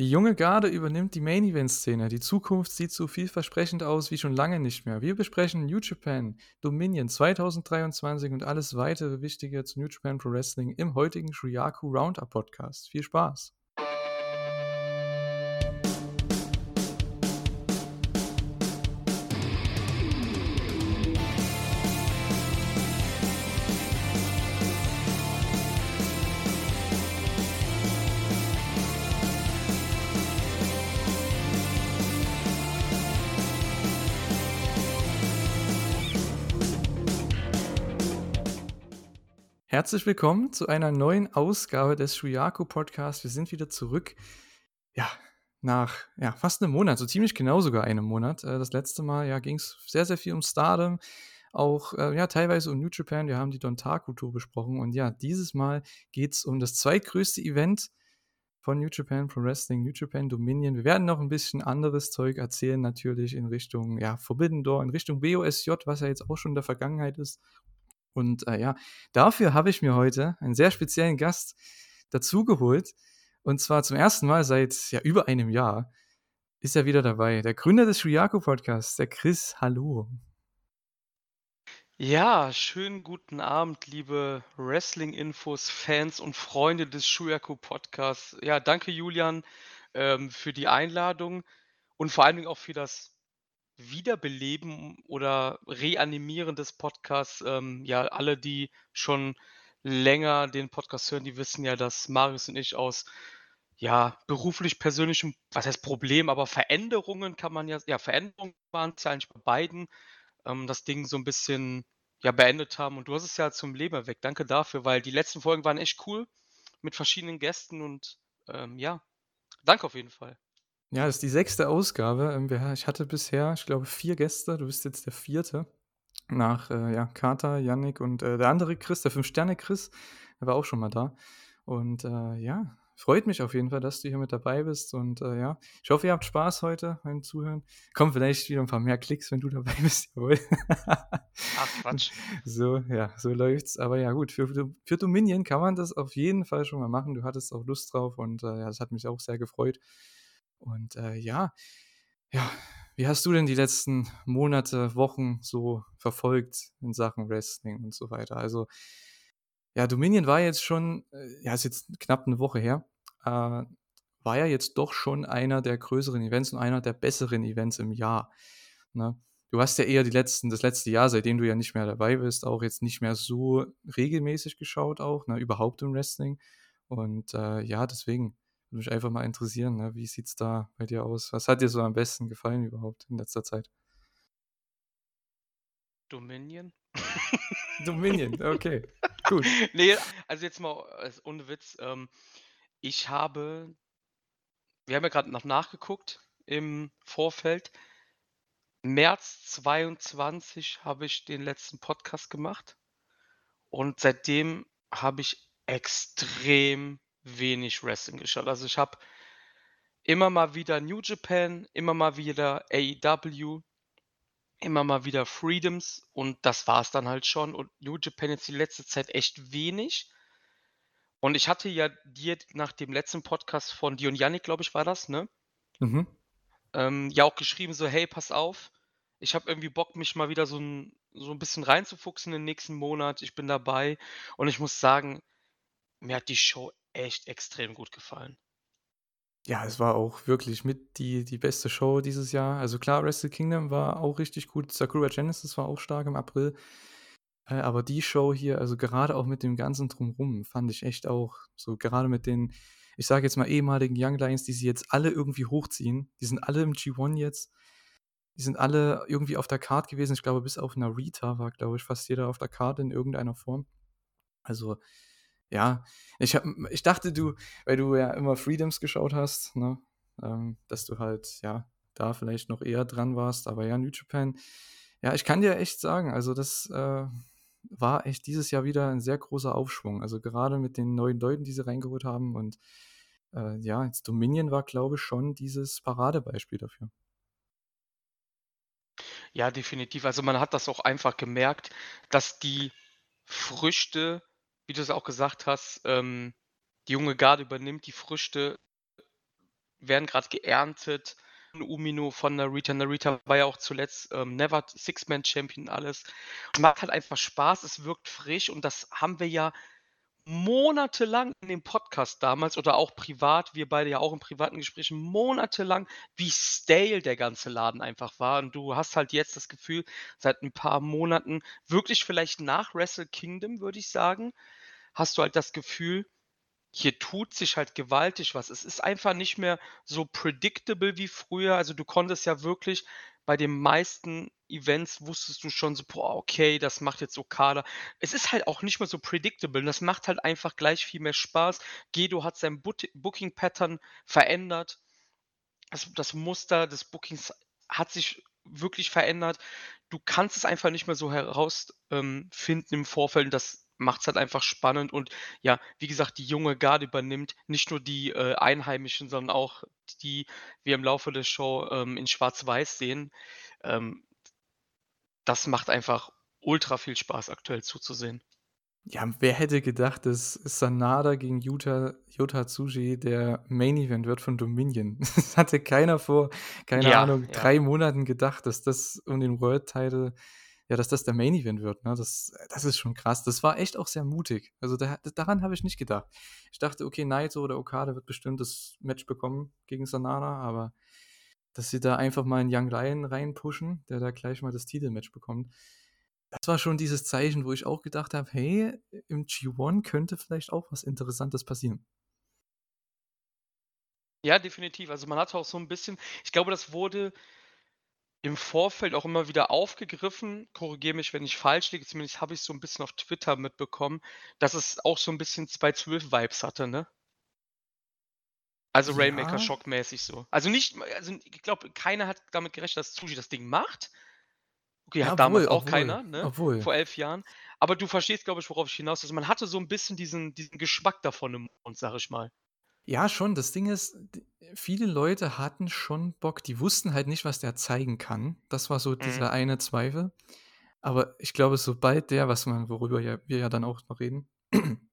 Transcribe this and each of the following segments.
Die junge Garde übernimmt die Main-Event-Szene. Die Zukunft sieht so vielversprechend aus wie schon lange nicht mehr. Wir besprechen New Japan, Dominion 2023 und alles weitere Wichtige zu New Japan Pro Wrestling im heutigen Shuyaku Roundup Podcast. Viel Spaß! Herzlich willkommen zu einer neuen Ausgabe des Shuyaku Podcasts. Wir sind wieder zurück. Ja, nach ja, fast einem Monat, so ziemlich genau sogar einem Monat. Äh, das letzte Mal ja, ging es sehr, sehr viel um Stardom, auch äh, ja, teilweise um New Japan. Wir haben die Dontaku-Tour besprochen. Und ja, dieses Mal geht es um das zweitgrößte Event von New Japan Pro Wrestling, New Japan Dominion. Wir werden noch ein bisschen anderes Zeug erzählen, natürlich in Richtung ja, Forbidden Door, in Richtung BOSJ, was ja jetzt auch schon in der Vergangenheit ist. Und äh, ja, dafür habe ich mir heute einen sehr speziellen Gast dazugeholt. Und zwar zum ersten Mal seit ja, über einem Jahr ist er wieder dabei. Der Gründer des Shuyaku Podcasts, der Chris. Hallo. Ja, schönen guten Abend, liebe Wrestling-Infos, Fans und Freunde des Shuyaku Podcasts. Ja, danke Julian ähm, für die Einladung und vor allen Dingen auch für das Wiederbeleben oder Reanimieren des Podcasts. Ähm, ja, alle, die schon länger den Podcast hören, die wissen ja, dass Marius und ich aus ja, beruflich persönlichem, was heißt Problem, aber Veränderungen kann man ja, ja, Veränderungen waren es ja eigentlich bei beiden, ähm, das Ding so ein bisschen ja, beendet haben. Und du hast es ja zum Leben erweckt. Danke dafür, weil die letzten Folgen waren echt cool mit verschiedenen Gästen und ähm, ja, danke auf jeden Fall. Ja, das ist die sechste Ausgabe. Ähm, ich hatte bisher, ich glaube, vier Gäste. Du bist jetzt der vierte. Nach äh, ja, Kata, Yannick und äh, der andere Chris, der Fünf-Sterne-Chris, der war auch schon mal da. Und äh, ja, freut mich auf jeden Fall, dass du hier mit dabei bist. Und äh, ja, ich hoffe, ihr habt Spaß heute beim Zuhören. Kommen vielleicht wieder ein paar mehr Klicks, wenn du dabei bist. Jawohl. Ach, Quatsch. So, ja, so läuft's. Aber ja, gut, für, für Dominion kann man das auf jeden Fall schon mal machen. Du hattest auch Lust drauf und äh, ja, das hat mich auch sehr gefreut. Und äh, ja, ja, wie hast du denn die letzten Monate, Wochen so verfolgt in Sachen Wrestling und so weiter? Also, ja, Dominion war jetzt schon, äh, ja, ist jetzt knapp eine Woche her, äh, war ja jetzt doch schon einer der größeren Events und einer der besseren Events im Jahr. Ne? Du hast ja eher die letzten, das letzte Jahr, seitdem du ja nicht mehr dabei bist, auch jetzt nicht mehr so regelmäßig geschaut, auch, ne, überhaupt im Wrestling. Und äh, ja, deswegen, würde mich einfach mal interessieren, ne? wie sieht es da bei dir aus? Was hat dir so am besten gefallen überhaupt in letzter Zeit? Dominion. Dominion, okay. Gut. Nee, also jetzt mal also ohne Witz. Ähm, ich habe, wir haben ja gerade noch nachgeguckt im Vorfeld. März 22 habe ich den letzten Podcast gemacht und seitdem habe ich extrem wenig Wrestling geschaut. Also ich habe immer mal wieder New Japan, immer mal wieder AEW, immer mal wieder Freedoms und das war es dann halt schon. Und New Japan jetzt die letzte Zeit echt wenig. Und ich hatte ja dir nach dem letzten Podcast von Dion Yannick, glaube ich, war das, ne? Mhm. Ähm, ja auch geschrieben, so, hey, pass auf, ich habe irgendwie Bock, mich mal wieder so ein, so ein bisschen reinzufuchsen in den nächsten Monat. Ich bin dabei. Und ich muss sagen, mir hat die Show echt extrem gut gefallen. Ja, es war auch wirklich mit die, die beste Show dieses Jahr. Also klar, Wrestle Kingdom war auch richtig gut. Sakura Genesis war auch stark im April. Äh, aber die Show hier, also gerade auch mit dem ganzen Drumrum, fand ich echt auch so, gerade mit den, ich sage jetzt mal ehemaligen Young Lions, die sie jetzt alle irgendwie hochziehen. Die sind alle im G1 jetzt. Die sind alle irgendwie auf der Card gewesen. Ich glaube, bis auf Narita war, glaube ich, fast jeder auf der Card in irgendeiner Form. Also, ja, ich, hab, ich dachte, du, weil du ja immer Freedoms geschaut hast, ne, ähm, dass du halt, ja, da vielleicht noch eher dran warst. Aber ja, New Japan, ja, ich kann dir echt sagen, also das äh, war echt dieses Jahr wieder ein sehr großer Aufschwung. Also gerade mit den neuen Leuten, die sie reingeholt haben. Und äh, ja, jetzt Dominion war, glaube ich, schon dieses Paradebeispiel dafür. Ja, definitiv. Also man hat das auch einfach gemerkt, dass die Früchte wie du es auch gesagt hast, ähm, die junge Garde übernimmt die Früchte werden grad geerntet. Umino von Narita. Narita war ja auch zuletzt, ähm, Never Six-Man-Champion alles. Macht halt einfach Spaß, es wirkt frisch und das haben wir ja monatelang in dem Podcast damals oder auch privat, wir beide ja auch in privaten Gesprächen, monatelang, wie stale der ganze Laden einfach war. Und du hast halt jetzt das Gefühl, seit ein paar Monaten, wirklich vielleicht nach Wrestle Kingdom, würde ich sagen, hast du halt das Gefühl, hier tut sich halt gewaltig was. Es ist einfach nicht mehr so predictable wie früher. Also, du konntest ja wirklich bei den meisten Events wusstest du schon so: „Boah, okay, das macht jetzt Okada.“ Es ist halt auch nicht mehr so predictable und das macht halt einfach gleich viel mehr Spaß. Gedo hat sein Booking-Pattern verändert. Das das Muster des Bookings hat sich wirklich verändert. Du kannst es einfach nicht mehr so heraus ähm, im Vorfeld und das macht's halt einfach spannend und ja, wie gesagt, die junge Garde übernimmt nicht nur die, äh, Einheimischen, sondern auch die wir im Laufe der Show, ähm, in Schwarz-Weiß sehen. Ähm, das macht einfach ultra viel Spaß, aktuell zuzusehen. Ja, wer hätte gedacht, dass Sanada gegen Yuta Yota Tsuji der Main Event wird von Dominion? Das hatte keiner vor, keine Ja, Ahnung, ja. 3 Monaten gedacht, dass das um den World Title ja, dass das der Main Event wird, ne? Das das ist schon krass. Das war echt auch sehr mutig. Also, da daran habe ich nicht gedacht. Ich dachte: „Okay, Naito oder Okada wird bestimmt das Match bekommen gegen Sanada“, aber dass sie da einfach mal 'n Young Lion reinpushen, der da gleich mal das Titelmatch bekommt. Das war schon dieses Zeichen, wo ich auch gedacht habe: „Hey, im G1 könnte vielleicht auch was Interessantes passieren.“ Ja, definitiv. Also, man hatte auch so 'n bisschen ich glaube, das wurde im Vorfeld auch immer wieder aufgegriffen. Korrigiere mich, wenn ich falsch liege, zumindest habe ich's so 'n bisschen auf Twitter mitbekommen, dass es auch so 'n bisschen 2-12-Vibes hatte, ne? Also, Ja. Rainmaker-Shock-mäßig so. Also, nicht also, ich glaube, keiner hat damit gerechnet, dass Tsuji das Ding macht. Okay, Ja, hat obwohl damals auch obwohl keiner, ne, obwohl. vor 11 Jahren. Aber du verstehst, glaube ich, worauf ich hinaus also, man hatte so 'n bisschen diesen diesen Geschmack davon im Mund, sage ich mal. Ja, schon. Das Ding ist, viele Leute hatten schon Bock, die wussten halt nicht, was der zeigen kann. Das war so Mhm. dieser eine Zweifel. Aber ich glaube, sobald der, was man worüber ja wir ja dann auch noch reden,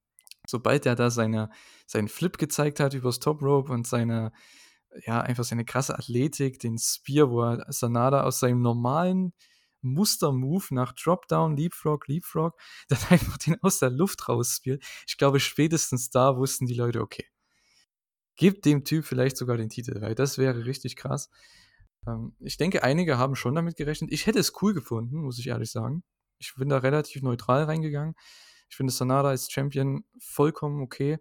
sobald der da seine seinen Flip gezeigt hat übers Top Rope und seine ja, einfach seine krasse Athletik, den Spear, wo er Sanada aus seinem normalen Muster-Move nach Dropdown, Leapfrog, Leapfrog, dann einfach den aus der Luft rausspeart. Ich glaube, spätestens da wussten die Leute: „Okay“ „gib dem Typ vielleicht sogar den Titel“, weil das wäre richtig krass. Ähm, ich denke, einige haben schon damit gerechnet. Ich hätte es cool gefunden, muss ich ehrlich sagen. Ich bin da relativ neutral reingegangen. Ich finde Sanada als Champion vollkommen okay.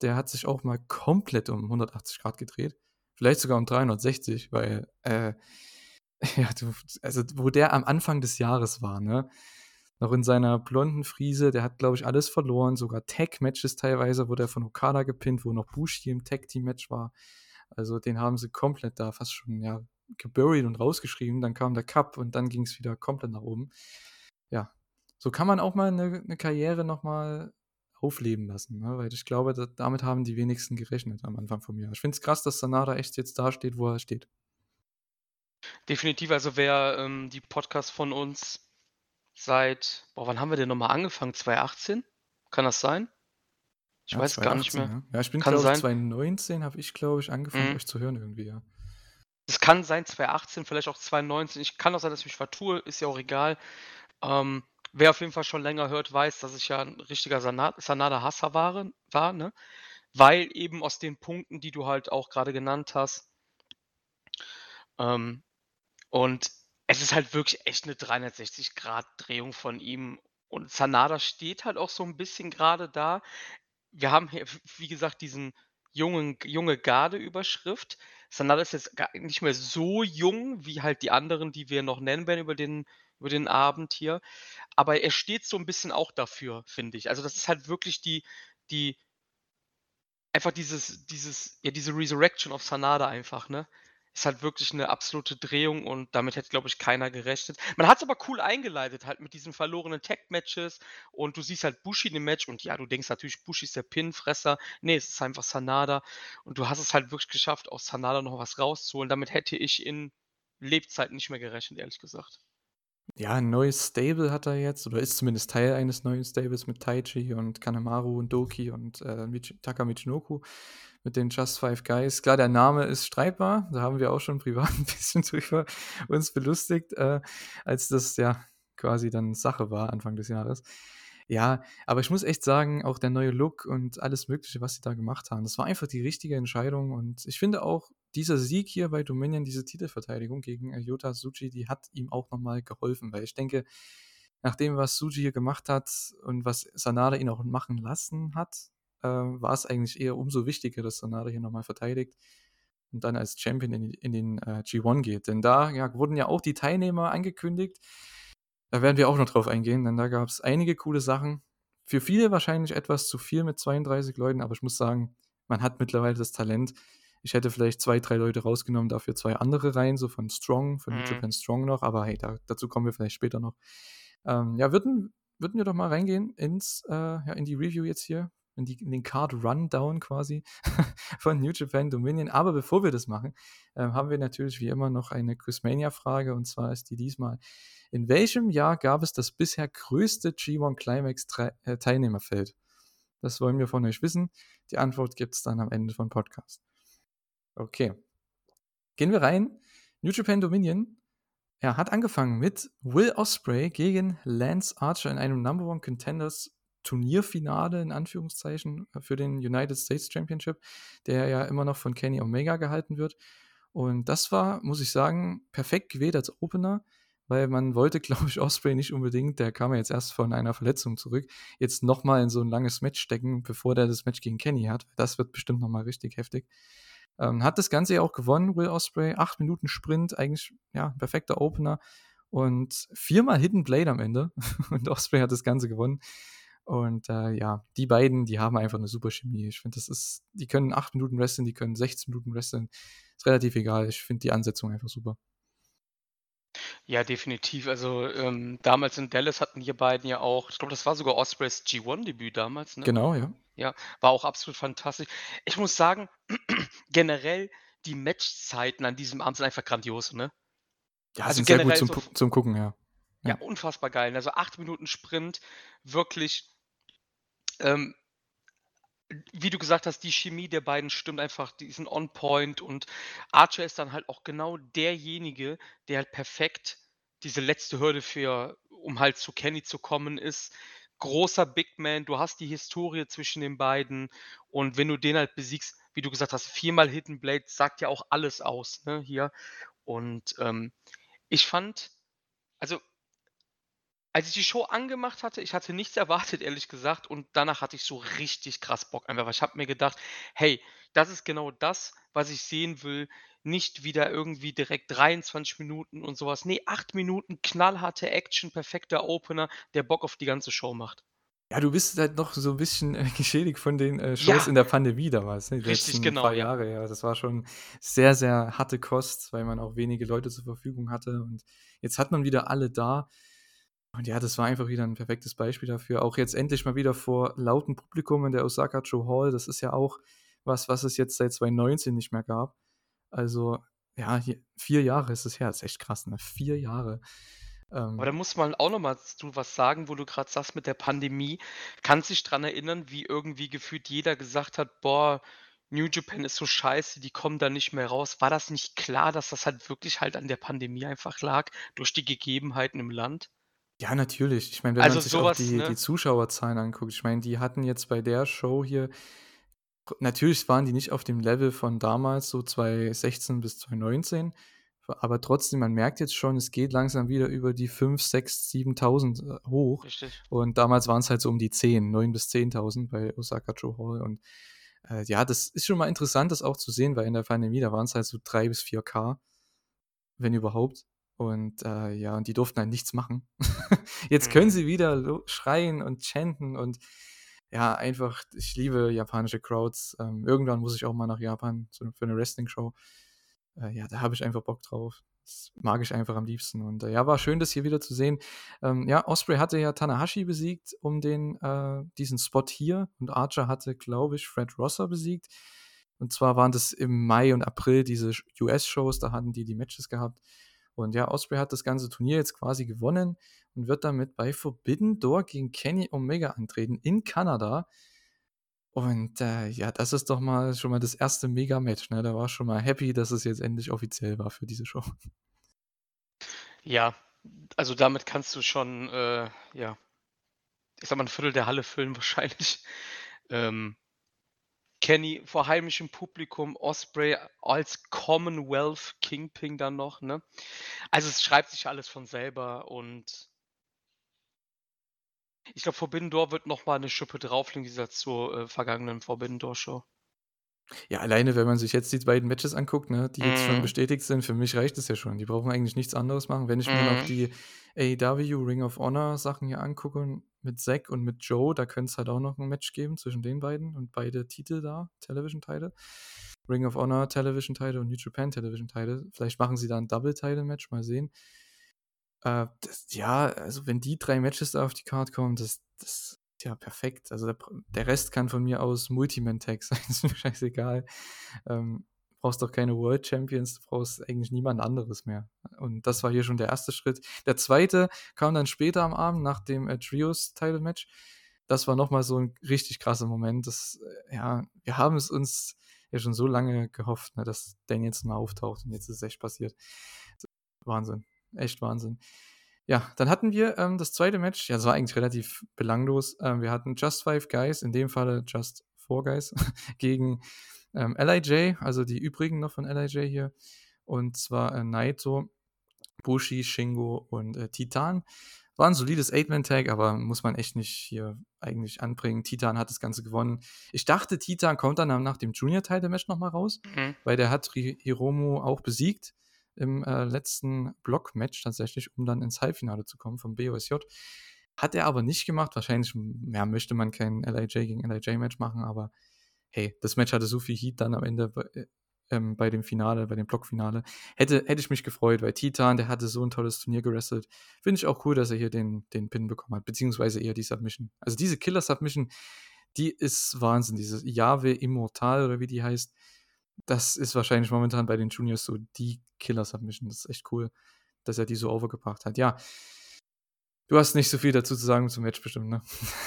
Der hat sich auch mal komplett um 180 Grad gedreht. Vielleicht sogar um 360, weil, äh, ja, du also, wo der am Anfang des Jahres war, ne? Noch in seiner blonden Frise, der hat, glaube ich, alles verloren, sogar Tag-Matches teilweise wurde er von Okada gepinnt, wo noch Bushi im Tag-Team-Match war. Also, den haben sie komplett da fast schon, ja, geburied und rausgeschrieben. Dann kam der Cup und dann ging's wieder komplett nach oben. Ja, so kann man auch mal 'ne 'ne Karriere noch mal aufleben lassen, ne? Weil ich glaube, da damit haben die wenigsten gerechnet am Anfang vom Jahr. Ich finde es krass, dass Sanada echt jetzt da steht, wo er steht. Definitiv, also, wer, ähm, die Podcasts von uns seit boah, wann haben wir denn noch mal angefangen? 2018? Kann das sein? Ich Ja, weiß gar nicht 2018, mehr. ja. Ja, ich bin, Kann glaube ich sein. 2019 habe ich, glaube ich, angefangen, Mhm. euch zu hören irgendwie, ja. Es kann sein 2018, vielleicht auch 2019. Ich kann auch sein, dass ich mich vertue, ist ja auch egal. Ähm, wer auf jeden Fall schon länger hört, weiß, dass ich ja 'n richtiger Sana Sanada-Hasser ware war, ne? Weil eben aus den Punkten, die du halt auch grade genannt hast ähm, und es ist halt wirklich echt 'ne 360-Grad-Drehung von ihm und Sanada steht halt auch so 'n bisschen grade da. Wir haben hier, wie gesagt, diesen jungen junge Garde-Überschrift. Sanada ist jetzt nicht mehr so jung wie halt die anderen, die wir noch nennen werden über den über den Abend hier. Aber er steht so 'n bisschen auch dafür, finde ich. Also, das ist halt wirklich die die einfach dieses dieses ja, diese Resurrection of Sanada einfach, ne? Ist halt wirklich 'ne absolute Drehung und damit hätte, glaube ich, keiner gerechnet. Man hat's aber cool eingeleitet halt mit diesen verlorenen Tag-Matches und du siehst halt Bushi in dem Match und ja, du denkst natürlich, Bushi ist der Pin-Fresser. Ne, es ist einfach Sanada und du hast es halt wirklich geschafft, aus Sanada noch was rauszuholen. Damit hätte ich in Lebzeiten nicht mehr gerechnet, ehrlich gesagt. Ja, 'n neues Stable hat er jetzt oder ist zumindest Teil eines neuen Stables mit Taichi und Kanemaru und Doki und, äh, Taka Michinoku mit den Just Five Guys. Klar, der Name ist streitbar, da haben wir auch schon privat 'n bisschen drüber uns belustigt, äh, als das ja quasi dann Sache war Anfang des Jahres. Ja, aber ich muss echt sagen, auch der neue Look und alles Mögliche, was sie da gemacht haben, das war einfach die richtige Entscheidung und ich finde auch, dieser Sieg hier bei Dominion, diese Titelverteidigung gegen, Yota Tsuji, die hat ihm auch noch mal geholfen, weil ich denke, nach dem, was Tsuji hier gemacht hat und was Sanada ihn auch machen lassen hat, äh, war es eigentlich eher umso wichtiger, dass Sanada hier noch mal verteidigt und dann als Champion in in den, äh, G1 geht. Denn da, ja, wurden ja auch die Teilnehmer angekündigt. Da werden wir auch noch drauf eingehen, denn da gab's einige coole Sachen. Für viele wahrscheinlich etwas zu viel mit 32 Leuten, aber ich muss sagen, man hat mittlerweile das Talent. Ich hätte vielleicht 2, 3 Leute rausgenommen, dafür 2 andere rein, so von Strong, von Mhm. Japan Strong noch, aber hey, da dazu kommen wir vielleicht später noch. Ähm, ja, würden würden wir doch mal reingehen ins äh, ja, in die Review jetzt hier, in die in den Card Rundown quasi von New Japan Dominion. Aber bevor wir das machen, ähm, haben wir natürlich wie immer noch eine Quizmania-Frage und zwar ist die diesmal: In welchem Jahr gab es das bisher größte G1 Climax äh, Teilnehmerfeld? Das wollen wir von euch wissen. Die Antwort gibt's dann am Ende vom Podcast. Okay. Gehen wir rein. New Japan Dominion, ja, hat angefangen mit Will Ospreay gegen Lance Archer in einem Number One Contenders Turnierfinale in Anführungszeichen äh, für den United States Championship, der ja immer noch von Kenny Omega gehalten wird. Und das war, muss ich sagen, perfekt gewählt als Opener, weil man wollte, glaube ich, Ospreay nicht unbedingt, der kam ja jetzt erst von einer Verletzung zurück, jetzt noch mal in so ein langes Match stecken, bevor der das Match gegen Kenny hat. Das wird bestimmt noch mal richtig heftig. Ähm, hat das Ganze ja auch gewonnen, Will Ospreay. Acht Minuten Sprint, eigentlich ja, perfekter Opener. Und viermal Hidden Blade am Ende. und Ospreay hat das Ganze gewonnen. Und äh, ja, die beiden, die haben einfach eine super Chemie. Ich finde, das ist, die können acht Minuten wresteln, die können 16 Minuten wresteln. Ist relativ egal. Ich finde die Ansetzung einfach super. Ja, definitiv. Also, ähm, damals in Dallas hatten die beiden ja auch ich glaube, das war sogar Ospreays G1-Debüt damals, ne? Genau, ja. Ja, war auch absolut fantastisch. Ich muss sagen, generell die Matchzeiten an diesem Abend sind einfach grandios, ne? Ja, Also sind sehr gut zum, so zum Gucken, ja. ja, Ja. unfassbar geil. Also 8 Minuten Sprint, wirklich ähm, wie du gesagt hast, die Chemie der beiden stimmt einfach, die sind on point und Archer ist dann halt auch genau derjenige, der halt perfekt diese letzte Hürde für um halt zu Kenny zu kommen ist. Großer Big Man, du hast die Historie zwischen den beiden und wenn du den halt besiegst, wie du gesagt hast, viermal Hidden Blade sagt ja auch alles aus, ne, hier. Und, ähm, ich fand also als ich die Show angemacht hatte, ich hatte nichts erwartet, ehrlich gesagt, und danach hatte ich so richtig krass Bock einfach, weil ich habe mir gedacht: „Hey, das ist genau das, was ich sehen will. Nicht wieder irgendwie direkt 23 Minuten und sowas. Ne, 8 Minuten knallharte Action, perfekter Opener, der Bock auf die ganze Show macht. Ja, du bist halt noch so ein bisschen, äh, geschädigt von den, äh, Shows Ja, in der Pandemie damals, ne, die richtig, genau, paar ja. Jahre, ja. Das war schon sehr, sehr harte Kost, weil man auch wenige Leute zur Verfügung hatte und jetzt hat man wieder alle da. Und ja, das war einfach wieder ein perfektes Beispiel dafür. Auch jetzt endlich mal wieder vor lautem Publikum in der Osaka Joe Hall. Das ist ja auch was, was es jetzt seit 2019 nicht mehr gab. Also, ja, hier 4 Jahre ist es her. Das ist echt krass, ne? 4 Jahre. Aber Ähm da muss man auch noch mal zu was sagen, wo du grad sagst mit der Pandemie. Kannst dich dran erinnern, wie irgendwie gefühlt jeder gesagt hat: „Boah, New Japan ist so scheiße, die kommen da nicht mehr raus.“ War das nicht klar, dass das halt wirklich halt an der Pandemie einfach lag, durch die Gegebenheiten im Land? Ja, natürlich. Ich meine, wenn man Also, sich auch sowas, die die ne? Zuschauerzahlen anguckt, ich meine, die hatten jetzt bei der Show hier natürlich waren die nicht auf dem Level von damals, so 2016 bis 2019, aber trotzdem, man merkt jetzt schon, es geht langsam wieder über die 5, 6, 7.000, äh, hoch Richtig. und damals waren's halt so um die 10, 9 bis 10.000 bei Osaka Joe Hall und, äh, ja, das ist schon mal interessant, das auch zu sehen, weil in der Pandemie, da waren's halt so 3 bis 4K, wenn überhaupt. Und, äh, ja, und die durften halt nichts machen. Jetzt können Mhm. sie wieder schreien und chanten und ja, einfach ich liebe japanische Crowds. Ähm, irgendwann muss ich auch mal nach Japan für 'ne Wrestling-Show. Äh, ja, da habe ich einfach Bock drauf. Das mag ich einfach am liebsten und, äh, ja, war schön, das hier wieder zu sehen. Ähm, ja, Ospreay hatte ja Tanahashi besiegt um den äh, diesen Spot hier und Archer hatte, glaube ich, Fred Rosser besiegt. Und zwar waren das im Mai und April diese Sh US-Shows, da hatten die die Matches gehabt. Und ja, Osprey hat das ganze Turnier jetzt quasi gewonnen und wird damit bei Forbidden Door gegen Kenny Omega antreten in Kanada. Und äh, ja, das ist doch mal schon mal das erste Mega-Match. Ne? Da war schon mal happy, dass es jetzt endlich offiziell war für diese Show. Ja, also damit kannst du schon, äh, ja, ich sag mal, ein Viertel der Halle füllen wahrscheinlich. Ähm, Kenny vor heimischem Publikum, Osprey als Commonwealth Kingpin dann noch, ne? Also es schreibt sich alles von selber und ich glaube, Forbidden Door wird noch mal 'ne Schippe drauflegen, dieser zur, äh, vergangenen Forbidden Door Show. Ja, alleine, wenn man sich jetzt die beiden Matches anguckt, ne, die jetzt schon Mhm. bestätigt sind, für mich reicht es ja schon. Die brauchen eigentlich nichts anderes machen. Wenn ich mir noch Mhm. die AEW Ring of Honor Sachen hier angucke mit Zack und mit Joe, da könnte es halt auch noch ein Match geben zwischen den beiden und beide Titel da, Television-Title. Ring of Honor Television-Title und New Japan Television-Title. Vielleicht machen sie da ein Double-Title-Match, mal sehen. Äh, das, ja, also wenn die drei Matches da auf die Card kommen, das, das ja perfekt. Also der, der Rest kann von mir aus Multiman-Tags sein, ist mir scheißegal. Ähm, brauchst doch keine World Champions, du brauchst eigentlich niemand anderes mehr. Und das war hier schon der erste Schritt. Der zweite kam dann später am Abend nach dem äh, Trios-Title-Match. Das war nochmal so ein richtig krasser Moment. Das, äh, ja, wir haben es uns ja schon so lange gehofft, ne, dass Dan jetzt mal auftaucht und jetzt ist es echt passiert. Wahnsinn. Echt Wahnsinn. Ja, dann hatten wir ähm, das zweite Match. Ja, das war eigentlich relativ belanglos. Ähm, wir hatten Just Five Guys, in dem Falle Just Four Guys, gegen ähm, LIJ, also die übrigen noch von LIJ hier. Und zwar äh, Naito, Bushi, Shingo und äh, Titan. War ein solides Eight-Man-Tag, aber muss man echt nicht hier eigentlich anbringen. Titan hat das Ganze gewonnen. Ich dachte, Titan kommt dann nach dem Junior-Title-Match nochmal raus, Mhm. weil der hat Hiromu auch besiegt im äh, letzten Block-Match tatsächlich, um dann ins Halbfinale zu kommen vom BOSJ. Hat er aber nicht gemacht. Wahrscheinlich ja, möchte man kein LIJ gegen LIJ-Match machen, aber hey, das Match hatte so viel Heat dann am Ende bei, ähm, bei dem Finale, bei dem Blockfinale. Hätte, hätte ich mich gefreut, weil Titan, der hatte so ein tolles Turnier gerestelt. Finde ich auch cool, dass er hier den, den Pin bekommen hat, beziehungsweise eher die Submission. Also diese Killer-Submission, die ist Wahnsinn. Diese Jahwe Immortal oder wie die heißt, das ist wahrscheinlich momentan bei den Juniors so die Killer-Submission. Das ist echt cool, dass er die so overgebracht hat. Ja. Du hast nicht so viel dazu zu sagen zum Match bestimmt, ne?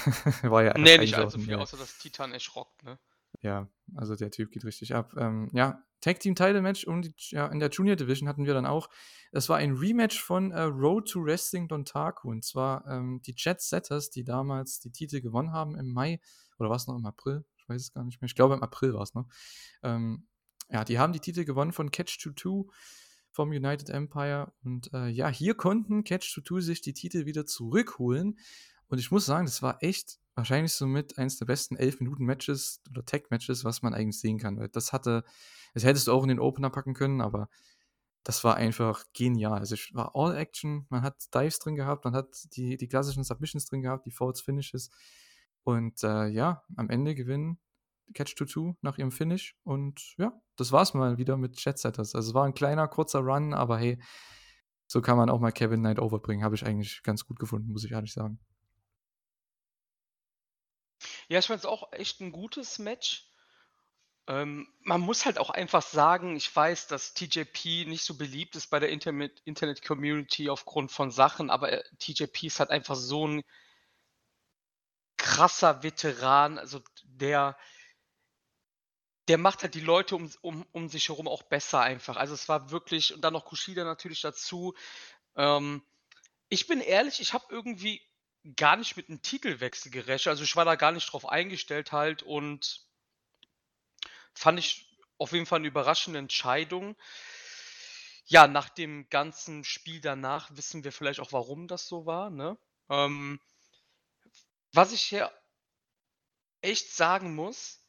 War ja Nee, nicht allzu viel, außer dass Titan echt rockt, ne? Ja, also der Typ geht richtig ab. Ähm, ja, Tag Team Title Match und ja, in der Junior Division hatten wir dann auch. Das war ein Rematch von äh, Road to Wrestling Dontaku. Und zwar ähm, die Jet Setters, die damals die Titel gewonnen haben im Mai. Oder war es noch im April? Ich weiß es gar nicht mehr. Ich glaube, im April war es noch. Ähm, ja, die haben die Titel gewonnen von Catch 22 vom United Empire. Und äh, ja, hier konnten Catch 22 sich die Titel wieder zurückholen. Und ich muss sagen, das war echt wahrscheinlich somit eines der besten 11-Minuten-Matches oder Tag-Matches, was man eigentlich sehen kann. Weil das hatte, das hättest du auch in den Opener packen können, aber das war einfach genial. Also es war All-Action, man hat Dives drin gehabt, man hat die, die klassischen Submissions drin gehabt, die False Finishes. Und äh, ja, am Ende gewinnen Catch 22 nach ihrem Finish. Und ja, das war's mal wieder mit Jetsetters. Also es war ein kleiner, kurzer Run, aber hey, so kann man auch mal Kevin Knight overbringen. Habe ich eigentlich ganz gut gefunden, muss ich ehrlich sagen. Ja, ich fand es auch echt ein gutes Match. Ähm, man muss halt auch einfach sagen, ich weiß, dass TJP nicht so beliebt ist bei der Internet Internet-Community aufgrund von Sachen, aber, äh, TJP ist halt einfach so ein krasser Veteran, also der der macht halt die Leute um um um sich herum auch besser einfach. Also, es war wirklich und dann noch Kushida natürlich dazu. Ähm, ich bin ehrlich, ich habe irgendwie gar nicht mit 'nem Titelwechsel gerechnet. Also, ich war da gar nicht drauf eingestellt halt und fand ich auf jeden Fall 'ne überraschende Entscheidung. Ja, nach dem ganzen Spiel danach wissen wir vielleicht auch, warum das so war, ne? Ähm, was ich hier echt sagen muss,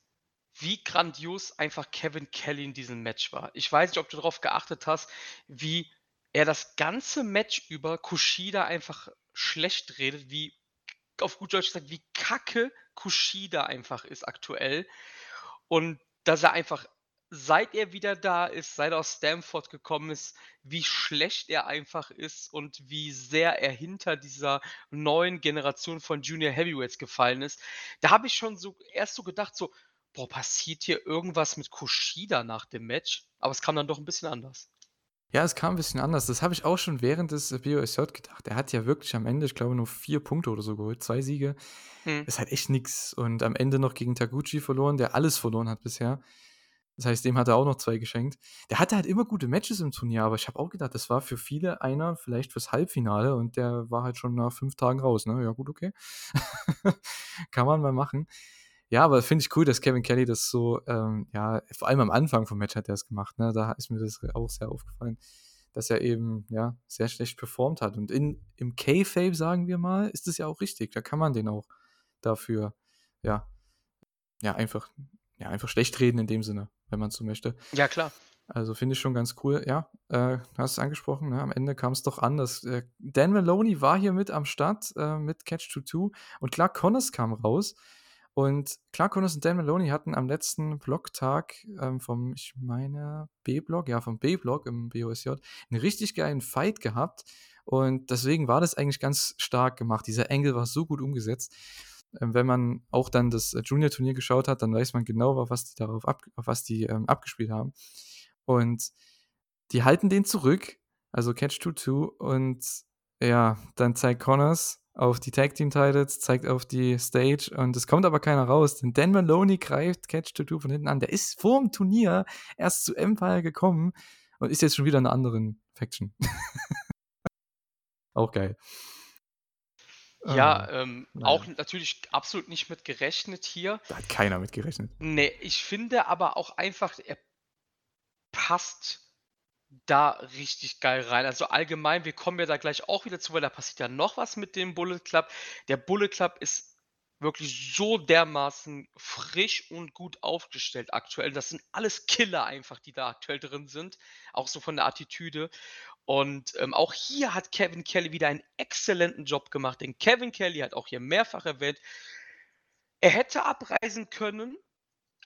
wie grandios einfach Kevin Kelly in diesem Match war. Ich weiß nicht, ob du darauf geachtet hast, wie er das ganze Match über Kushida einfach schlecht redet, wie auf gut Deutsch gesagt, wie kacke Kushida einfach ist aktuell. Und dass er einfach, seit er wieder da ist, seit er aus Stamford gekommen ist, wie schlecht er einfach ist und wie sehr er hinter dieser neuen Generation von Junior Heavyweights gefallen ist. Da habe ich schon so erst so gedacht, so: „Boah, passiert hier irgendwas mit Kushida nach dem Match?“ Aber es kam dann doch 'n bisschen anders. Ja, es kam ein bisschen anders. Das habe ich auch schon während des äh, BOSJ gedacht. Er hat ja wirklich am Ende, ich glaube, nur vier Punkte oder so geholt, zwei Siege. Mhm. Ist halt echt nix. Und am Ende noch gegen Taguchi verloren, der alles verloren hat bisher. Das heißt, dem hat er auch noch zwei geschenkt. Der hatte halt immer gute Matches im Turnier, aber ich habe auch gedacht, das war für viele einer vielleicht fürs Halbfinale und der war halt schon nach fünf Tagen raus. Ne? Ja, gut, okay. Kann man mal machen. Ja, aber finde ich cool, dass Kevin Kelly das so, ähm, ja, vor allem am Anfang vom Match hat er es gemacht. Ne? Da ist mir das auch sehr aufgefallen, dass er eben, ja, sehr schlecht performt hat. Und in, im K-Fape, sagen wir mal, ist es ja auch richtig. Da kann man den auch dafür, ja, ja, einfach, ja, einfach schlecht reden in dem Sinne wenn man so möchte. Ja, klar. Also finde ich schon ganz cool. Ja, äh, hast es angesprochen, ne? am Ende kam es doch an. Dass, äh, Dan Maloney war hier mit am Start äh, mit Catch 22 und Clark Connors kam raus. Und Clark Connors und Dan Maloney hatten am letzten Blocktag ähm, vom, ich meine, B-Block, ja, vom B-Block im BOSJ, einen richtig geilen Fight gehabt. Und deswegen war das eigentlich ganz stark gemacht. Dieser Angle war so gut umgesetzt. Ähm, wenn man auch dann das äh, Junior-Turnier geschaut hat, dann weiß man genau, auf was die darauf ab, auf was die ähm, abgespielt haben. Und die halten den zurück, also Catch 2-2, und ja, dann zeigt Connors auf die Tag Team Titles, zeigt auf die Stage und es kommt aber keiner raus, denn Dan Maloney greift Catch 2-2 von hinten an. Der ist vor dem Turnier erst zu Empire gekommen und ist jetzt schon wieder in einer anderen Faction. auch geil. Ja, ah, ähm, auch natürlich absolut nicht mit gerechnet hier. Da hat keiner mit gerechnet. Ne, ich finde aber auch einfach, er passt da richtig geil rein. Also allgemein, wir kommen ja da gleich auch wieder zu, weil da passiert ja noch was mit dem Bullet Club. Der Bullet Club ist wirklich so dermaßen frisch und gut aufgestellt aktuell. Das sind alles Killer einfach, die da aktuell drin sind, auch so von der Attitüde. Und ähm, auch hier hat Kevin Kelly wieder einen exzellenten Job gemacht, denn Kevin Kelly hat auch hier mehrfach erwähnt, er hätte abreisen können,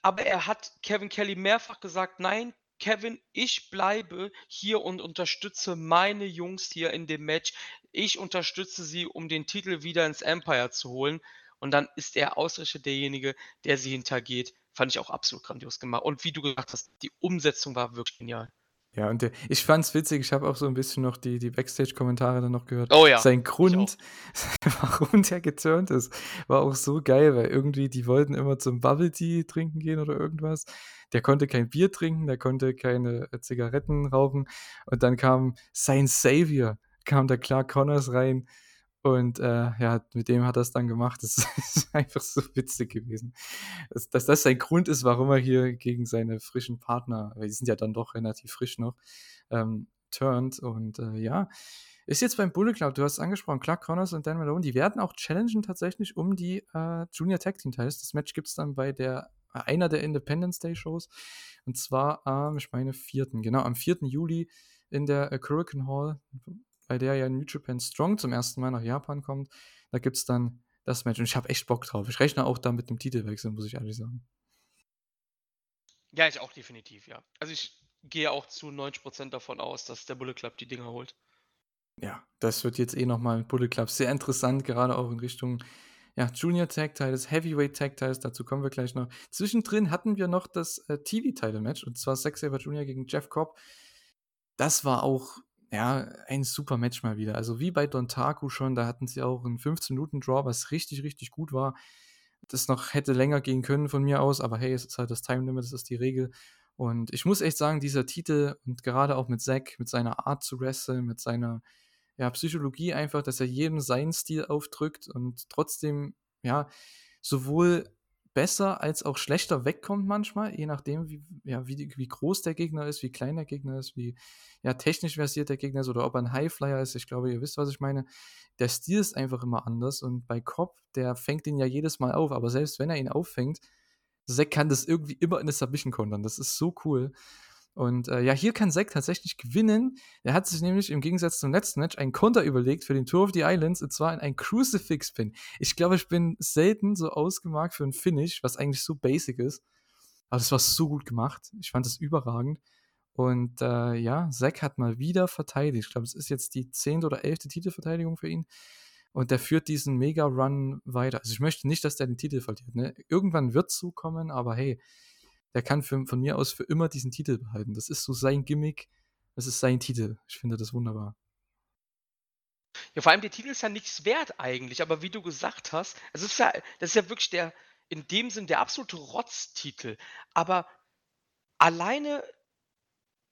aber er hat Kevin Kelly mehrfach gesagt, nein, Kevin, ich bleibe hier und unterstütze meine Jungs hier in dem Match. Ich unterstütze sie, um den Titel wieder ins Empire zu holen. Und dann ist er ausgerechnet derjenige, der sie hintergeht. Fand ich auch absolut grandios gemacht. Und wie du gesagt hast, die Umsetzung war wirklich genial. Ja, und der, ich fand's witzig, ich habe auch so ein bisschen noch die, die Backstage-Kommentare dann noch gehört. Oh ja. Sein Grund, warum der geturnt ist, war auch so geil, weil irgendwie die wollten immer zum Bubble Tea trinken gehen oder irgendwas. Der konnte kein Bier trinken, der konnte keine äh, Zigaretten rauchen. Und dann kam sein Savior, kam der Clark Connors rein und äh, ja, mit dem hat er es dann gemacht. Das ist einfach so witzig gewesen. Dass, dass, das sein Grund ist, warum er hier gegen seine frischen Partner, weil die sind ja dann doch relativ frisch noch, ähm, turnt. Und äh, ja, ist jetzt beim Bullet Club, du hast es angesprochen, Clark Connors und Dan Malone, die werden auch challengen tatsächlich um die äh, Junior Tag Team Teils. Das Match gibt es dann bei der äh, einer der Independence Day Shows. Und zwar am, ich meine, 4. Genau, am 4. Juli in der Hurricane Hall bei der ja New Japan Strong zum ersten Mal nach Japan kommt. Da gibt es dann das Match und ich habe echt Bock drauf. Ich rechne auch da mit dem Titelwechsel, muss ich ehrlich sagen. Ja, ich auch definitiv, ja. Also ich gehe auch zu 90% davon aus, dass der Bullet Club die Dinger holt. Ja, das wird jetzt eh nochmal mit Bullet Club sehr interessant, gerade auch in Richtung ja, Junior Tag Titles, Heavyweight Tag Titles, dazu kommen wir gleich noch. Zwischendrin hatten wir noch das äh, TV-Title-Match und zwar Zack Saber Jr. gegen Jeff Cobb. Das war auch ja, ein super Match mal wieder. Also wie bei Dontaku schon, da hatten sie auch einen 15-Minuten-Draw, was richtig, richtig gut war. Das noch hätte länger gehen können von mir aus, aber hey, es ist halt das Time Limit, das ist die Regel. Und ich muss echt sagen, dieser Titel und gerade auch mit Zack, mit seiner Art zu wresteln, mit seiner ja, Psychologie einfach, dass er jedem seinen Stil aufdrückt und trotzdem, ja, sowohl besser als auch schlechter wegkommt manchmal, je nachdem, wie, ja, wie, wie groß der Gegner ist, wie klein der Gegner ist, wie ja, technisch versiert der Gegner ist oder ob er ein Highflyer ist. Ich glaube, ihr wisst, was ich meine. Der Stil ist einfach immer anders und bei Cobb, der fängt ihn ja jedes Mal auf, aber selbst wenn er ihn auffängt, Zack kann das irgendwie immer in eine Submission kontern. Das ist so cool. Und äh, ja, hier kann Zack tatsächlich gewinnen. Er hat sich nämlich im Gegensatz zum letzten Match einen Konter überlegt für den Tour of the Islands und zwar in einen Crucifix-Pin. Ich glaube, ich bin selten so ausgemacht für ein Finish, was eigentlich so basic ist. Aber das war so gut gemacht. Ich fand es überragend. Und äh, ja, Zack hat mal wieder verteidigt. Ich glaube, es ist jetzt die zehnte oder elfte Titelverteidigung für ihn. Und der führt diesen Mega-Run weiter. Also ich möchte nicht, dass der den Titel verliert. Ne? Irgendwann wird es so kommen, aber hey, der kann für, von mir aus für immer diesen Titel behalten. Das ist so sein Gimmick Das ist sein Titel. Ich finde das wunderbar. Ja, vor allem der Titel ist ja nichts wert eigentlich, aber wie du gesagt hast, es ist ja das ist ja wirklich der in dem Sinn der absolute Rotztitel. Aber alleine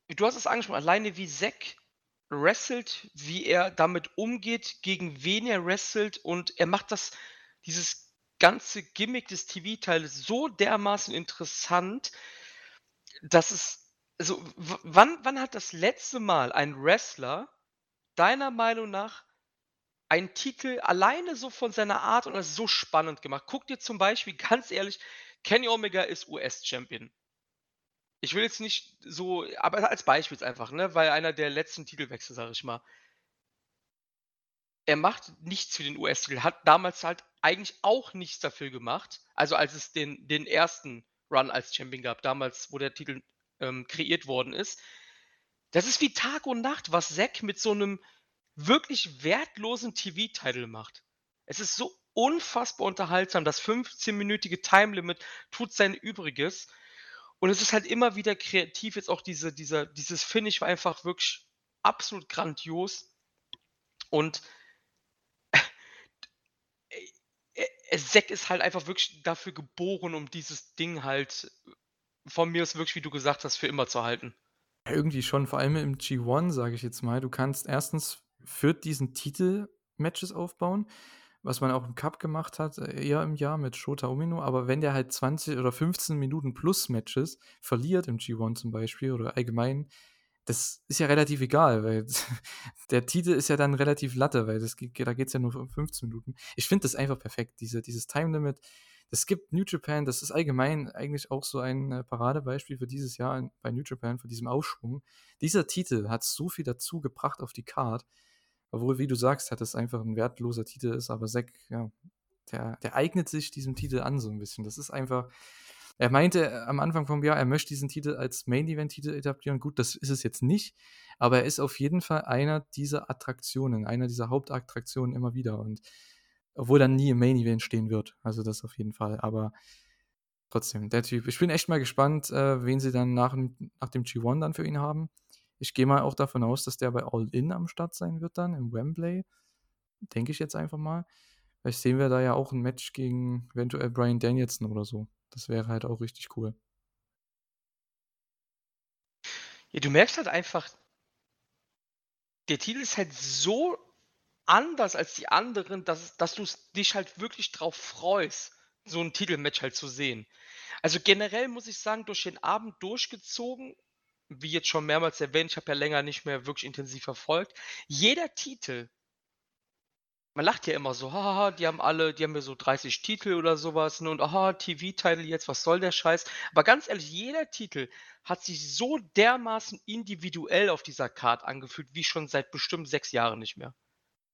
du hast es angesprochen, alleine wie Zack wrestelt, wie er damit umgeht, gegen wen er wrestelt und er macht das dieses ganze Gimmick des TV-Teiles so dermaßen interessant, dass es also wann wann hat das letzte Mal ein Wrestler deiner Meinung nach einen Titel alleine so von seiner Art und es so spannend gemacht? Guck dir zum Beispiel ganz ehrlich, Kenny Omega ist US-Champion. Ich will jetzt nicht so aber als Beispiel einfach, ne, weil einer der letzten Titelwechsel, sage ich mal. Er macht nichts für den US-Titel, hat damals halt eigentlich auch nichts dafür gemacht. Also, als es den den ersten Run als Champion gab, damals, wo der Titel, ähm, kreiert worden ist. Das ist wie Tag und Nacht, was Zack mit so 'nem wirklich wertlosen TV-Title macht. Es ist so unfassbar unterhaltsam. Das 15-minütige Time-Limit tut sein Übriges. Und es ist halt immer wieder kreativ. Jetzt auch diese dieser dieses Finish war einfach wirklich absolut grandios. Und äh, Zack ist halt einfach wirklich dafür geboren, um dieses Ding halt von mir aus wirklich, wie du gesagt hast, für immer zu halten. Irgendwie schon, vor allem im G1, sage ich jetzt mal. Du kannst erstens für diesen Titel Matches aufbauen, was man auch im Cup gemacht hat, äh, eher im Jahr mit Shota Umino. Aber wenn der halt 20 oder 15 Minuten plus Matches verliert im G1 zum Beispiel oder allgemein, das ist ja relativ egal, weil der Titel ist ja dann relativ latte, weil das, da geht es ja nur um 15 Minuten. Ich finde das einfach perfekt, diese, dieses Time Limit. Es gibt New Japan, das ist allgemein eigentlich auch so ein äh, Paradebeispiel für dieses Jahr bei New Japan, für diesem Aufschwung. Dieser Titel hat so viel dazu gebracht auf die Card, obwohl, wie du sagst, hat es einfach ein wertloser Titel ist, aber Zack, ja, der, der eignet sich diesem Titel an so ein bisschen. Das ist einfach. Er meinte äh, am Anfang vom Jahr, er möchte diesen Titel als Main-Event-Titel etablieren. Gut, das ist es jetzt nicht, aber er ist auf jeden Fall einer dieser Attraktionen, einer dieser Hauptattraktionen immer wieder. Und obwohl dann nie im Main-Event stehen wird. Also das auf jeden Fall. Aber trotzdem, der Typ. Ich bin echt mal gespannt, äh, wen sie dann nach, nach dem G1 dann für ihn haben. Ich gehe mal auch davon aus, dass der bei All In am Start sein wird dann im Wembley. Denke ich jetzt einfach mal. Vielleicht sehen wir da ja auch ein Match gegen eventuell Brian Danielson oder so. Das wäre halt auch richtig cool. Ja, du merkst halt einfach, der Titel ist halt so anders als die anderen, dass dass du dich halt wirklich drauf freust, so ein Titelmatch halt zu sehen. Also, generell muss ich sagen, durch den Abend durchgezogen wie jetzt schon mehrmals erwähnt, ich habe ja länger nicht mehr wirklich intensiv verfolgt. Jeder Titel man lacht ja immer so: „Hahaha, die haben alle die haben ja so 30 Titel oder sowas ne, und aha, TV-Title jetzt, was soll der Scheiß?“ Aber ganz ehrlich, jeder Titel hat sich so dermaßen individuell auf dieser Card angefühlt wie schon seit bestimmt sechs Jahren nicht mehr.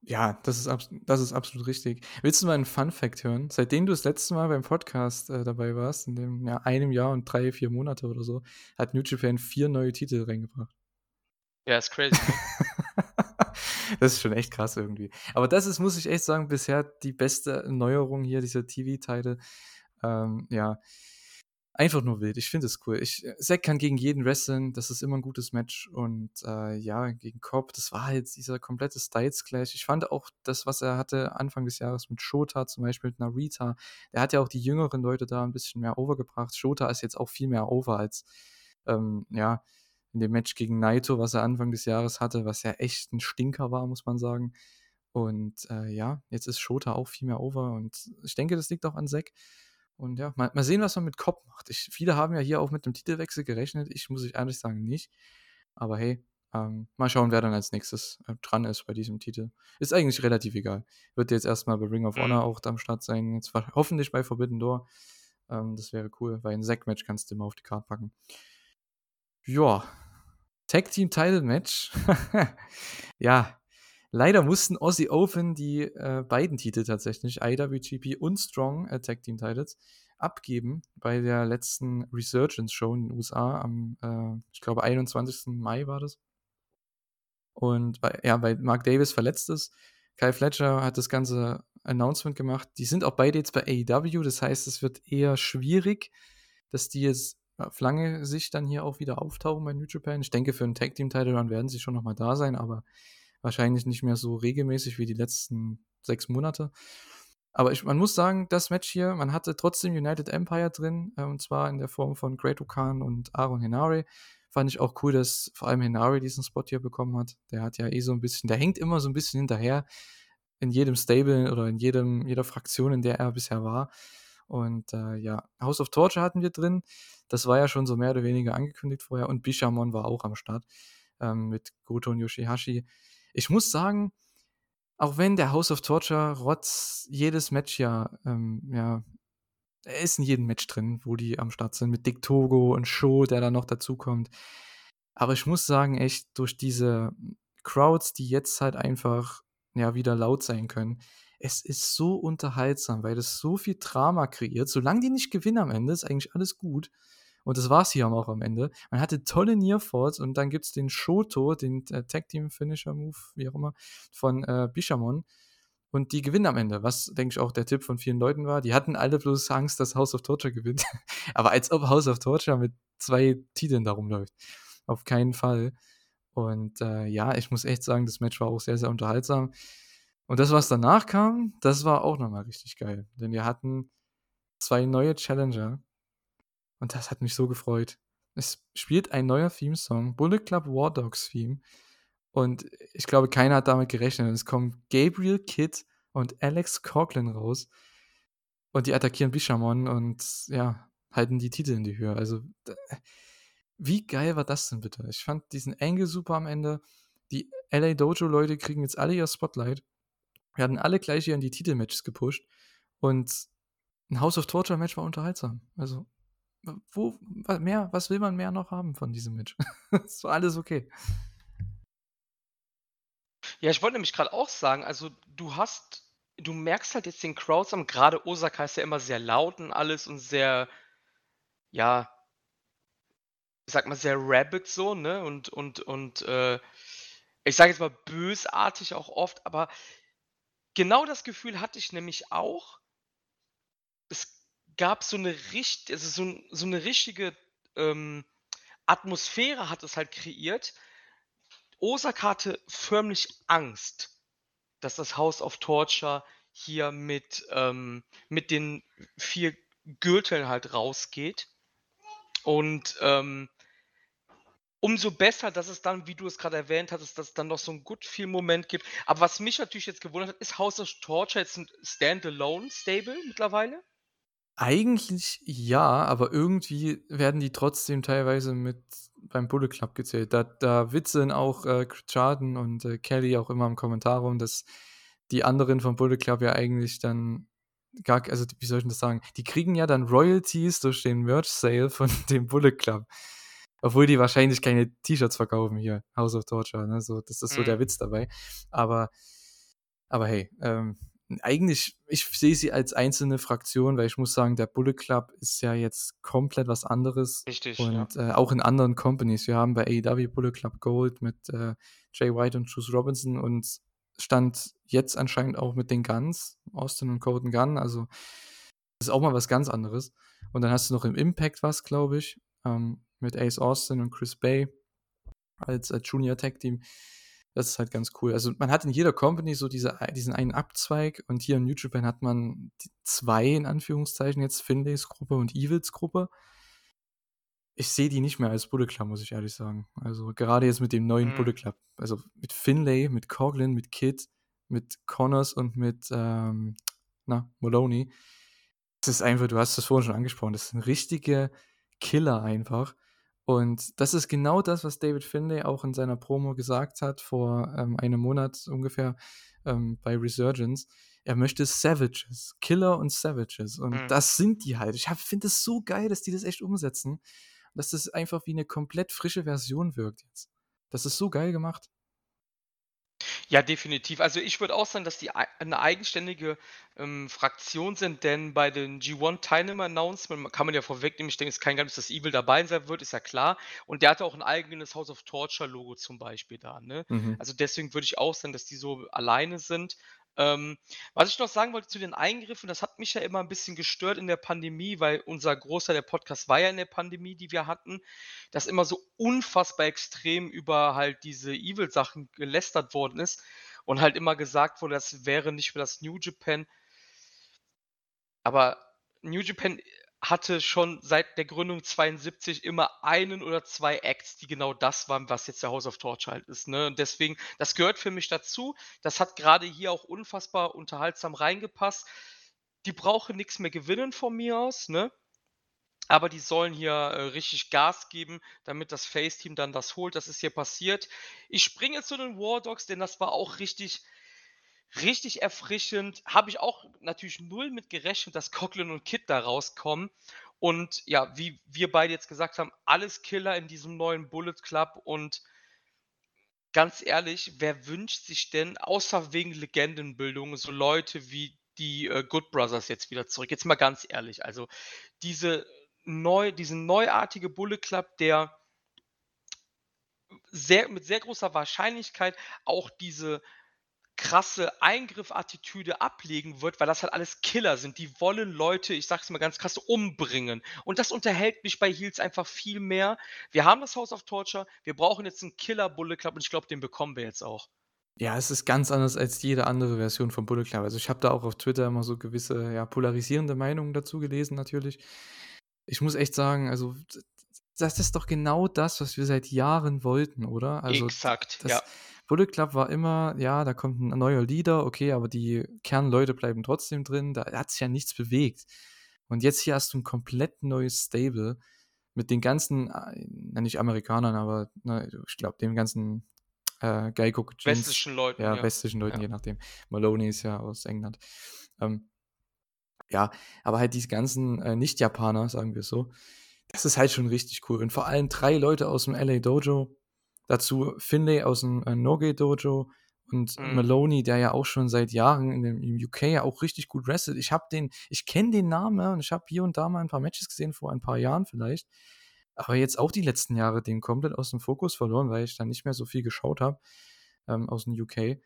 Ja, das ist das ist absolut richtig. Willst du mal 'n Fun-Fact hören? Seitdem du das letzte Mal beim Podcast, äh, dabei warst, in dem ja, einem Jahr und drei, vier Monate oder so, hat New Japan 4 neue Titel reingebracht. Ja, ist crazy, ne? Das ist schon echt krass irgendwie. Aber das ist, muss ich echt sagen, bisher die beste Neuerung hier, dieser TV-Title. Ähm, ja, Einfach nur wild. Ich finde es cool. Ich, äh, Zack kann gegen jeden wresteln. Das ist immer ein gutes Match. Und äh, ja, gegen Cobb, das war halt dieser komplette Styles-Clash. Ich fand auch das, was er hatte Anfang des Jahres mit Shota, zum Beispiel mit Narita. Der hat ja auch die jüngeren Leute da ein bisschen mehr overgebracht. Shota ist jetzt auch viel mehr over als, ähm, ja, in dem Match gegen Naito, was er Anfang des Jahres hatte, was ja echt ein Stinker war, muss man sagen. Und äh, ja, jetzt ist Shota auch viel mehr over. Und ich denke, das liegt auch an Zack. Und ja, mal, mal sehen, was man mit Cobb macht. Ich, viele haben ja hier auch mit dem Titelwechsel gerechnet. Ich muss ich ehrlich sagen, nicht. Aber hey, ähm, mal schauen, wer dann als nächstes äh, dran ist bei diesem Titel. Ist eigentlich relativ egal. Wird jetzt erstmal bei Ring of Honor mhm. auch am Start sein. Jetzt hoffentlich bei Forbidden Door. Ähm, das wäre cool, weil ein Zack-Match kannst du immer auf die Karte packen. Ja. Tag Team Title Match. ja, Leider mussten Aussie Open die äh, beiden Titel tatsächlich, IWGP und Strong äh, Tag Team Titles, abgeben bei der letzten Resurgence Show in den USA am, äh, ich glaube, 21. Mai war das. Und bei, ja, weil Mark Davis verletzt ist. Kyle Fletcher hat das ganze Announcement gemacht. Die sind auch beide jetzt bei AEW, das heißt, es wird eher schwierig, dass die jetzt auf lange Sicht dann hier auch wieder auftauchen bei New Japan. Ich denke, für einen Tag Team Title Run werden sie schon nochmal da sein, aber wahrscheinlich nicht mehr so regelmäßig wie die letzten sechs Monate. Aber ich, man muss sagen, das Match hier, man hatte trotzdem United Empire drin, äh, und zwar in der Form von Great Okan und Aaron Henare. Fand ich auch cool, dass vor allem Henare diesen Spot hier bekommen hat. Der hat ja eh so ein bisschen, der hängt immer so ein bisschen hinterher in jedem Stable oder in jedem, jeder Fraktion, in der er bisher war. Und äh, ja, House of Torture hatten wir drin. Das war ja schon so mehr oder weniger angekündigt vorher. Und Bishamon war auch am Start ähm, mit Goto und Yoshihashi. Ich muss sagen, auch wenn der House of Torture Rotz jedes Match ja, ähm, ja, er ist in jedem Match drin, wo die am Start sind, mit Dick Togo und Show, der da noch dazukommt. Aber ich muss sagen, echt, durch diese Crowds, die jetzt halt einfach ja wieder laut sein können, es ist so unterhaltsam, weil es so viel Drama kreiert. Solange die nicht gewinnen am Ende, ist eigentlich alles gut. Und das war es hier auch am Ende. Man hatte tolle Nearfalls und dann gibt es den Shoto, den äh, Tag Team Finisher Move, wie auch immer, von äh, Bishamon. Und die gewinnen am Ende, was, denke ich, auch der Tipp von vielen Leuten war. Die hatten alle bloß Angst, dass House of Torture gewinnt. Aber als ob House of Torture mit zwei Titeln darum läuft. Auf keinen Fall. Und äh, ja, ich muss echt sagen, das Match war auch sehr, sehr unterhaltsam. Und das, was danach kam, das war auch nochmal richtig geil. Denn wir hatten zwei neue Challenger. Und das hat mich so gefreut. Es spielt ein neuer Theme-Song, Bullet Club War Dogs Theme. Und ich glaube, keiner hat damit gerechnet. Es kommen Gabriel Kidd und Alex Coughlin raus. Und die attackieren Bishamon und ja, halten die Titel in die Höhe. Also, wie geil war das denn bitte? Ich fand diesen Angle super am Ende. Die LA Dojo-Leute kriegen jetzt alle ihr Spotlight. Wir hatten alle gleich hier in die Titelmatches gepusht. Und ein House of Torture Match war unterhaltsam. Also, wo, mehr, was will man mehr noch haben von diesem Match? ist so alles okay. Ja, ich wollte nämlich gerade auch sagen, also du hast, du merkst halt jetzt den Crowds am, gerade Osaka ist ja immer sehr laut und alles und sehr, ja, ich sag mal, sehr Rabbit so, ne? Und, und, und, äh, ich sage jetzt mal bösartig auch oft, aber Genau das Gefühl hatte ich nämlich auch. Es gab so eine richt also so so 'ne richtige, ähm, Atmosphäre hat es halt kreiert. Osaka hatte förmlich Angst, dass das House of Torture hier mit, ähm mit den vier Gürteln halt rausgeht. Und, ähm umso besser, dass es dann, wie du es gerade erwähnt hattest, dass es dann noch so 'n Good-Feel-Moment gibt. Aber was mich natürlich jetzt gewundert hat, ist House of Torture jetzt 'n Standalone-Stable mittlerweile? Eigentlich ja, aber irgendwie werden die trotzdem teilweise mit beim Bullet Club gezählt. Da da witzeln auch, äh, Jordan und, äh, Kelly auch immer im Kommentar rum, dass die anderen vom Bullet Club ja eigentlich dann gar also, wie soll ich das sagen? Die kriegen ja dann Royalties durch den Merch Sale von dem Bullet Club. Obwohl die wahrscheinlich keine T-Shirts verkaufen hier, House of Torture, ne? So, das ist so der Mhm. Witz dabei. Aber aber hey, ähm, eigentlich ich sehe sie als einzelne Fraktion, weil ich muss sagen, der Bullet Club ist ja jetzt komplett was anderes Richtig, ja. und, äh, auch in anderen Companies. Wir haben bei AEW Bullet Club Gold mit, äh, Jay White und Juice Robinson und Stand jetzt anscheinend auch mit den Guns, Austin und Colten Gunn, also das ist auch mal was ganz anderes. Und dann hast du noch im Impact was, glaube ich, ähm, mit Ace Austin und Chris Bay als, als Junior Tag Team. Das ist halt ganz cool. Also man hat in jeder Company so diese, diesen einen Abzweig und hier in New Japan hat man die zwei, in Anführungszeichen, jetzt Finlays Gruppe und Evils Gruppe. Ich sehe die nicht mehr als Bullet Club, muss ich ehrlich sagen. Also gerade jetzt mit dem neuen Mhm. Bullet Club. Also mit Finlay, mit Coughlin, mit Kid, mit Connors und mit ähm, na, Maloney. Das ist einfach, du hast das vorhin schon angesprochen, das sind richtige Killer einfach. Und das ist genau das, was David Finlay auch in seiner Promo gesagt hat, vor ähm, einem Monat ungefähr ähm, bei Resurgence. Er möchte Savages, Killer und Savages. Und Mhm. das sind die halt. Ich finde es so geil, dass die das echt umsetzen. Dass das einfach wie eine komplett frische Version wirkt jetzt. Das ist so geil gemacht. Ja, definitiv. Also, ich würde auch sagen, dass die ei 'ne eigenständige, ähm, Fraktion sind, denn bei den G1 Teilnehmer Announcement kann man ja vorwegnehmen, ich denke, es ist kein Geheimnis, dass Evil dabei sein wird, ist ja klar. Und der hatte auch 'n eigenes House of Torture Logo zum Beispiel da, ne? Mhm. Also, deswegen würde ich auch sagen, dass die so alleine sind. Ähm, was ich noch sagen wollte zu den Eingriffen, das hat mich ja immer 'n bisschen gestört in der Pandemie, weil unser Großteil der Podcast war ja in der Pandemie, die wir hatten, dass immer so unfassbar extrem über halt diese Evil-Sachen gelästert worden ist und halt immer gesagt wurde, das wäre nicht mehr das New Japan. Aber New Japan hatte schon seit der Gründung 72 immer einen oder 2 Acts, die genau das waren, was jetzt der House of Torture halt ist, ne? Und deswegen, das gehört für mich dazu. Das hat grade hier auch unfassbar unterhaltsam reingepasst. Die brauchen nix mehr gewinnen von mir aus, ne? Aber die sollen hier, äh, richtig Gas geben, damit das Face-Team dann das holt. Das ist hier passiert. Ich springe zu den War Dogs, denn das war auch richtig richtig erfrischend. Habe ich auch natürlich null mit gerechnet, dass Coughlin und Kid da rauskommen. Und ja, wie wir beide jetzt gesagt haben, alles Killer in diesem neuen Bullet Club und ganz ehrlich, wer wünscht sich denn, außer wegen Legendenbildung, so Leute wie die, äh, Good Brothers jetzt wieder zurück? Jetzt mal ganz ehrlich, also diese neu diesen neuartige Bullet Club, der sehr mit sehr großer Wahrscheinlichkeit auch diese krasse Eingriff-Attitüde ablegen wird, weil das halt alles Killer sind. Die wollen Leute, ich sage es mal ganz krass, umbringen. Und das unterhält mich bei Heels einfach viel mehr. Wir haben das House of Torture, wir brauchen jetzt 'n Killer Bullet Club und ich glaube, den bekommen wir jetzt auch. Ja, es ist ganz anders als jede andere Version von Bullet Club. Also, ich habe da auch auf Twitter immer so gewisse, ja, polarisierende Meinungen dazu gelesen natürlich. Ich muss echt sagen, also, das ist doch genau das, was wir seit Jahren wollten, oder? Also, Exakt, ja. Bullet Club war immer, ja, da kommt 'n neuer Leader, okay, aber die Kernleute bleiben trotzdem drin. Da hat sich ja nichts bewegt. Und jetzt hier hast du 'n komplett neues Stable mit den ganzen, äh na, nicht Amerikanern, aber, ne, ich glaube, den ganzen, äh, Gaeljin Westlichen Leuten, ja, ja. westlichen Leuten, Ja. je nachdem. Maloney ist ja aus England. Ähm, ja, aber halt diese ganzen, äh, Nicht-Japaner, sagen wir's so, das ist halt schon richtig cool. Und vor allem 3 Leute aus'm LA Dojo, dazu Finlay aus'm, äh, Noge Dojo und Mhm. Maloney, der ja auch schon seit Jahren in dem im UK ja auch richtig gut wrestelt. Ich habe den ich kenne den Namen, ja, und ich habe hier und da mal 'n paar Matches gesehen, vor ein paar Jahren vielleicht. Aber jetzt auch die letzten Jahre den komplett aus dem Fokus verloren, weil ich da nicht mehr so viel geschaut habe, ähm, aus'm UK.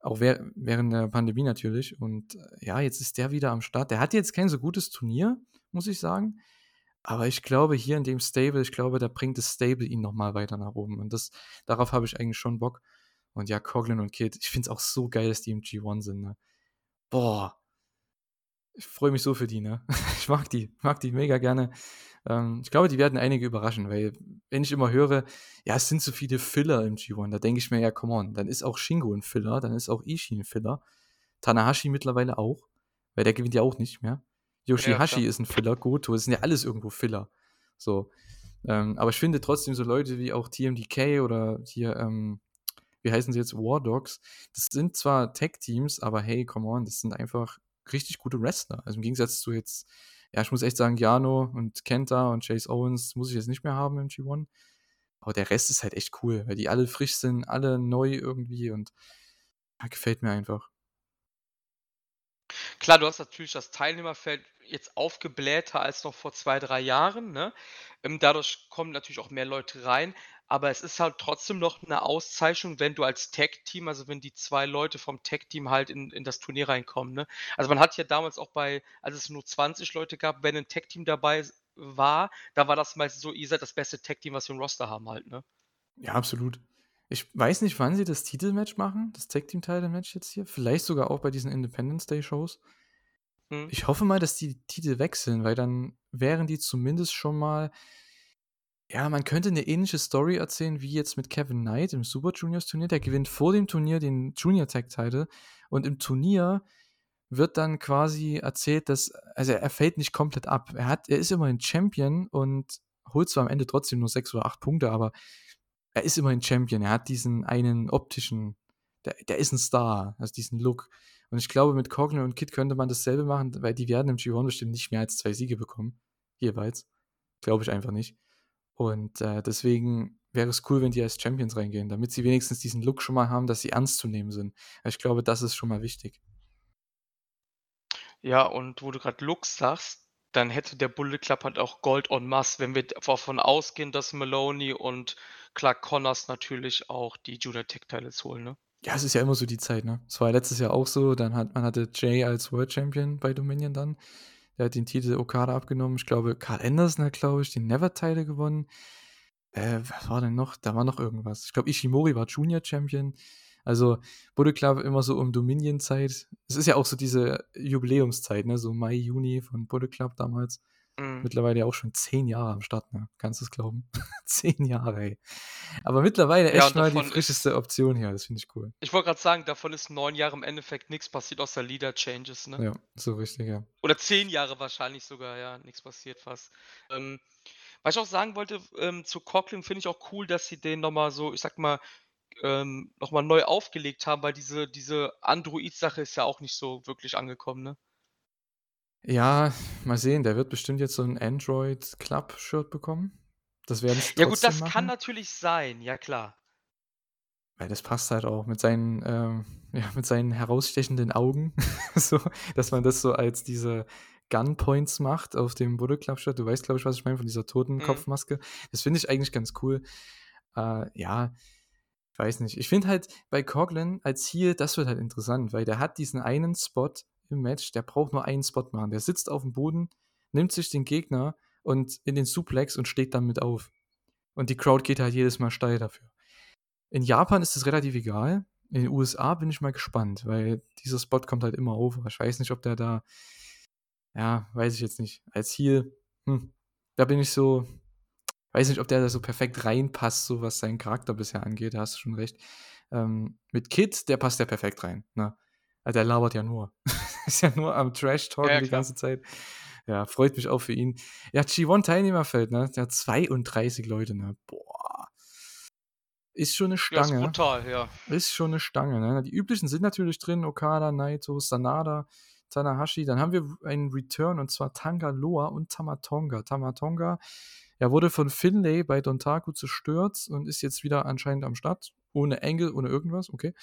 Auch währ während der Pandemie natürlich. Und, äh, ja, jetzt ist der wieder am Start. Der hatte jetzt kein so gutes Turnier, muss ich sagen. Aber ich glaube, hier in dem Stable ich glaube, da bringt das Stable ihn noch mal weiter nach oben. Und das darauf habe ich eigentlich schon Bock. Und ja, Coughlin und Kid, ich finde es auch so geil, dass die im G1 sind, ne? Boah. Ich freue mich so für die, ne? Ich mag die mag die mega gerne. Ähm, ich glaube, die werden einige überraschen, weil wenn ich immer höre: „Ja, es sind so viele Filler im G1“, da denke ich mir: „Ja, come on, dann ist auch Shingo 'n Filler, dann ist auch Ishii 'n Filler, Tanahashi mittlerweile auch, weil der gewinnt ja auch nicht mehr. Ja. Yoshihashi ist 'n Filler, Goto, das sind ja alles irgendwo Filler, so. Ähm, aber ich finde trotzdem so Leute wie auch TMDK oder hier, ähm, wie heißen sie jetzt, War Dogs, das sind zwar Tag-Teams, aber hey, come on, das sind einfach richtig gute Wrestler. Also, im Gegensatz zu jetzt ja, ich muss echt sagen, Yano und Kenta und Chase Owens muss ich jetzt nicht mehr haben im G1. Aber der Rest ist halt echt cool, weil die alle frisch sind, alle neu irgendwie und ja, gefällt mir einfach. Klar, du hast natürlich das Teilnehmerfeld jetzt aufgeblähter als noch vor 2, 3 Jahren, ne? Ähm, dadurch kommen natürlich auch mehr Leute rein, aber es ist halt trotzdem noch 'ne Auszeichnung, wenn du als Tag-Team also, wenn die 2 Leute vom Tag-Team halt in in das Turnier reinkommen, ne? Also, man hat ja damals auch bei als es nur 20 Leute gab, wenn 'n Tag-Team dabei war, da war das meistens so: „Ihr seid das beste Tag-Team, was wir im Roster haben“, halt, ne? Ja, absolut. Ich weiß nicht, wann sie das Titelmatch machen, das Tag-Team-Title-Match jetzt hier. Vielleicht sogar auch bei diesen Independence-Day-Shows. Mhm. Ich hoffe mal, dass die Titel wechseln, weil dann wären die zumindest schon mal ja, man könnte 'ne ähnliche Story erzählen wie jetzt mit Kevin Knight im Super Juniors-Turnier. Der gewinnt vor dem Turnier den Junior-Tag-Title und im Turnier wird dann quasi erzählt, dass also, er fällt nicht komplett ab. Er hat er ist immerhin Champion und holt zwar am Ende trotzdem nur 6 oder 8 Punkte, aber er ist immerhin Champion. Er hat diesen einen optischen der der ist 'n Star, also, diesen Look. Und ich glaube, mit Coughlin und Kid könnte man dasselbe machen, weil die werden im G1 bestimmt nicht mehr als 2 Siege bekommen, jeweils. Glaube ich einfach nicht. Und, äh, deswegen wäre es cool, wenn die als Champions reingehen, damit sie wenigstens diesen Look schon mal haben, dass sie ernst zu nehmen sind. Ich glaube, das ist schon mal wichtig. Ja, und wo du grad Look sagst, dann hätte der Bullet Club halt auch Gold en masse, wenn wir davon ausgehen, dass Maloney und Clark Connors natürlich auch die Junior Tag Titles holen, ne? Ja, es ist ja immer so die Zeit, ne? Es war letztes Jahr auch so, dann hat man hatte Jay als World Champion bei Dominion dann. Der hat den Titel Okada abgenommen. Ich glaube, Carl Anderson hat, glaube ich, den Never-Title gewonnen. Äh, was war denn noch? Da war noch irgendwas. Ich glaube, Ishimori war Junior Champion. Also Bullet Club immer so um Dominion-Zeit. Es ist ja auch so diese Jubiläumszeit, ne? So Mai, Juni von Bullet Club damals. Mhm. Mittlerweile ja auch schon zehn Jahre am Start, ne? Kannst du es glauben? zehn Jahre, ey. Aber mittlerweile Ja, echt mal die frischeste Option hier. Das finde ich cool. ich wollte gerade sagen, davon ist 9 Jahre im Endeffekt nichts passiert außer Leader-Changes, ne? Ja, so richtig, ja. Oder 10 Jahre wahrscheinlich sogar, ja, nichts passiert fast. Ähm, was ich auch sagen wollte, ähm, zu Coughlin finde ich auch cool, dass sie den noch mal so, ich sage mal, ähm, noch mal neu aufgelegt haben, weil diese diese Android-Sache ist ja auch nicht so wirklich angekommen, ne? Ja, mal sehen. Der wird bestimmt jetzt so ein Android Club-Shirt bekommen. Das werden sie Ja gut, das kann machen. natürlich sein, ja klar. Weil das passt halt auch mit seinen, ähm, ja, mit seinen herausstechenden Augen, so, dass man das so als diese Gunpoints macht auf dem Bullet Club Shirt. Du weißt, glaube ich, was ich meine, von dieser Mhm. Totenkopfmaske. Das finde ich eigentlich ganz cool. Äh, ja, ich weiß nicht. Ich finde halt bei Coughlin als Heel, das wird halt interessant, weil der hat diesen einen Spot im Match, der braucht nur einen Spot machen. Der sitzt auf dem Boden, nimmt sich den Gegner und in den Suplex und steht dann mit auf. Und die Crowd geht halt jedes Mal steil dafür. In Japan ist es relativ egal. In den USA bin ich mal gespannt, weil dieser Spot kommt halt immer auf. Ich weiß nicht, ob der da, ja, weiß ich jetzt nicht. Als Heel, hm, da bin ich so, weiß nicht, ob der da so perfekt reinpasst, so was seinen Charakter bisher angeht. Da hast du schon recht. Ähm, mit Kid, der passt ja perfekt rein. Ne? Also der labert ja nur. ist ja nur am Trash-Talken Ja, ja, die ganze Zeit. Ja, freut mich auch für ihn. Ja, G1-Teilnehmerfeld, ne? Der hat 32 Leute, ne? Boah. Ist schon eine Ja, ist Stange. brutal, ja. Ist schon eine Stange, ne? Die üblichen sind natürlich drin: Okada, Naito, Sanada, Tanahashi. Dann haben wir einen Return und zwar Tangaloa und Tamatonga. Tamatonga, er wurde von Finlay bei Dontaku zerstört und ist jetzt wieder anscheinend am Start. Ohne Engel, ohne irgendwas, okay.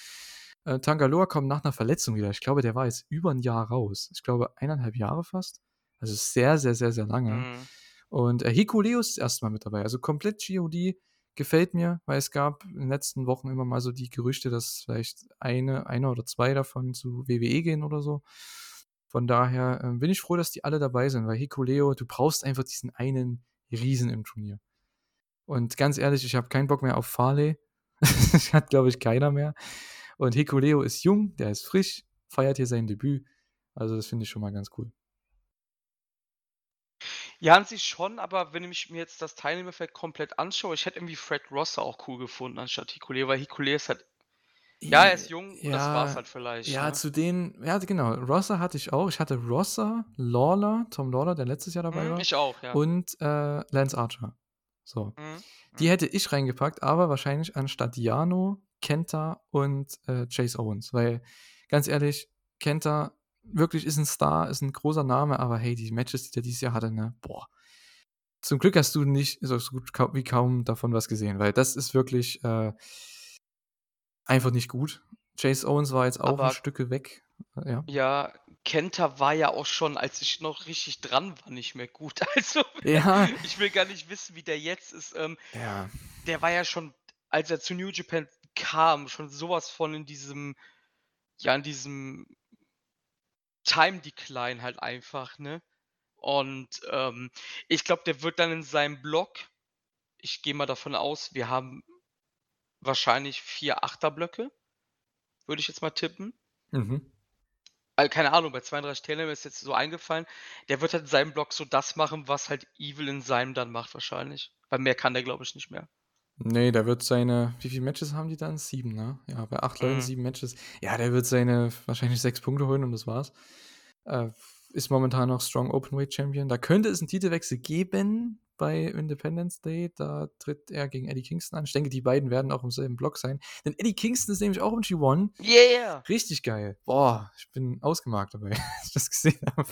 Äh, Tangaloa kommt nach einer Verletzung wieder. Ich glaube, der war jetzt über ein Jahr raus. Ich glaube, eineinhalb Jahre fast. Also sehr, sehr, sehr, sehr lange. Mhm. Und äh, Hikuleo ist erstmal mit dabei. Also komplett GOD gefällt mir, weil es gab in den letzten Wochen immer mal so die Gerüchte, dass vielleicht eine, einer oder zwei davon zu WWE gehen oder so. Von daher ähm, bin ich froh, dass die alle dabei sind, weil Hikuleo, du brauchst einfach diesen einen Riesen im Turnier. Und ganz ehrlich, ich habe keinen Bock mehr auf Farley. hat, glaube ich, keiner mehr. Und Hikuleo ist jung, der ist frisch, feiert hier sein Debüt. Also das finde ich schon mal ganz cool. Ja, an sich schon, aber wenn ich mir jetzt das Teilnehmerfeld komplett anschaue, ich hätte irgendwie Fred Rosser auch cool gefunden anstatt Hikuleo, weil Hikuleo ist halt ja, er ist jung und das war's halt vielleicht, Ja, ne? zu denen, ja, genau. Rosser hatte ich auch. Ich hatte Rosser, Lawler, Tom Lawler, der letztes Jahr dabei Mhm, war. ich auch, ja. Und äh, Lance Archer. So. Mhm, Die mhm. hätte ich reingepackt, aber wahrscheinlich anstatt Yano, Kenta und äh, Chase Owens. Weil, ganz ehrlich, Kenta wirklich ist ein Star, ist ein großer Name, aber hey, die Matches, die der dieses Jahr hatte, ne, boah. Zum Glück hast du nicht so gut wie kaum davon was gesehen, weil das ist wirklich äh, einfach nicht gut. Chase Owens war jetzt auch ein Aber Stücke weg. äh, Ja. ja, Kenta war ja auch schon, als ich noch richtig dran war, nicht mehr gut. Also, Ja. ich will gar nicht wissen, wie der jetzt ist. Ähm, Ja. der war ja schon, als er zu New Japan kam, schon sowas von in diesem ja, in diesem Time Decline halt einfach, ne? Und, ähm, ich glaube, der wird dann in seinem Block ich gehe mal davon aus, wir haben wahrscheinlich 4 Achterblöcke, würde ich jetzt mal tippen. Mhm. Weil, keine Ahnung, bei 32 Teilnehmern ist jetzt so eingefallen, der wird halt in seinem Block so das machen, was halt Evil in seinem dann macht wahrscheinlich. Weil mehr kann der, glaube ich, nicht mehr. Nee, der wird seine, wie viele Matches haben die dann? Sieben, ne? Ja, bei acht Leuten Mhm. sieben Matches. Ja, der wird seine wahrscheinlich sechs Punkte holen und das war's. Äh, ist momentan noch Strong Openweight Champion. Da könnte es einen Titelwechsel geben bei Independence Day. Da tritt er gegen Eddie Kingston an. Ich denke, die beiden werden auch im selben Block sein. Denn Eddie Kingston ist nämlich auch im G1. Yeah! Richtig geil. Boah, ich bin ausgemarkt dabei, als ich das gesehen habe.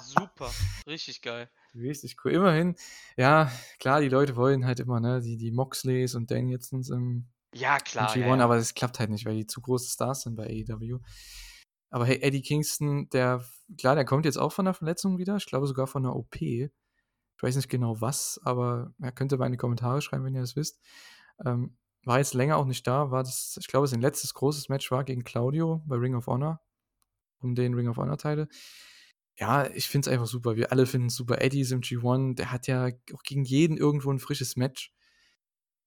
Super, richtig geil. Richtig cool. Immerhin, ja, klar, die Leute wollen halt immer, ne, die, die Moxleys und Danielsons im, Ja, im klar, G1, ja, ja. aber das klappt halt nicht, weil die zu große Stars sind bei AEW. Aber hey, Eddie Kingston, der, klar, der kommt jetzt auch von der Verletzung wieder. Ich glaube sogar von einer OP. Ich weiß nicht genau was, aber er könnte mal in die Kommentare schreiben, wenn ihr das wisst. Ähm, war jetzt länger auch nicht da, war das, ich glaube, sein letztes großes Match war gegen Claudio bei Ring of Honor, um den Ring of Honor-Teile. Ja, ich finde es einfach super. Wir alle finden es super. Eddie ist im G1, der hat ja auch gegen jeden irgendwo ein frisches Match.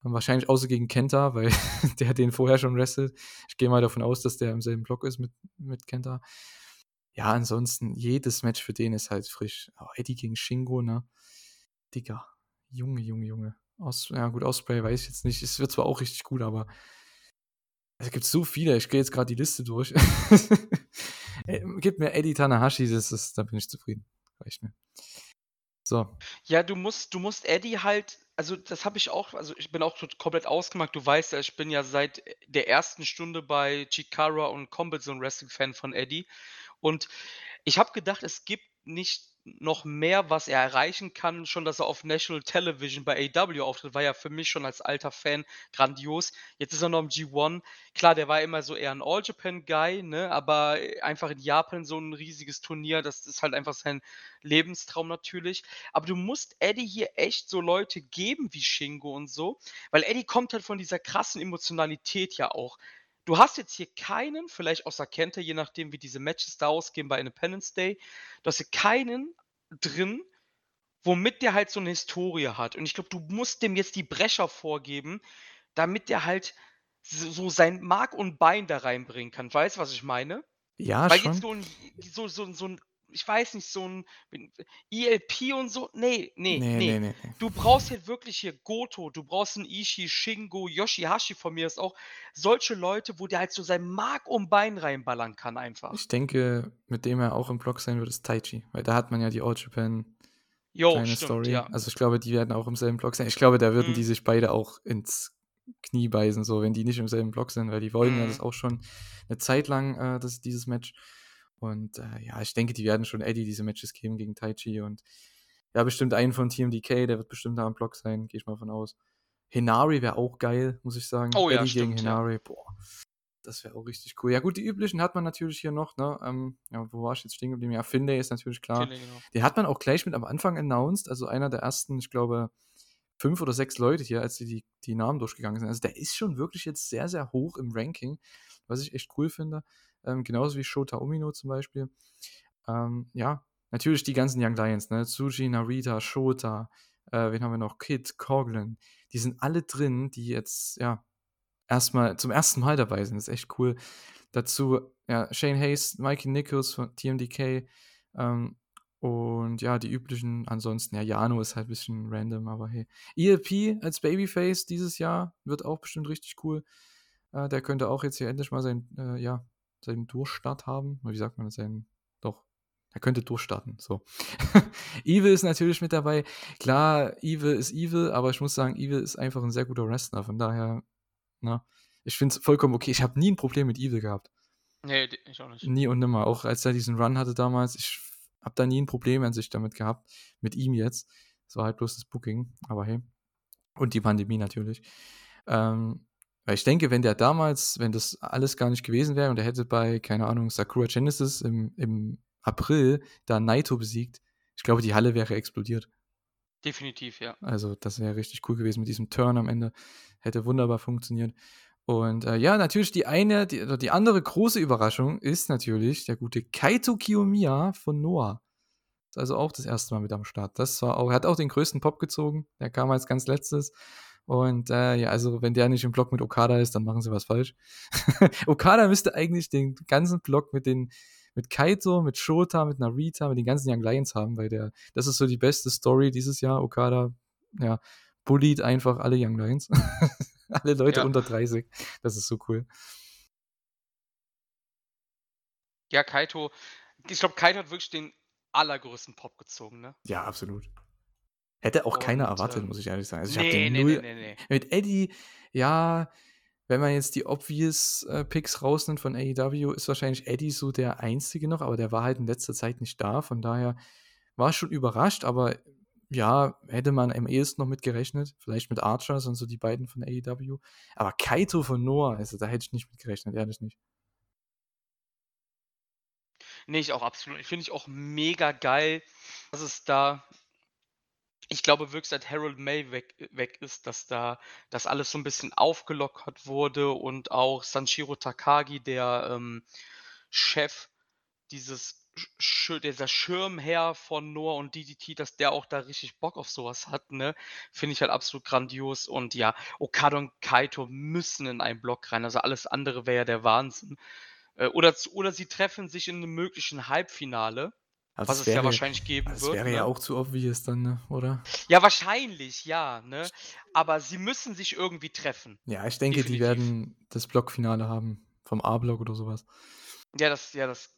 Wahrscheinlich außer gegen Kenta, weil der den vorher schon wrestelt. Ich gehe mal davon aus, dass der im selben Block ist mit, mit Kenta. Ja, ansonsten, jedes Match für den ist halt frisch. Oh, Eddie gegen Shingo, ne? Digga. Junge, Junge, Junge. Aus, ja, gut, Osprey weiß ich jetzt nicht. Es wird zwar auch richtig gut, aber es gibt so viele. Ich gehe jetzt gerade die Liste durch. Gib mir Eddie Tanahashi, das ist, da bin ich zufrieden. Reicht mir. So. Ja, du musst, du musst Eddie halt, also das habe ich auch, also ich bin auch komplett ausgemacht. Du weißt ja, ich bin ja seit der ersten Stunde bei Chikara und Combat Zone Wrestling Fan von Eddie. Und ich habe gedacht, es gibt nicht noch mehr, was er erreichen kann. Schon, dass er auf National Television bei AW auftritt, war ja für mich schon als alter Fan grandios. Jetzt ist er noch im G1. Klar, der war immer so eher ein All-Japan-Guy, ne? aber einfach in Japan so ein riesiges Turnier, das ist halt einfach sein Lebenstraum natürlich. Aber du musst Eddie hier echt so Leute geben wie Shingo und so, weil Eddie kommt halt von dieser krassen Emotionalität ja auch. Du hast jetzt hier keinen, vielleicht außer Kenta, je nachdem, wie diese Matches da ausgehen bei Independence Day, du hast hier keinen drin, womit der halt so eine Historie hat. Und ich glaube, du musst dem jetzt die Brecher vorgeben, damit der halt so sein Mark und Bein da reinbringen kann. Weißt du, was ich meine? Ja, Weil schon. jetzt so ein, so, so, so ein ich weiß nicht, so ein ELP und so. Nee, nee, Nee, nee. nee, nee, nee. Du brauchst hier wirklich hier Goto, du brauchst einen Ishii, Shingo, Yoshihashi von mir ist auch. Solche Leute, wo der halt so sein Mark um Bein reinballern kann einfach. Ich denke, mit dem er auch im Block sein wird, ist Taichi. Weil da hat man ja die All Japan Jo, kleine stimmt, Story. ja. Also ich glaube, die werden auch im selben Block sein. Ich glaube, da würden Mhm. die sich beide auch ins Knie beißen, so wenn die nicht im selben Block sind, weil die wollen ja Mhm. das auch schon eine Zeit lang, äh, das, dieses Match. Und äh, ja, ich denke, die werden schon Eddie diese Matches geben gegen Taichi und ja, bestimmt einen von TMDK, der wird bestimmt da am Block sein, gehe ich mal von aus. Hinari wäre auch geil, muss ich sagen. Oh ja, Eddie gegen stimmt, ja. Hinari, boah. Das wäre auch richtig cool. Ja, gut, die üblichen hat man natürlich hier noch, ne? Ähm, ja, wo war ich jetzt stehen geblieben? Ja, Finlay ist natürlich klar. Finde, genau. Den hat man auch gleich mit am Anfang announced, also einer der ersten, ich glaube, fünf oder sechs Leute hier, als die, die, die Namen durchgegangen sind. Also der ist schon wirklich jetzt sehr, sehr hoch im Ranking, was ich echt cool finde. Ähm, genauso wie Shota Umino zum Beispiel. Ähm, ja, natürlich die ganzen Young Lions, ne? Tsuji, Narita, Shota, äh, wen haben wir noch? Kid, Coughlin. Die sind alle drin, die jetzt, ja, erstmal zum ersten Mal dabei sind. Das ist echt cool. Dazu, ja, Shane Hayes, Mikey Nichols von TMDK, ähm, und ja, die üblichen, ansonsten, ja, Jano ist halt ein bisschen random, aber hey. ELP als Babyface dieses Jahr wird auch bestimmt richtig cool. Äh, der könnte auch jetzt hier endlich mal sein, äh, ja, seinen Durchstart haben. Wie sagt man das? Seinen, doch, er könnte durchstarten, so. Evil ist natürlich mit dabei. Klar, Evil ist Evil, aber ich muss sagen, Evil ist einfach ein sehr guter Wrestler. Von daher, na, ich finde es vollkommen okay. Ich habe nie ein Problem mit Evil gehabt. Nee, ich auch nicht. Nie und nimmer. Auch als er diesen Run hatte damals, ich habe da nie ein Problem an sich damit gehabt. Mit ihm jetzt. Es war halt bloß das Booking, aber hey. Und die Pandemie natürlich. Ähm, weil ich denke, wenn der damals, wenn das alles gar nicht gewesen wäre und er hätte bei, keine Ahnung, Sakura Genesis im, im April da Naito besiegt, ich glaube, die Halle wäre explodiert. Definitiv, ja. Also, das wäre richtig cool gewesen mit diesem Turn am Ende. Hätte wunderbar funktioniert. Und äh, ja, natürlich die eine, die, die andere große Überraschung ist natürlich der gute Kaito Kiyomiya von Noah. Ist also auch das erste Mal mit am Start. Das war auch, er hat auch den größten Pop gezogen. Der kam als ganz letztes. Und äh, ja, also wenn der nicht im Block mit Okada ist, dann machen sie was falsch. Okada müsste eigentlich den ganzen Block mit den mit Kaito, mit Shota, mit Narita, mit den ganzen Young Lions haben, weil der, das ist so die beste Story dieses Jahr. Okada, ja, bullied einfach alle Young Lions. alle Leute Ja. unter 30. Das ist so cool. Ja, Kaito, ich glaube, Kaito hat wirklich den allergrößten Pop gezogen, ne? Ja, absolut. Hätte auch keiner Und, erwartet, ähm, muss ich ehrlich sagen. Also ich nee, den nee, null, nee, nee, nee. Mit Eddie, ja, wenn man jetzt die obvious äh, Picks rausnimmt von AEW, ist wahrscheinlich Eddie so der einzige noch, aber der war halt in letzter Zeit nicht da. Von daher war ich schon überrascht, aber ja, hätte man am ehesten noch mit gerechnet. Vielleicht mit Archer, sonst so die beiden von AEW. Aber Kaito von Noah, also da hätte ich nicht mit gerechnet, ehrlich nicht. Nee, ich auch absolut. Finde ich auch mega geil, dass es da Ich glaube wirklich, seit Harold May weg weg ist, dass da das alles so 'n bisschen aufgelockert wurde und auch Sanshiro Takagi, der, ähm, Chef dieses dieser Schirmherr von Noah und DDT, dass der auch da richtig Bock auf so was hat, ne? Finde ich halt absolut grandios und ja, Okada und Kaito müssen in einen Block rein, also alles andere wäre ja der Wahnsinn. Äh, oder oder sie treffen sich in 'nem möglichen Halbfinale, Also, was es es ja wäre wahrscheinlich geben es wird, wäre ja ne? auch zu obvious dann, ne, oder? Ja, wahrscheinlich, ja, ne? Aber sie müssen sich irgendwie treffen. Ja, ich denke, die Definitiv. werden das Blockfinale haben vom A-Block oder so was. Ja, das ja, das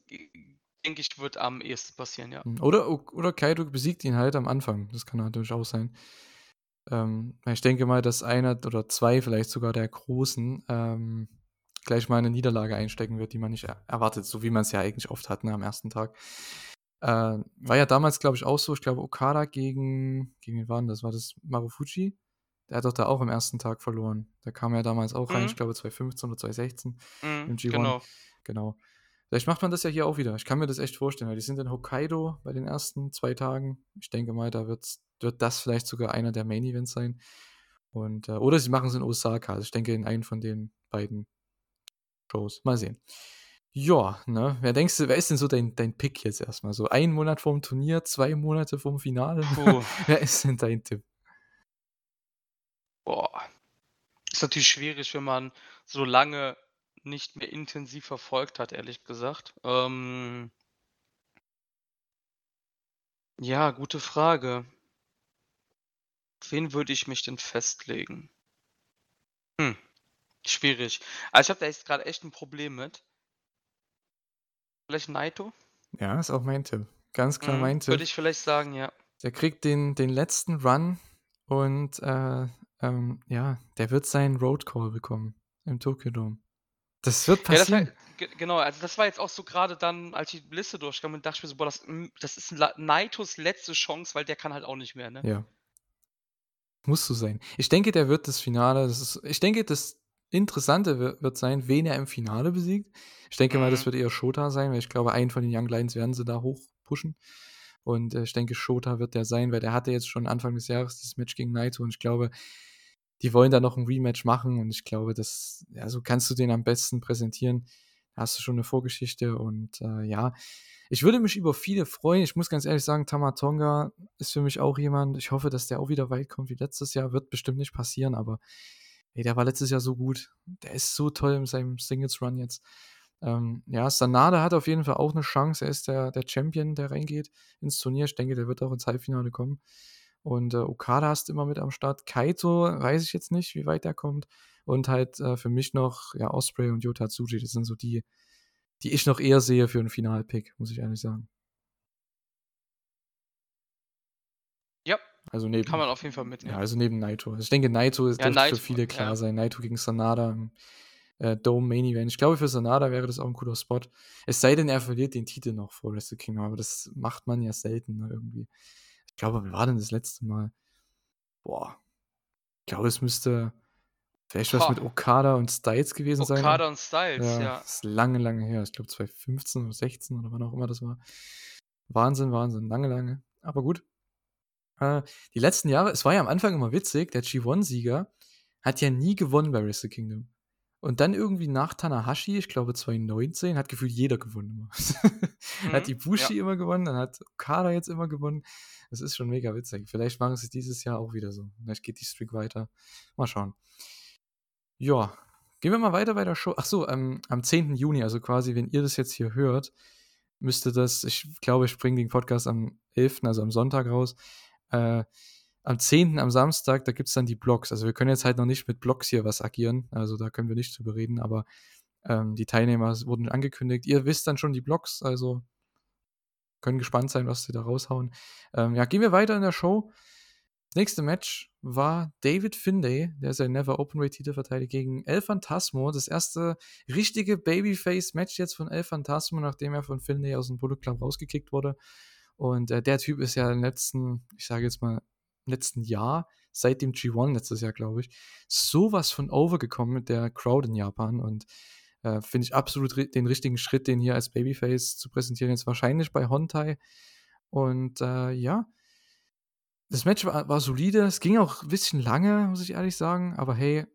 denke ich, wird am ehesten passieren, ja. Hm, oder oder Kaito besiegt ihn halt am Anfang. Das kann natürlich auch sein. Ähm, ich denke mal, dass einer oder 2 vielleicht sogar der Großen, ähm, gleich mal 'ne Niederlage einstecken wird, die man nicht er erwartet, so wie man's ja eigentlich oft hat, ne, am 1. Tag. Äh, war ja damals, glaube ich, auch so. Ich glaube, Okada gegen gegen wen war 'n das? War das Marufuji? Der hat doch da auch am 1. Tag verloren. Der kam ja damals auch rein, ich Mhm. glaube 2015 oder 2016 Mhm, im G1. genau. Genau. Vielleicht macht man das ja hier auch wieder. Ich kann mir das echt vorstellen, weil die sind in Hokkaido bei den ersten 2 Tagen. Ich denke mal, da wird's wird das vielleicht sogar einer der Main Events sein. Und, äh oder sie machen's in Osaka. Also, ich denke in einen von den beiden Shows. Mal sehen. Ja, ne? Wer denkst du wer ist denn so dein dein Pick jetzt erst mal so? 1 Monat vorm Turnier, 2 Monate vorm Finale? Puh. Wer ist denn dein Tipp? Boah. Ist natürlich schwierig, wenn man so lange nicht mehr intensiv verfolgt hat, ehrlich gesagt. Ähm Ja, gute Frage. Auf wen würde ich mich denn festlegen? Hm, schwierig. Also, ich habe da jetzt grad echt 'n Problem mit. Vielleicht Naito? Ja, ist auch mein Tipp. Ganz klar Mhm, mein Tipp. würde ich vielleicht sagen, ja. Der kriegt den den letzten Run und, äh, ähm, ja, der wird seinen Road Call bekommen im Tokyo Dome. Das wird Ja, das war passieren. ge genau, also das war jetzt auch so grade dann, als die Liste durchkam und dachte ich mir so: „Boah, das hm, das ist Naitos letzte Chance, weil der kann halt auch nicht mehr“, ne? Ja. Muss so sein. Ich denke, der wird das Finale das ist ich denke, das Interessante wi wird sein, wen er im Finale besiegt. Ich denke mal, das Mhm. wird eher Shota sein, weil ich glaube, einen von den Young Lions werden sie da hoch pushen. Und, äh, ich denke, Shota wird der sein, weil der hatte jetzt schon Anfang des Jahres dieses Match gegen Naito und ich glaube, die wollen da noch 'n Rematch machen und ich glaube, das ja, so kannst du den am besten präsentieren. Da hast du schon 'ne Vorgeschichte und, äh, ja, ich würde mich über viele freuen. Ich muss ganz ehrlich sagen, Tama Tonga ist für mich auch jemand ich hoffe, dass der auch wieder weit kommt wie letztes Jahr. Wird bestimmt nicht passieren, aber ey, der war letztes Jahr so gut. Der ist so toll in seinem Singles Run jetzt. Ähm, ja, Sanada hat auf jeden Fall auch 'ne Chance. Er ist der der Champion, der reingeht ins Turnier. Ich denke, der wird auch ins Halbfinale kommen. Und, äh, Okada hast du immer mit am Start. Kaito weiß ich jetzt nicht, wie weit der kommt. Und halt, äh, für mich noch, ja, Osprey und Yota Tsuji. Das sind so die, die ich noch eher sehe für 'n Final-Pick, muss ich ehrlich sagen. Also, neben kann man auf jeden Fall ja, mitnehmen. also neben Naito. Also, ich denke, Naito Ja, dürfte für Naito, viele klar ja. sein. Naito gegen Sanada im, äh, Dome Main Event. Ich glaube, für Sanada wäre das auch 'n cooler Spot. Es sei denn, er verliert den Titel noch vor Wrestle Kingdom, aber das macht man ja selten, ne, irgendwie. Ich glaube, wann war denn das letzte Mal? Boah. Ich glaube, es müsste vielleicht was mit Boah. Okada und Styles gewesen sein. Okada und Styles, Ja, ja. ist lange, lange her. Ich glaube 2015 oder 16 oder wann auch immer das war. Wahnsinn, Wahnsinn, lange, lange. Aber gut. Äh, die letzten Jahre es war ja am Anfang immer witzig, der G1-Sieger hat ja nie gewonnen bei Wrestle Kingdom. Und dann irgendwie nach Tanahashi, ich glaube 2019, hat gefühlt jeder gewonnen immer. Hat Mhm, Ibushi ja. immer gewonnen, dann hat Okada jetzt immer gewonnen. Das ist schon mega witzig. Vielleicht machen sie's dieses Jahr auch wieder so. Vielleicht geht die Streak weiter. Mal schauen. Ja, gehen wir mal weiter bei der Show. Ach so, ähm, am 10. Juni, also quasi, wenn ihr das jetzt hier hört, müsste das ich glaube, ich bringe den Podcast am 11., also am Sonntag raus. Äh, am 10., am Samstag, da gibt's dann die Blocks. Also, wir können jetzt halt noch nicht mit Blocks hier was agieren. Also, da können wir nicht drüber reden, aber, ähm, die Teilnehmer wurden angekündigt. Ihr wisst dann schon die Blocks, also können gespannt sein, was sie da raushauen. Ähm, ja, gehen wir weiter in der Show. Das nächste Match war David Finlay, der sein Never Openweight-Titel verteidigt, gegen El Phantasmo. Das erste richtige Babyface-Match jetzt von El Phantasmo, nachdem er von Finlay aus'm Bullet Club rausgekickt wurde. Und, äh, der Typ ist ja im letzten ich sage jetzt mal, letzten Jahr, seit dem G1 letztes Jahr, glaube ich, so was von over gekommen mit der Crowd in Japan und, äh, finde ich absolut ri den richtigen Schritt, den hier als Babyface zu präsentieren, jetzt wahrscheinlich bei Hontai. Und, äh, ja Das Match war war solide. Es ging auch 'n bisschen lange, muss ich ehrlich sagen, aber hey,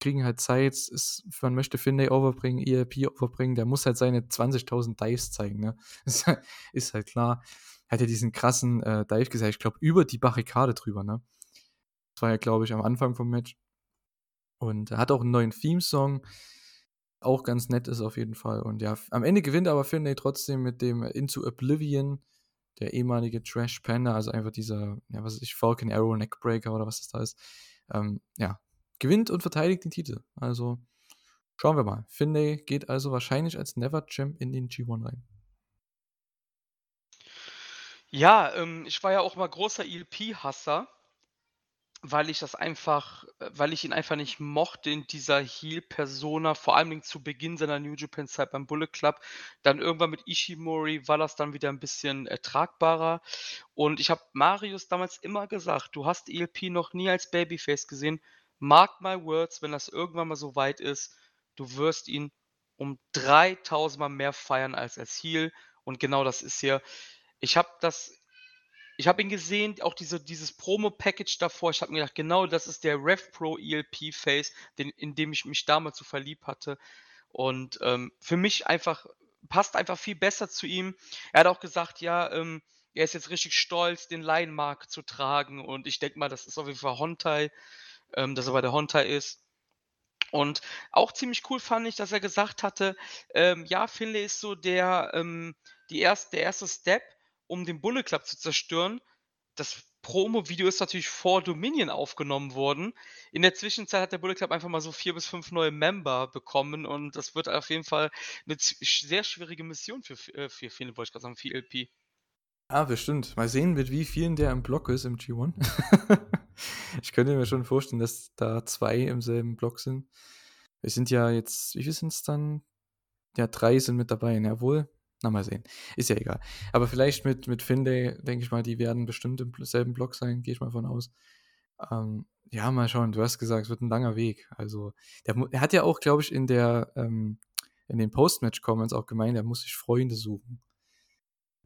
kriegen halt Zeit. Es man möchte Finlay overbringen, ELP overbringen, der muss halt seine 20.000 Dives zeigen, ne? Ist halt ist klar. Hat ja diesen krassen, äh, Dive gezeigt, ich glaube, über die Barrikade drüber, ne? Das war ja, glaube ich, am Anfang vom Match. Und er hat auch 'n neuen Theme-Song, auch ganz nett ist auf jeden Fall. Und ja, am Ende gewinnt aber Finlay trotzdem mit dem Into Oblivion, der ehemalige Trash Panda, also einfach dieser, ja, was weiß ich, Falcon Arrow Neckbreaker oder was das da ist. Ähm, ja, gewinnt und verteidigt den Titel. Also schauen wir mal. Finlay geht also wahrscheinlich als Never Champ in den G1 rein. Ja, ähm, ich war ja auch mal großer ELP-Hasser weil ich das einfach äh, weil ich ihn einfach nicht mochte in dieser Heel-Persona, vor Dingen zu Beginn seiner New Japan-Zeit beim Bullet Club. Dann irgendwann mit Ishimori war das dann wieder 'n bisschen ertragbarer. Und ich habe Marius damals immer gesagt: „Du hast ELP noch nie als Babyface gesehen. Mark my words, wenn das irgendwann mal so weit ist, du wirst ihn um 3.000 Mal mehr feiern als als Heel.“ Und genau das ist hier ich habe das ich habe ihn gesehen, auch diese dieses Promo-Package davor. Ich habe mir gedacht: „Genau das ist der Rev Pro ELP Face, den in dem ich mich damals so verliebt hatte.“ Und, ähm, für mich einfach passt einfach viel besser zu ihm. Er hat auch gesagt, ja, ähm, er ist jetzt richtig stolz, den Lion-Mark zu tragen. Und ich denke mal, das ist auf jeden Fall Hontai, ähm, dass er bei der Hontai ist. Und auch ziemlich cool fand ich, dass er gesagt hatte, ähm, ja, Finlay ist so der, ähm die erst der erste Step, um den Bullet Club zu zerstören. Das Promo-Video ist natürlich vor Dominion aufgenommen worden. In der Zwischenzeit hat der Bullet Club einfach mal so 4 bis 5 neue Member bekommen und das wird auf jeden Fall 'ne z sehr schwierige Mission für äh, für Finlay, wollte ich grad sagen, für ELP. Ah, bestimmt. Mal sehen, mit wie vielen der im Block ist im G1. Ich könnte mir schon vorstellen, dass da 2 im selben Block sind. Es sind ja jetzt wie viel sind's dann? Ja, 3 sind mit dabei, ne? Obwohl na, mal sehen. Ist ja egal. Aber vielleicht mit mit Finlay, denke ich mal, die werden bestimmt im selben Block sein, gehe ich mal von aus. Ähm, ja, mal schauen. Du hast gesagt, es wird 'n langer Weg. Also, der mu er hat ja auch, glaube ich, in der ähm, in den Post-Match-Comments auch gemeint, er muss sich Freunde suchen.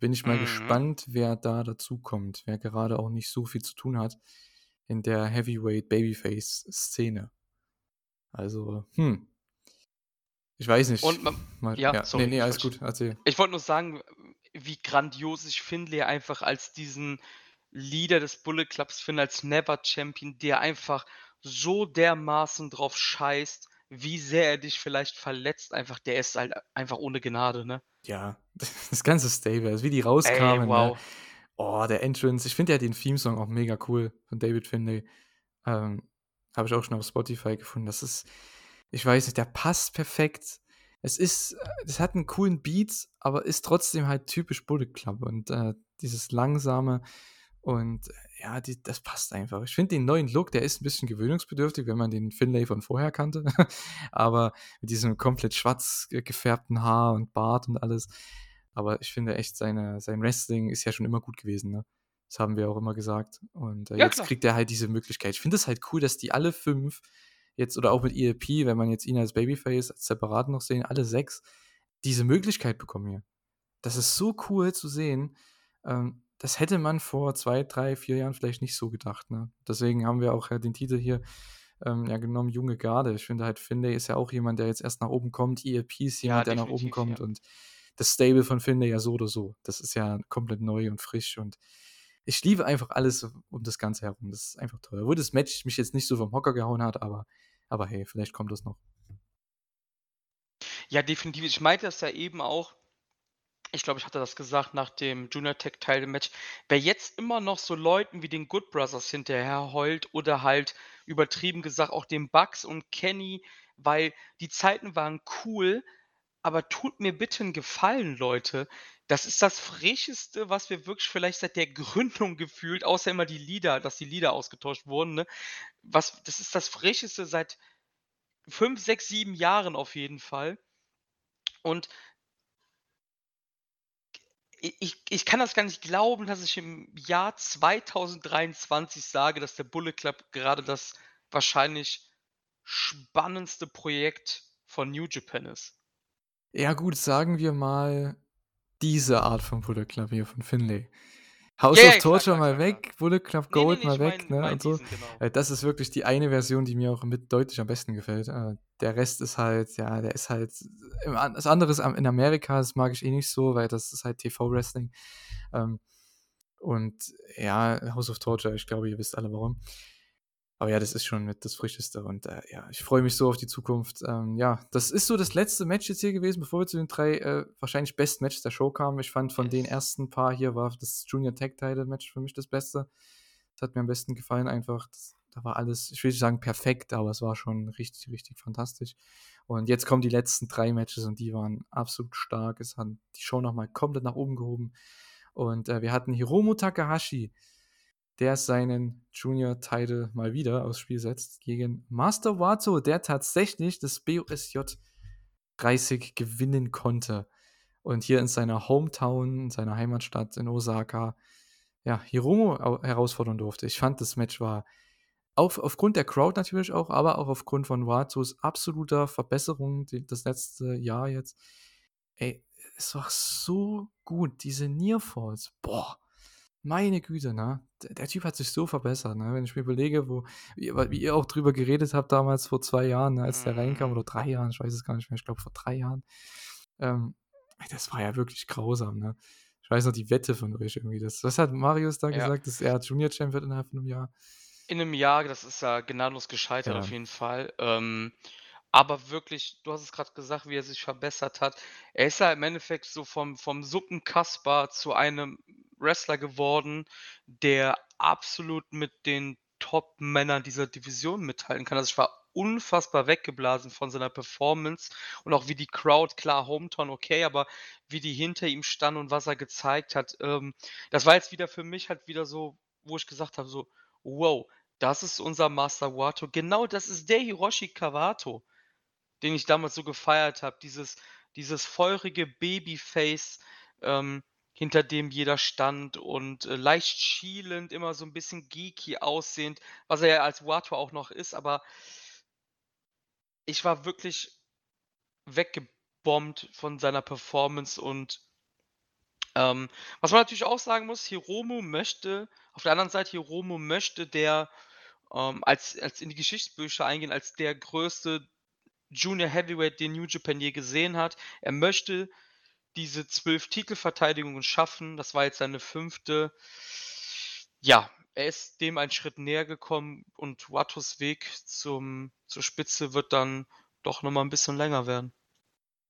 Bin ich mal Mhm. gespannt, wer da dazukommt, wer gerade auch nicht so viel zu tun hat in der Heavyweight-Babyface-Szene. Also, hm. Ich weiß Und nicht. ma Mal ja, ja, sorry, ne, ich alles gut, erzähl. ich wollte nur sagen, wie grandios ich Finlay einfach als diesen Leader des Bullet Clubs finde, als Never Champion, der einfach so dermaßen drauf scheißt, wie sehr er dich vielleicht verletzt einfach. Der ist halt einfach ohne Gnade, ne? Ja, das ganze Stable, also wie die Ey, rauskamen, ne? wow. Oh, der Entrance. Ich finde ja den Theme-Song auch mega cool von David Finlay. Ähm, habe ich auch schon auf Spotify gefunden. Das ist ich weiß nicht, der passt perfekt. Es ist äh, es hat 'n coolen Beat, aber ist trotzdem halt typisch Bullet Club und, äh, dieses Langsame und ja, die das passt einfach. Ich finde den neuen Look, der ist 'n bisschen gewöhnungsbedürftig, wenn man den Finlay von vorher kannte. Aber mit diesem komplett schwarz ge gefärbten Haar und Bart und alles. Aber ich finde echt, seine sein Wrestling ist ja schon immer gut gewesen, ne? Das haben wir auch immer gesagt. Und, äh, Ja, jetzt klar. kriegt er halt diese Möglichkeit. Ich finde es halt cool, dass die alle 5 jetzt oder auch mit ELP, wenn man jetzt ihn als Babyface als separat noch sehen, alle 6 diese Möglichkeit bekommen hier. Das ist so cool zu sehen. Ähm, das hätte man vor 2, 3, 4 Jahren vielleicht nicht so gedacht, ne? Deswegen haben wir auch ja den Titel hier, ähm, ja genommen, junge Garde. Ich finde halt, Finlay ist ja auch jemand, der jetzt erst nach oben kommt. ELP ist Ja, jemand, der nach oben kommt ja. und das Stable von Finlay ja so oder so. Das ist ja komplett neu und frisch und ich liebe einfach alles um das Ganze herum. Das ist einfach toll. Obwohl das Match mich jetzt nicht so vom Hocker gehauen hat, aber aber hey, vielleicht kommt das noch. Ja, definitiv. Ich meinte das ja eben auch ich glaube, ich hatte das gesagt nach dem Junior Tag Title Match. Wer jetzt immer noch so Leuten wie den Good Brothers hinterher heult oder halt übertrieben gesagt auch den Bucks und Kenny, weil die Zeiten waren cool, aber tut mir bitte 'n Gefallen, Leute. Das ist das Frischeste, was wir wirklich vielleicht seit der Gründung gefühlt außer immer die Lieder dass die Lieder ausgetauscht wurden, ne? Was das ist das Frischeste seit 5, 6, 7 Jahren auf jeden Fall. Und ich ich kann das gar nicht glauben, dass ich im Jahr 2023 sage, dass der Bullet Club gerade das wahrscheinlich spannendste Projekt von New Japan ist. Ja gut, sagen wir mal, diese Art von Bullet Club hier von Finlay. House Ja, of ja, klar, Torture klar, mal klar, klar. weg, Bullet Club Gold ne, mal ich weg, meine ne, meine und so. diesen, genau. Äh, das ist wirklich die eine Version, die mir auch mit deutlich am besten gefällt. Äh, der Rest ist halt, ja, der ist halt an das andere ist in Amerika, das mag ich eh nicht so, weil das ist halt TV-Wrestling. Ähm, und ja, House of Torture, ich glaube, ihr wisst alle warum. Aber ja, das ist schon mit das Frischeste und, äh, ja, ich freue mich so auf die Zukunft. Ähm, ja, das ist so das letzte Match jetzt hier gewesen, bevor wir zu den 3, äh, wahrscheinlich besten Matches der Show kamen. Ich fand von den Yes. ersten paar hier war das Junior Tag Title Match für mich das Beste. Das hat mir am besten gefallen einfach. Das da war alles, ich will nicht sagen perfekt, aber es war schon richtig, richtig fantastisch. Und jetzt kommen die letzten 3 Matches und die waren absolut stark. Es hat die Show noch mal komplett nach oben gehoben. Und, äh, wir hatten Hiromu Takahashi, der seinen Junior Title mal wieder aufs Spiel setzt gegen Master Wato, der tatsächlich das BOSJ 30 gewinnen konnte. Und hier in seiner Hometown, in seiner Heimatstadt in Osaka, ja, Hiromu au herausfordern durfte. Ich fand, das Match war auf aufgrund der Crowd natürlich auch, aber auch aufgrund von Watos absoluter Verbesserung die das letzte Jahr jetzt. Ey, es war so gut, diese Near Falls. Boah, meine Güte, ne? Der Typ hat sich so verbessert, ne? Wenn ich mir überlege, wo wie wie ihr auch drüber geredet habt damals vor 2 Jahren, ne, als der reinkam Mhm. oder 3 Jahren, ich weiß es gar nicht mehr, ich glaube vor 3 Jahren. Ähm, das war ja wirklich grausam, ne? Ich weiß noch die Wette von euch irgendwie. Das was hat Marius da Ja. gesagt, dass er Junior Champ wird innerhalb von 'nem Jahr? In 'nem Jahr, das ist ja gnadenlos gescheitert auf Ja. jeden Fall. Ähm, aber wirklich, du hast es grad gesagt, wie er sich verbessert hat. Er ist ja im Endeffekt so vom vom Suppenkasper zu einem Wrestler geworden, der absolut mit den Top-Männern dieser Division mithalten kann. Also, ich war unfassbar weggeblasen von seiner Performance und auch wie die Crowd klar, Hometown okay, aber wie die hinter ihm standen und was er gezeigt hat. Ähm, das war jetzt wieder für mich halt wieder so, wo ich gesagt habe, so: „Wow, das ist unser Master Wato.“ Genau das ist der Hiroshi Kawato, den ich damals so gefeiert habe. Dieses dieses feurige Babyface, ähm, hinter dem jeder stand und, äh, leicht schielend, immer so 'n bisschen geeky aussehend, was er ja als Wato auch noch ist, aber ich war wirklich weggebombt von seiner Performance und ähm, was man natürlich auch sagen muss, Hiromu möchte auf der anderen Seite, Hiromu möchte der, ähm, als als in die Geschichtsbücher eingehen als der größte Junior Heavyweight, den New Japan je gesehen hat. Er möchte diese 12 Titelverteidigungen schaffen. Das war jetzt seine 5. Ja, er ist dem einen Schritt näher gekommen und Watos Weg zum zur Spitze wird dann doch noch mal 'n bisschen länger werden.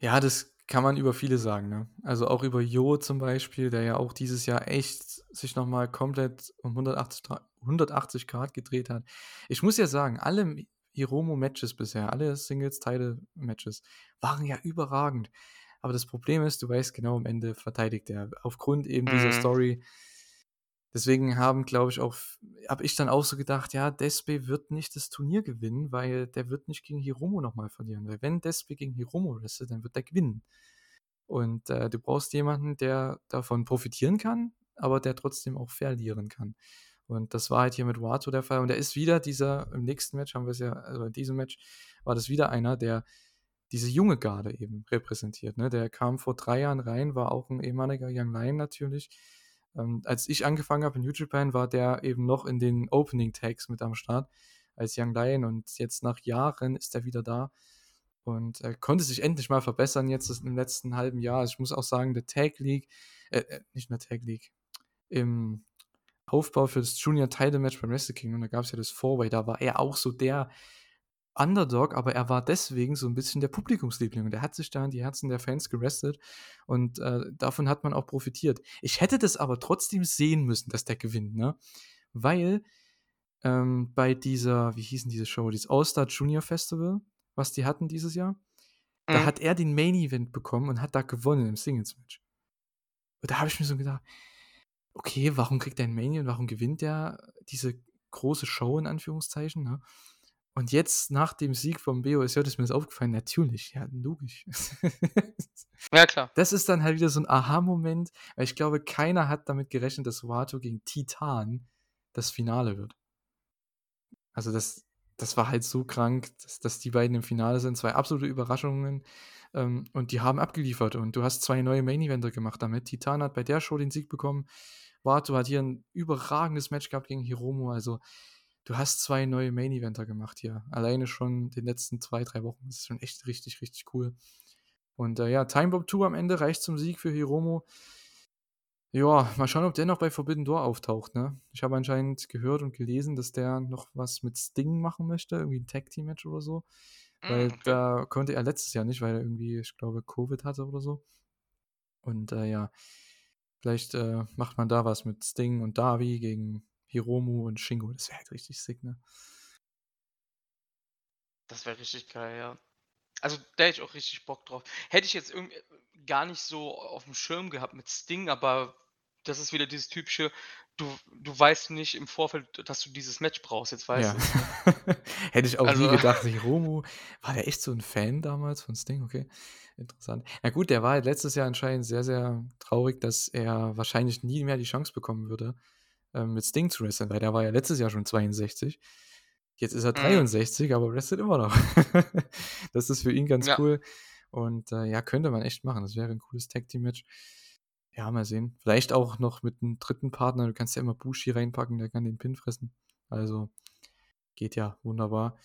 Ja, das kann man über viele sagen, ne? Also, auch über Jo zum Beispiel, der ja auch dieses Jahr echt sich noch mal komplett um 180 Dra 180 Grad gedreht hat. Ich muss ja sagen, alle M Hiromu-Matches bisher, alle Singles-Title-Matches waren ja überragend. Aber das Problem ist, du weißt genau, am Ende verteidigt er aufgrund eben dieser Mhm. Story. Deswegen haben, glaube ich, auch habe ich dann auch so gedacht: „Ja, Despe wird nicht das Turnier gewinnen, weil der wird nicht gegen Hiromu noch mal verlieren.“ Weil wenn Despe gegen Hiromu wrestelt, dann wird der gewinnen. Und, äh, du brauchst jemanden, der davon profitieren kann, aber der trotzdem auch verlieren kann. Und das war halt hier mit Wato der Fall. Und er ist wieder dieser im nächsten Match haben wir's ja also, in diesem Match war das wieder einer, der diese junge Garde eben repräsentiert, ne? Der kam vor 3 Jahren rein, war auch 'n ehemaliger Young Lion natürlich. Ähm, als ich angefangen habe in New Japan, war der eben noch in den Opening Tags mit am Start als Young Lion und jetzt nach Jahren ist er wieder da und, äh, konnte sich endlich mal verbessern jetzt im letzten 1/2 Jahr. Also, ich muss auch sagen, der Tag League äh, äh, nicht der Tag League, im Aufbau für das Junior Title Match beim Wrestle Kingdom, da gab's ja das Four-Way, da war er auch so der Underdog, aber er war deswegen so 'n bisschen der Publikumsliebling und er hat sich da in die Herzen der Fans gewrestelt und, äh, davon hat man auch profitiert. Ich hätte das aber trotzdem sehen müssen, dass der gewinnt, ne? Weil, ähm, bei dieser wie hieß 'n diese Show, dieses All-Star Junior Festival, was die hatten dieses Jahr, da Mhm. hat er den Main Event bekommen und hat da gewonnen im Singles-Match. Und da habe ich mir so gedacht: „Okay, warum kriegt der 'n Main Event? Warum gewinnt der diese große Show in Anführungszeichen“, ne? Und jetzt nach dem Sieg vom BOSJ ist mir das aufgefallen, natürlich, ja, logisch. Ja, klar. Das ist dann halt wieder so 'n Aha-Moment, weil ich glaube, keiner hat damit gerechnet, dass Wato gegen Titan das Finale wird. Also, das das war halt so krank, dass dass die beiden im Finale sind, 2 absolute Überraschungen, ähm, und die haben abgeliefert und du hast 2 neue Main Eventer gemacht damit. Titan hat bei der Show den Sieg bekommen Wato hat hier ein überragendes Match gehabt gegen Hiromu. Also, du hast zwei neue Main-Eventer gemacht hier. Alleine schon den letzten zwei, drei Wochen. Das ist schon echt richtig, richtig cool. Und äh, ja, Time Bomb 2 am Ende reicht zum Sieg für Hiromu. Ja, mal schauen, ob der noch bei Forbidden Door auftaucht, ne? Ich habe anscheinend gehört und gelesen, dass der noch was mit Sting machen möchte, irgendwie ein Tag-Team-Match oder so. Weil Mm, okay. da konnte er letztes Jahr nicht, weil er irgendwie, ich glaube, Covid hatte oder so. Und äh, ja, vielleicht äh, macht man da was mit Sting und Davi gegen Hiromu und Shingo. Das wäre halt richtig sick, ne? Das wäre richtig geil, ja. Also, da hätte ich auch richtig Bock drauf. Hätte ich jetzt irgendwie gar nicht so auf dem Schirm gehabt mit Sting, aber das ist wieder dieses typische, du du weißt nicht im Vorfeld, dass du dieses Match brauchst, jetzt weißt Ja. du's, ne? Hätte ich auch nie Also gedacht. Hiromu, war der echt so ein Fan damals von Sting? Okay, interessant. Na gut, der war halt letztes Jahr anscheinend sehr, sehr traurig, dass er wahrscheinlich nie mehr die Chance bekommen würde, ähm, mit Sting zu wresteln, weil der war ja letztes Jahr schon 62. Jetzt ist er Mhm. 63, aber wrestelt immer noch. Das ist für ihn ganz Ja. cool und, äh, ja, könnte man echt machen. Das wäre 'n cooles Tag-Team-Match. Ja, mal sehen. Vielleicht auch noch mit 'nem dritten Partner. Du kannst ja immer Bushi reinpacken, der kann den Pin fressen. Also, geht ja wunderbar.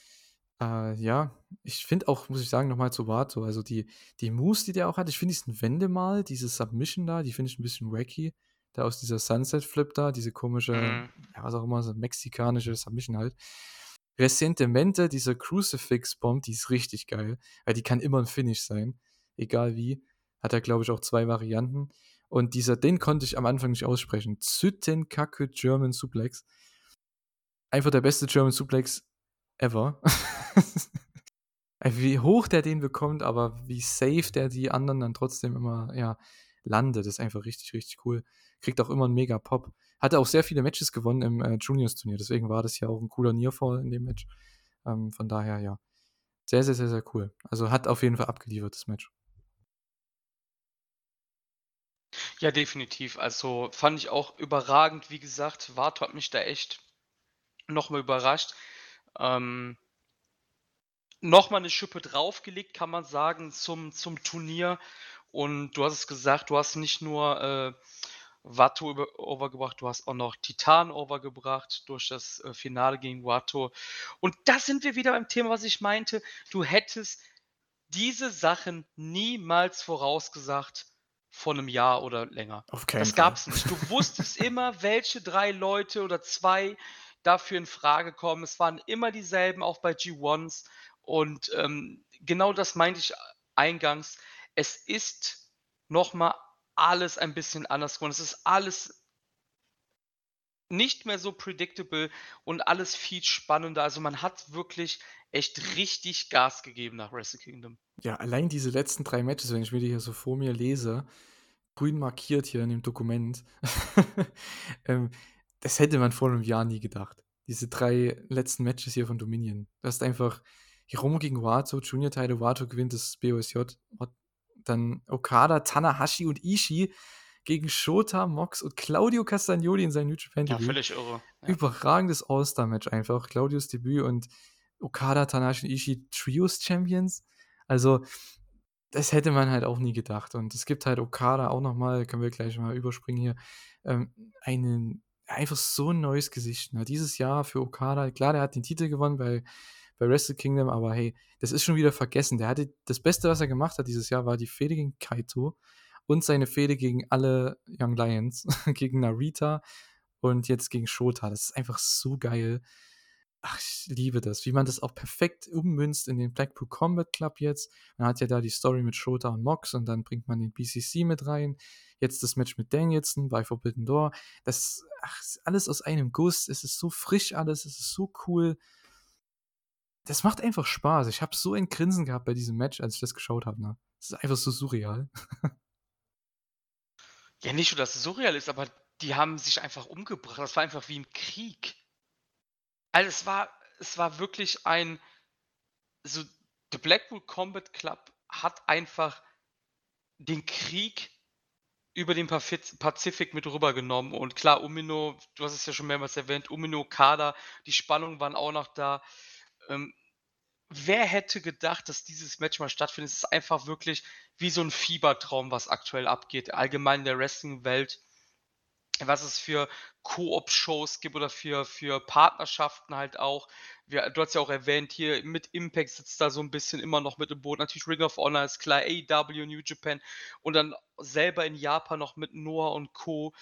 Äh, ja, ich finde auch, muss ich sagen, noch mal zu Wato, also die die Moves, die der auch hat, ich finde diesen Wendemal, diese Submission da, die finde ich 'n bisschen wacky. Da aus dieser Sunset Flip da, diese komische, Mhm. ja, was auch immer, so mexikanische Submission halt. Ressentemente, diese Crucifix Bomb, die ist richtig geil, weil die kann immer 'n Finish sein, egal wie. Hat er, glaube ich, auch 2 Varianten. Und dieser den konnte ich am Anfang nicht aussprechen. Tsutenkaku German Suplex. Einfach der beste German Suplex ever. Wie hoch der den bekommt, aber wie safe der die anderen dann trotzdem immer, ja, landet, ist einfach richtig, richtig cool. Kriegt auch immer 'n mega Pop. Hatte auch sehr viele Matches gewonnen im, äh, Juniors-Turnier, deswegen war das ja auch 'n cooler Nearfall in dem Match. Ähm, von daher, ja. Sehr, sehr, sehr, sehr cool. Also, hat auf jeden Fall abgeliefert, das Match. Ja, definitiv. Also, fand ich auch überragend. Wie gesagt, Wato hat mich da echt noch mal überrascht. Ähm noch mal 'ne Schippe draufgelegt, kann man sagen, zum zum Turnier. Und du hast es gesagt, du hast nicht nur, äh, Über overgebracht, du hast auch noch Titan overgebracht durch das, äh, Finale gegen Wato. Und da sind wir wieder beim Thema, was ich meinte. Du hättest diese Sachen niemals vorausgesagt vor 'nem Jahr oder länger. Auf keinen Das Fall. gab's nicht. Du wusstest immer, welche 3 Leute oder 2 dafür in Frage kommen. Es waren immer dieselben, auch bei G1s. Und, ähm, genau das meinte ich eingangs. Es ist noch mal alles ein bisschen anders geworden. Es ist alles nicht mehr so predictable und alles viel spannender. Also, man hat wirklich echt richtig Gas gegeben nach Wrestle Kingdom. Ja, allein diese letzten 3 Matches, wenn ich mir die hier so vor mir lese, grün markiert hier in dem Dokument, ähm, das hätte man vor 'nem Jahr nie gedacht. Diese 3 letzten Matches hier von Dominion. Du hast einfach Hiromu gegen Wato, Junior-Title, Wato gewinnt das BOSJ. Dann Okada, Tanahashi und Ishii gegen Shota, Mox und Claudio Castagnoli in seinem New Japan Ja, Debüt. völlig irre, ja. Überragendes All-Star-Match einfach. Claudios Debüt und Okada, Tanahashi und Ishii Trios-Champions. Also, das hätte man halt auch nie gedacht. Und es gibt halt Okada auch noch mal, können wir gleich mal überspringen hier, ähm, einen einfach so 'n neues Gesicht, ne? Dieses Jahr für Okada klar, der hat den Titel gewonnen bei bei Wrestle Kingdom, aber hey, das ist schon wieder vergessen. Der hatte das Beste, was er gemacht hat dieses Jahr, war die Fehde gegen Kaito und seine Fehde gegen alle Young Lions, gegen Narita und jetzt gegen Shota. Das ist einfach so geil. Ach, ich liebe das, wie man das auch perfekt ummünzt in den Blackpool Combat Club jetzt. Man hat ja da die Story mit Shota und Mox und dann bringt man den BCC mit rein. Jetzt das Match mit Danielson bei Forbidden Door. Das ach, ist alles aus einem Guss. Es ist so frisch alles, es ist so cool. Das macht einfach Spaß. Ich habe so ein Grinsen gehabt bei diesem Match, als ich das geschaut habe, ne? Das ist einfach so surreal. Ja, nicht nur, dass es surreal ist, aber die haben sich einfach umgebracht. Das war einfach wie 'n Krieg. Also, es war es war wirklich ein so The Blackpool Combat Club hat einfach den Krieg über den Pazifik mit rübergenommen. Und klar, Umino, du hast es ja schon mehrmals erwähnt, Umino, Okada, die Spannungen waren auch noch da. Ähm, wer hätte gedacht, dass dieses Match mal stattfindet? Es ist einfach wirklich wie so 'n Fiebertraum, was aktuell abgeht, allgemein in der Wrestling-Welt. was es für Koop-Shows gibt oder für für Partnerschaften halt auch. Wir du hast ja auch erwähnt, hier mit Impact sitzt da so 'n bisschen immer noch mit im Boot. Natürlich Ring of Honor ist klar, AEW, New Japan und dann selber in Japan noch mit Noah und Co.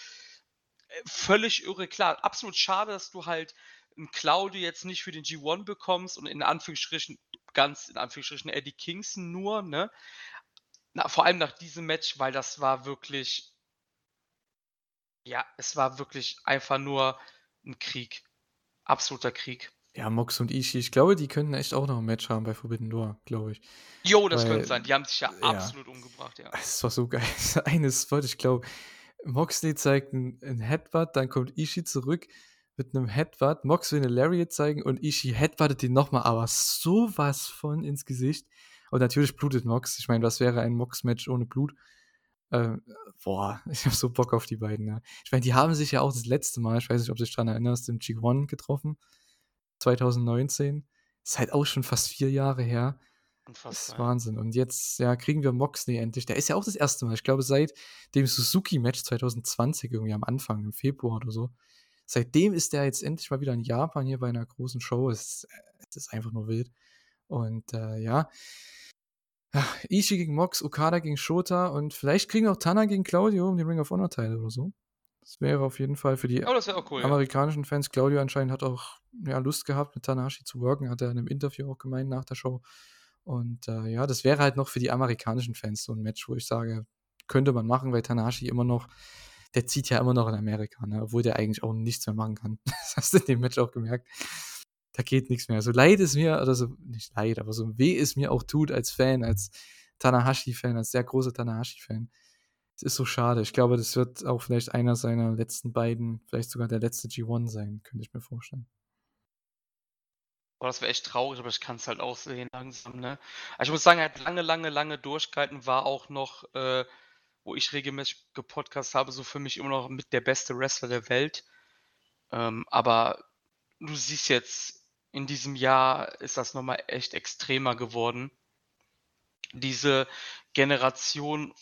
Äh, völlig irre, klar. Absolut schade, dass du halt 'n Claudio jetzt nicht für den G1 bekommst und in Anführungsstrichen ganz in Anführungsstrichen Eddie Kingston nur, ne? Na, vor allem nach diesem Match, weil das war wirklich ja, es war wirklich einfach nur 'n Krieg. Absoluter Krieg. Ja, Mox und Ishii, ich glaube, die könnten echt auch noch 'n Match haben bei Forbidden Door, glaube ich. Jo, das könnte Weil sein. Die haben sich ja ja. absolut umgebracht, ja. Es war so geil. Eine Spot, ich glaube, Moxley zeigt 'n 'n Headbutt, dann kommt Ishii zurück mit 'nem Headbutt. Mox will 'ne Lariat zeigen und Ishii headbuttet ihn noch mal, aber so was von ins Gesicht. Und natürlich blutet Mox. Ich meine, was wäre ein Mox-Match ohne Blut? Äh, boah, ich habe so Bock auf die beiden, ne? Ich meine, die haben sich ja auch das letzte Mal, ich weiß nicht, ob du dich dran erinnerst, im G1 getroffen, 2019. Ist halt auch schon fast 4 Jahre her. Ist Unfassbar, ja. Wahnsinn. Und jetzt, ja, kriegen wir Moxley endlich. Der ist ja auch das erste Mal, ich glaube, seit dem Suzuki-Match 2020 irgendwie am Anfang, im Februar oder so. Seitdem ist der jetzt endlich mal wieder in Japan hier bei 'ner großen Show. Es es ist einfach nur wild. Und, äh, ja. Ishii gegen Mox, Okada gegen Shota und vielleicht kriegen auch Tana gegen Claudio um den Ring of Honor-Title oder so. Das wäre auf jeden Fall für die Oh, cool, ja. amerikanischen Fans Claudio anscheinend hat auch, ja, Lust gehabt, mit Tanahashi zu worken, hat er in 'nem Interview auch gemeint nach der Show. Und, äh, ja, das wäre halt noch für die amerikanischen Fans so 'n Match, wo ich sage, könnte man machen, weil Tanahashi immer noch der zieht ja immer noch in Amerika, ne, obwohl der eigentlich auch nichts mehr machen kann. Das hast du in dem Match auch gemerkt. Da geht nix mehr. So leid es mir oder so nicht leid, aber so weh es mir auch tut als Fan, als Tanahashi-Fan, als sehr großer Tanahashi-Fan. Es ist so schade. Ich glaube, das wird auch vielleicht einer seiner letzten beiden vielleicht sogar der letzte G1 sein, könnte ich mir vorstellen. Boah, das wäre echt traurig, aber ich kann's halt auch sehen langsam, ne? Aber ich muss sagen, er hat lange, lange, lange durchgehalten, war auch noch, äh, wo ich regelmäßig gepodcastet habe, so für mich immer noch mit der beste Wrestler der Welt. Ähm, aber du siehst jetzt, in diesem Jahr ist das noch mal echt extremer geworden. Diese Generation,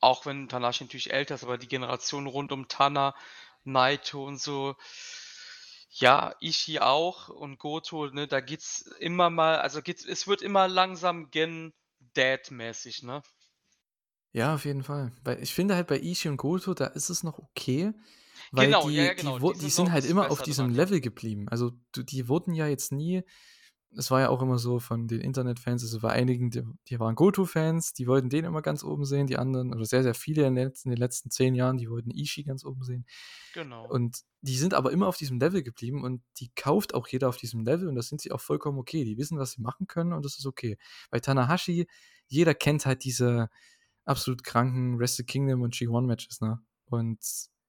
auch wenn Tanahashi natürlich älter ist, aber die Generation rund um Tana, Naito und so, ja, Ishii auch und Goto, ne, da geht's immer mal also geht's es wird immer langsam Gen Dad-mäßig, ne? Ja, auf jeden Fall. Weil ich finde halt bei Ishii und Goto, da ist es noch okay, weil Genau, ja, die ja, die genau. wo Die die sind halt immer auf diesem dran. Level geblieben. Also, die wurden ja jetzt nie es war ja auch immer so von den Internetfans, also bei einigen, die die waren Goto-Fans, die wollten den immer ganz oben sehen, die anderen oder sehr, sehr viele in den letzten in den letzten 10 Jahren, die wollten Ishii ganz oben sehen. Genau. Und die sind aber immer auf diesem Level geblieben und die kauft auch jeder auf diesem Level und da sind sie auch vollkommen okay. Die wissen, was sie machen können und das ist okay. Bei Tanahashi, jeder kennt halt diese absolut kranken Wrestle Kingdom und G1-Matches, ne? Und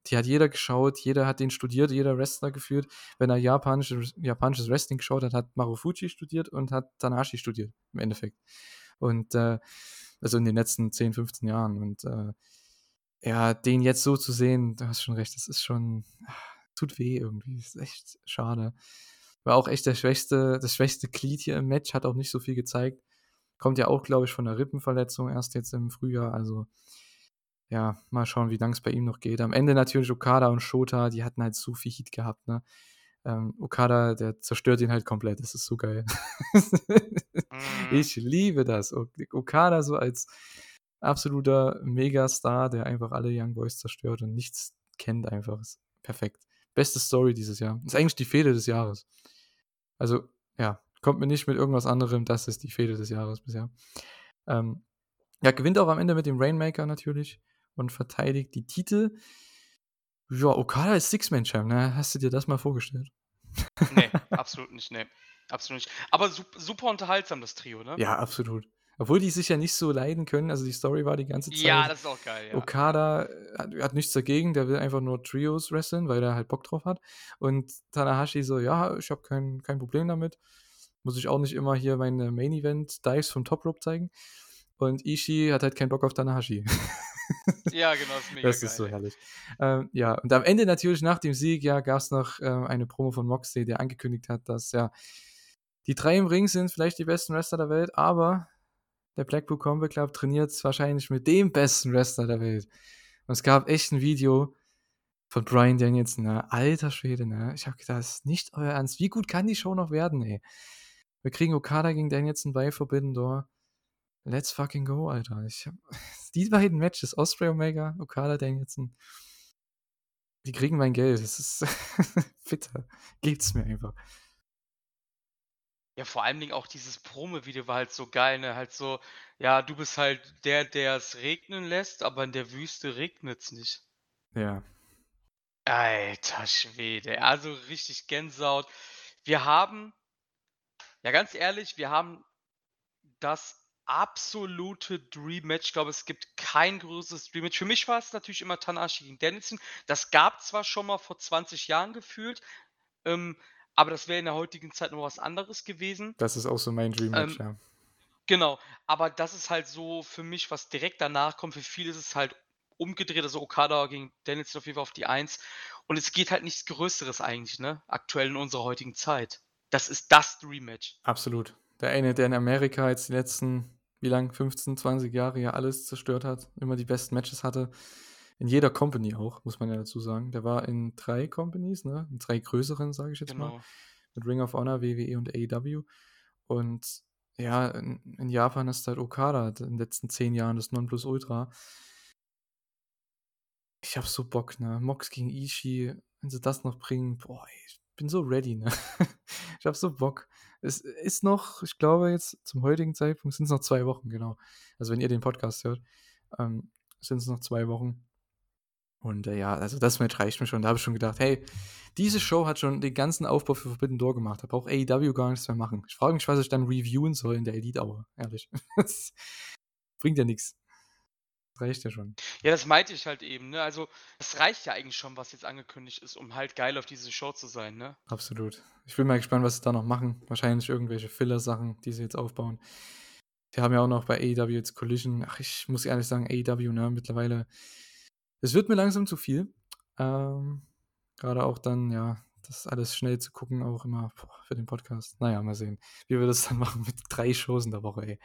die hat jeder geschaut, jeder hat den studiert, jeder Wrestler geführt. Wenn er japanisches japanisches Wrestling geschaut hat, hat Marufuji studiert und hat Tanahashi studiert im Endeffekt. Und, äh also in den letzten 10, 15 Jahren und, äh, ja, den jetzt so zu sehen, du hast schon recht, das ist schon tut weh irgendwie. Ist echt schade. War auch echt der schwächste das schwächste Glied hier im Match, hat auch nicht so viel gezeigt. Kommt ja auch, glaube ich, von 'ner Rippenverletzung erst jetzt im Frühjahr, also ja, mal schauen, wie lang's bei ihm noch geht. Am Ende natürlich Okada und Shota, die hatten halt so viel Heat gehabt, ne? Ähm, Okada, der zerstört ihn halt komplett. Das ist so geil. Mhm. Ich liebe das. Ok Okada so als absoluter Megastar, der einfach alle Young Boys zerstört und nichts kennt einfach. Ist perfekt. Beste Story dieses Jahr. Ist eigentlich die Fehde des Jahres. Also, ja, kommt mir nicht mit irgendwas anderem, das ist die Fehde des Jahres bisher. Ähm, ja, gewinnt auch am Ende mit dem Rainmaker natürlich und verteidigt die Titel. Ja, Okada ist Six-Man-Champ, ne? Hast du dir das mal vorgestellt? Ne, absolut nicht, ne. Absolut nicht. Aber sup super unterhaltsam, das Trio, ne? Ja, absolut. Obwohl die sich ja nicht so leiden können. Also, die Story war die ganze Zeit Ja, das ist auch geil, ja. Okada, hat hat nichts dagegen, der will einfach nur Trios wresteln, weil er halt Bock drauf hat. Und Tanahashi so: „Ja, ich habe kein kein Problem damit. Muss ich auch nicht immer hier meine Main-Event-Dives vom Top Rope zeigen.“ Und Ishii hat halt keinen Bock auf Tanahashi. Ja, genau, ist mega Das ist so geil, herrlich. Ähm, ja, und am Ende natürlich nach dem Sieg, ja, gab's noch, ähm, eine Promo von Moxley, der angekündigt hat, dass ja die 3 im Ring sind vielleicht die besten Wrestler der Welt, aber der Blackpool Combat Club trainiert wahrscheinlich mit dem besten Wrestler der Welt. Und es gab echt 'n Video, von Brian Danielson, ne? Alter Schwede, ne? Ich habe gedacht, das ist nicht euer Ernst. Wie gut kann die Show noch werden, ey? Wir kriegen Okada gegen Danielson bei Forbidden Door. Let's fucking go, Alter. Ich hab, die beiden Matches, Osprey Omega, Okada Danielson, die kriegen mein Geld. Das ist bitter. Gebt's mir einfach. Ja, vor allen Dingen auch dieses Promo-Video war halt so geil, ne? Halt so, ja, du bist halt der, der es regnen lässt, aber in der Wüste regnet's nicht. Ja. Alter Schwede, also richtig Gänsehaut. Wir haben, ja ganz ehrlich, wir haben das absolute Dream-Match. Ich glaube, es gibt kein größeres Dream-Match. Für mich war es natürlich immer Tanahashi gegen Danielson. Das gab zwar schon mal vor 20 Jahren gefühlt, ähm, aber das wäre in der heutigen Zeit noch was anderes gewesen. Das ist auch so mein Dream-Match, Ähm, ja. Genau, aber das ist halt so für mich, was direkt danach kommt. Für viele ist es halt umgedreht, also Okada gegen Danielson auf jeden Fall auf die 1. Und es geht halt nichts Größeres eigentlich, ne? Aktuell in unserer heutigen Zeit. Das ist das Dream-Match. Absolut. Der eine, der in Amerika jetzt die letzten, wie lang, 15, 20 Jahre ja alles zerstört hat, immer die besten Matches hatte. In jeder Company auch, muss man ja dazu sagen. Der war in drei Companies, ne? In drei größeren, sage ich jetzt mal. Genau. Mit Ring of Honor, WWE und AEW. Und ja, in, in Japan ist halt Okada in den letzten zehn Jahren das Nonplusultra. Ich hab so Bock, ne? Mox gegen Ishii, wenn sie das noch bringen, boah, ey, bin so ready, ne? ich hab so Bock. Es ist noch, ich glaube jetzt zum heutigen Zeitpunkt sind es noch zwei Wochen, genau. Also wenn ihr den Podcast hört, ähm, sind es noch zwei Wochen. Und äh, ja, also das reicht mir schon. Da habe ich schon gedacht, hey, diese Show hat schon den ganzen Aufbau für Forbidden Door gemacht. Da braucht AEW gar nichts mehr machen. Ich frage mich, was ich dann reviewen soll in der Elite Hour, ehrlich. Das bringt ja nichts. Reicht ja schon. Ja, das meinte ich halt eben, ne? Also, es reicht ja eigentlich schon, was jetzt angekündigt ist, um halt geil auf diese Show zu sein, ne? Absolut. Ich bin mal gespannt, was sie da noch machen. Wahrscheinlich irgendwelche Filler-Sachen, die sie jetzt aufbauen. Die haben ja auch noch bei AEW jetzt Collision. Ach, ich muss ehrlich sagen, AEW, ne, mittlerweile. Es wird mir langsam zu viel. Ähm, Gerade auch dann, ja, das alles schnell zu gucken, auch immer boah, für den Podcast. Naja, mal sehen, wie wir das dann machen mit drei Shows in der Woche, ey.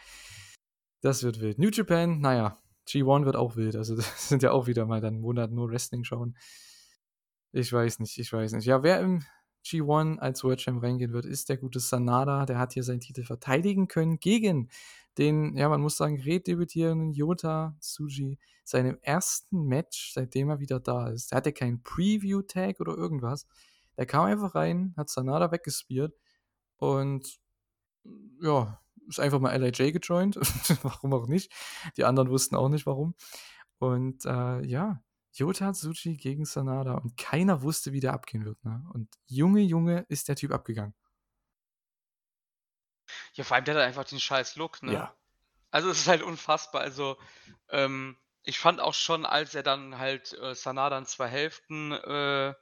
Das wird wild. New Japan, naja, G1 wird auch wild. Also, das sind ja auch wieder mal dann einen Monat nur Wrestling schauen. Ich weiß nicht, ich weiß nicht. Ja, wer im G1 als World Champ reingehen wird, ist der gute Sanada. Der hat hier seinen Titel verteidigen können gegen den, ja, man muss sagen, redebütierenden Yota Tsuji, seinem ersten Match, seitdem er wieder da ist. Der hatte keinen Preview-Tag oder irgendwas. Der kam einfach rein, hat Sanada weggespiert und ja, ist einfach mal LIJ gejoint. warum auch nicht? Die anderen wussten auch nicht warum. Und äh, ja, Yota Tsuji gegen Sanada und keiner wusste, wie der abgehen wird. Ne? Und Junge, Junge, ist der Typ abgegangen. Ja, vor allem der hat einfach den scheiß Look, ne? Ja. Also, es ist halt unfassbar. Also, ähm, ich fand auch schon, als er dann halt äh, Sanada in zwei Hälften äh,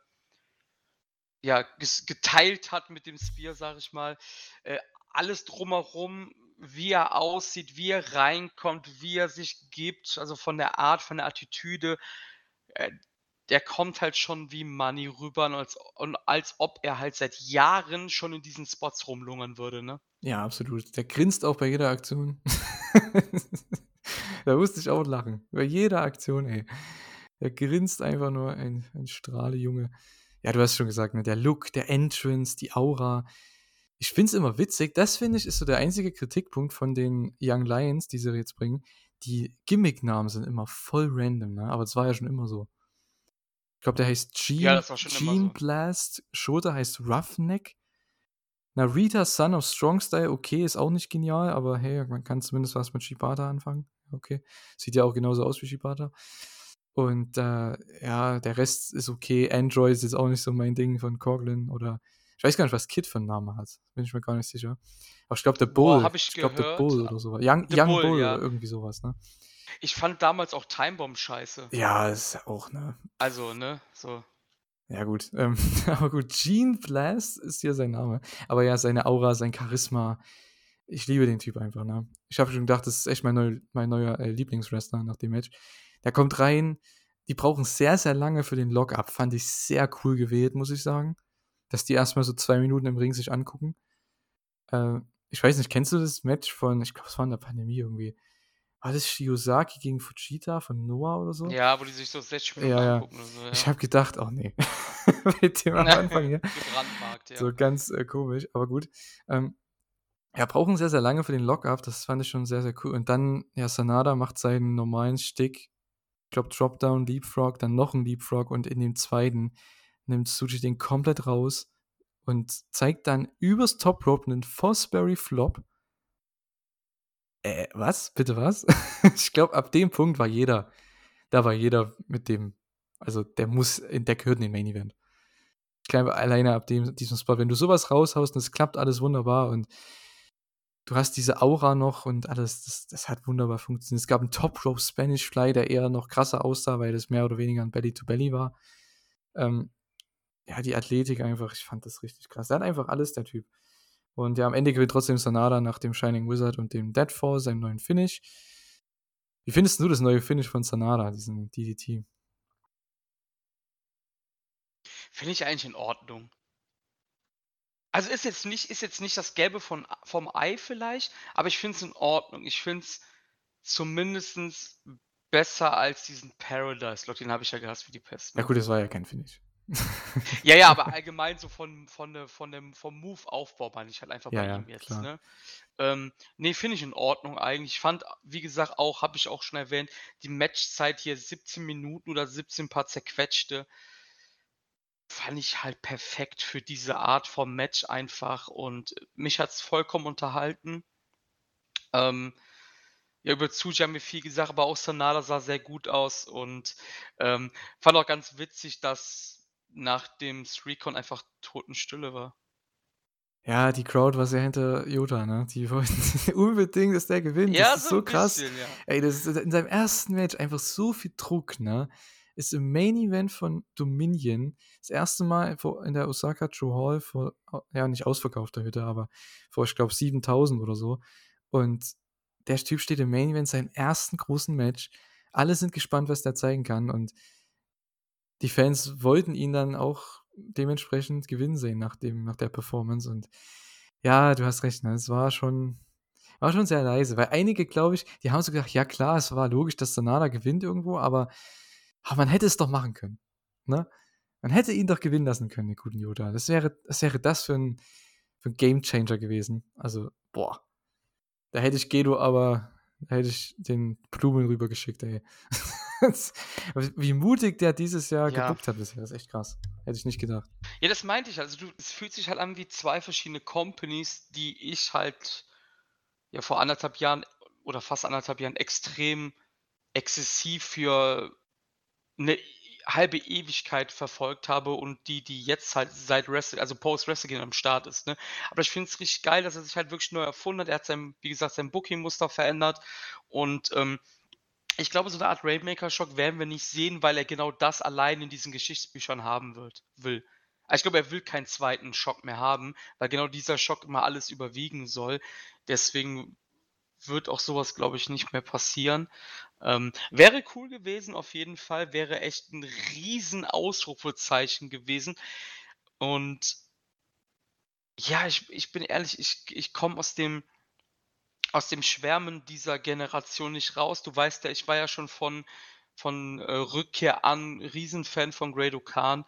ja, geteilt hat mit dem Spear, sage ich mal, äh, alles drumherum, wie er aussieht, wie er reinkommt, wie er sich gibt, also von der Art, von der Attitüde, äh, der kommt halt schon wie Money rüber und als, und als ob er halt seit Jahren schon in diesen Spots rumlungern würde, ne? Ja, absolut. Der grinst auch bei jeder Aktion. da musste ich auch lachen. Bei jeder Aktion, ey. Der grinst einfach nur ein, ein Strahlejunge. Ja, du hast schon gesagt, ne? der Look, der Entrance, die Aura. Ich finde es immer witzig. Das finde ich ist so der einzige Kritikpunkt von den Young Lions, die sie jetzt bringen. Die Gimmick-Namen sind immer voll random, ne? Aber das war ja schon immer so. Ich glaube, der heißt Gene, Ja, das war schon immer Gene so. Blast. Shota heißt Roughneck. Narita, Son of Strong Style, okay, ist auch nicht genial, aber hey, man kann zumindest was mit Shibata anfangen. Okay. Sieht ja auch genauso aus wie Shibata. Und äh, ja, der Rest ist okay. Android ist jetzt auch nicht so mein Ding von Coughlin oder ich weiß gar nicht, was Kid für einen Namen hat. Bin ich mir gar nicht sicher. Aber ich glaube, der Boah, Bull. hab ich glaube, der. Bull oder sowas. Young, Young Bull, Bull, ja. oder irgendwie sowas, ne? Ich fand damals auch Timebomb scheiße. Ja, ist ja auch, ne? Also, ne? So. Ja, gut. Ähm, aber gut, Gene Blast ist hier sein Name. Aber ja, seine Aura, sein Charisma. Ich liebe den Typ einfach, ne? Ich habe schon gedacht, das ist echt mein, neu, mein neuer äh, Lieblingswrestler nach dem Match. Der kommt rein. Die brauchen sehr, sehr lange für den Lock-up. Fand ich sehr cool gewählt, muss ich sagen. Dass die erstmal so zwei Minuten im Ring sich angucken. Äh, ich weiß nicht, kennst du das Match von, ich glaube, es war in der Pandemie irgendwie, war das Shiozaki gegen Fujita von Noah oder so? Ja, wo die sich so 60 Minuten Ja, ja. angucken oder so, Ich ja. habe gedacht, oh nee, mit dem am Anfang hier. Ja. So ganz äh, komisch, aber gut. Ähm, ja, brauchen sehr, sehr lange für den Lock-Up, das fand ich schon sehr, sehr cool. Und dann, ja, Sanada macht seinen normalen Stick, ich glaube Dropdown, Leapfrog, dann noch ein Leapfrog und in dem zweiten nimmt Suji den komplett raus und zeigt dann übers Top Rope einen Fosbury Flop. Äh, was? Bitte was? ich glaube, ab dem Punkt war jeder, da war jeder mit dem, also der muss, der gehört in den Main Event. Ich glaube, alleine ab dem, diesem Spot, wenn du sowas raushaust und es klappt alles wunderbar und du hast diese Aura noch und alles, das, das hat wunderbar funktioniert. Es gab einen Top Rope Spanish Fly, der eher noch krasser aussah, weil das mehr oder weniger ein Belly to Belly war. Ähm, ja, die Athletik einfach, ich fand das richtig krass. Der hat einfach alles, der Typ. Und ja, am Ende gewinnt trotzdem Sanada nach dem Shining Wizard und dem Deadfall, seinem neuen Finish. Wie findest du das neue Finish von Sanada, diesen DDT? Finde ich eigentlich in Ordnung. Also ist jetzt nicht, ist jetzt nicht das Gelbe von, vom Ei vielleicht, aber ich finde es in Ordnung. Ich finde es zumindest besser als diesen Paradise Lock, den habe ich ja gehasst wie die Pest. Ja Ne? gut, das war ja kein Finish. Ja, ja, aber allgemein so von, von, der- von dem, vom Move-Aufbau meine ich halt einfach Ja, bei ihm jetzt. klar. Ne? Ähm, nee, finde ich in Ordnung eigentlich. Ich fand, wie gesagt, auch, habe ich auch schon erwähnt, die Matchzeit hier 17 Minuten oder 17 paar zerquetschte, fand ich halt perfekt für diese Art vom Match einfach und mich hat es vollkommen unterhalten. Ähm, ja, über Tsuji haben wir viel gesagt, aber auch Sanada sah sehr gut aus und ähm, fand auch ganz witzig, dass nach dem Streakon einfach Totenstille war. Ja, die Crowd war sehr hinter Jota, ne? Die wollten unbedingt, dass der gewinnt. Ja, das ist so krass. bisschen, ja. Ey, das ist in seinem ersten Match einfach so viel Druck, ne? Ist im Main Event von Dominion das erste Mal in der Osaka Joe Hall vor, ja, nicht ausverkaufter Hütte, aber vor, ich glaube, 7000 oder so. Und der Typ steht im Main Event seinem ersten großen Match. Alle sind gespannt, was der zeigen kann. Und die Fans wollten ihn dann auch dementsprechend gewinnen sehen nach, dem, nach der Performance. Und ja, du hast recht, ne? es war schon, war schon sehr leise, weil einige, glaube ich, die haben so gedacht, ja klar, es war logisch, dass Sanada gewinnt irgendwo, aber, aber man hätte es doch machen können. Ne? Man hätte ihn doch gewinnen lassen können, den guten Yoda. Das wäre das, wäre das für ein, für ein Game Changer gewesen. Also, boah. Da hätte ich Gedo aber, da hätte ich den Blumen rübergeschickt, ey. Wie mutig der dieses Jahr Ja. gebuckt hat bisher, das ist echt krass. Hätte ich nicht gedacht. Ja, das meinte ich. Also du, es fühlt sich halt an wie zwei verschiedene Companies, die ich halt ja vor anderthalb Jahren oder fast anderthalb Jahren extrem exzessiv für eine halbe Ewigkeit verfolgt habe und die, die jetzt halt seit Wrestle, also Post-Wrestling am Start ist. Ne? Aber ich finde es richtig geil, dass er sich halt wirklich neu erfunden hat. Er hat sein, wie gesagt, sein Booking-Muster verändert und ähm, ich glaube, so eine Art Rainmaker-Schock werden wir nicht sehen, weil er genau das allein in diesen Geschichtsbüchern haben wird, will. Also ich glaube, er will keinen zweiten Schock mehr haben, weil genau dieser Schock immer alles überwiegen soll. Deswegen wird auch sowas, glaube ich, nicht mehr passieren. Ähm, wäre cool gewesen, auf jeden Fall. Wäre echt ein riesen Ausrufezeichen gewesen. Und ja, ich, ich bin ehrlich, ich, ich komme aus dem, aus dem Schwärmen dieser Generation nicht raus. Du weißt ja, ich war ja schon von, von äh, Rückkehr an Riesenfan von Grado Khan.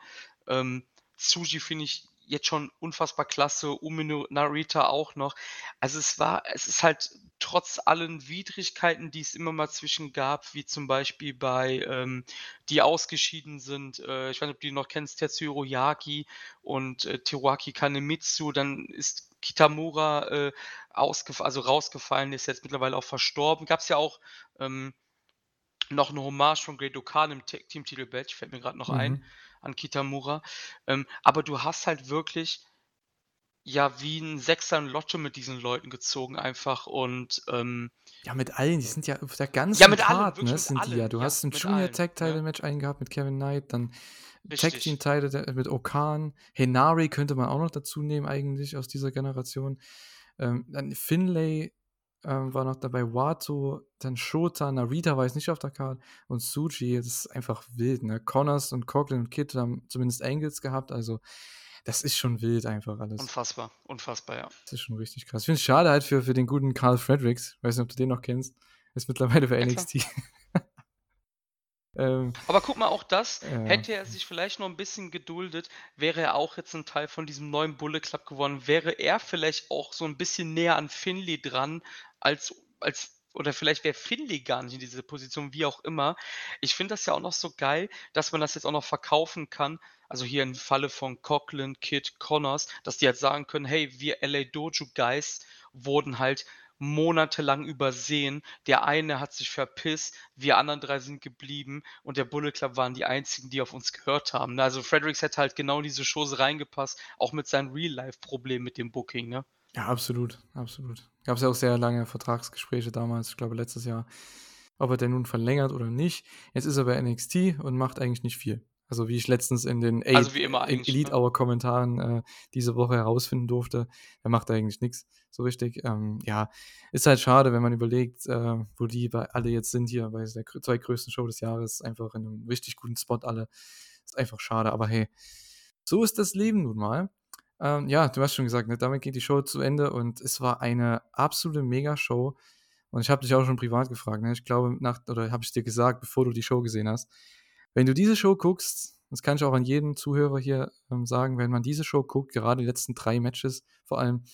Ähm, Tsuji finde ich jetzt schon unfassbar klasse, Umino Narita auch noch. Also es war, es ist halt trotz allen Widrigkeiten, die es immer mal zwischen gab, wie zum Beispiel bei ähm, die ausgeschieden sind, äh, ich weiß nicht, ob du die noch kennst, Tetsuro Yaki und äh, Teruaki Kanemitsu, dann ist Kitamura äh, ausgef also rausgefallen, ist jetzt mittlerweile auch verstorben. Gab es ja auch ähm, noch eine Hommage von Great Khan im Te- Teamtitelmatch, fällt mir gerade noch ein, Mhm. an Kitamura. Ähm, aber du hast halt wirklich ja wie ein Sechser in Lotto mit diesen Leuten gezogen einfach und ähm, Ja, mit allen, die sind ja auf der ganzen Ja, mit allen, Card, ne, mit sind die ja. allen, Du ja, hast ein Junior allen, Tag Title ne? Match eingehabt mit Kevin Knight, dann Tag. Team Title mit Okan, Henari könnte man auch noch dazu nehmen eigentlich aus dieser Generation. Ähm, dann Finlay ähm, war noch dabei, Wato, dann Shota, Narita war jetzt nicht auf der Card und Suji, das ist einfach wild, ne? Connors und Coughlin und Kid haben zumindest Angles gehabt, also das ist schon wild einfach alles. Unfassbar, unfassbar, ja. Das ist schon richtig krass. Ich finde es schade halt für, für den guten Carl Fredericks. Weiß nicht, ob du den noch kennst. Ist mittlerweile bei Ja. NXT. ähm, Aber guck mal, auch das ja. hätte er sich vielleicht noch ein bisschen geduldet, wäre er auch jetzt ein Teil von diesem neuen Bullet Club geworden, wäre er vielleicht auch so ein bisschen näher an Finlay dran als als oder vielleicht wäre Finlay gar nicht in dieser Position, wie auch immer. Ich finde das ja auch noch so geil, dass man das jetzt auch noch verkaufen kann. Also hier im Falle von Coughlin, Kid, Connors, dass die halt sagen können: „Hey, wir LA Dojo Guys wurden halt monatelang übersehen. Der eine hat sich verpisst, wir anderen 3 sind geblieben und der Bullet Club waren die einzigen, die auf uns gehört haben“? Also, Fredericks hätte halt genau in diese Chose reingepasst, auch mit seinem Real-Life-Problem mit dem Booking, ne? Ja, absolut, absolut. Gab's ja auch sehr lange Vertragsgespräche damals, ich glaube letztes Jahr, ob er denn nun verlängert oder nicht. Jetzt ist er bei NXT und macht eigentlich nicht viel. Also, wie ich letztens in den Ey Also, immer eigentlich, Elite ne? Hour Kommentaren, äh, diese Woche herausfinden durfte, er macht eigentlich nix so richtig. Ähm, ja, ist halt schade, wenn man überlegt, äh, wo die bei alle jetzt sind hier bei der grö zweitgrößten Show des Jahres, einfach in 'nem richtig guten Spot alle. Ist einfach schade, aber hey, so ist das Leben nun mal. Ähm, ja, du hast schon gesagt, ne, damit geht die Show zu Ende und es war eine absolute Mega-Show. Und ich habe dich auch schon privat gefragt, ne? Ich glaube, nach oder habe ich dir gesagt, bevor du die Show gesehen hast: „Wenn du diese Show guckst“, das kann ich auch an jeden Zuhörer hier, ähm, sagen, wenn man diese Show guckt, gerade die letzten 3 Matches vor allem,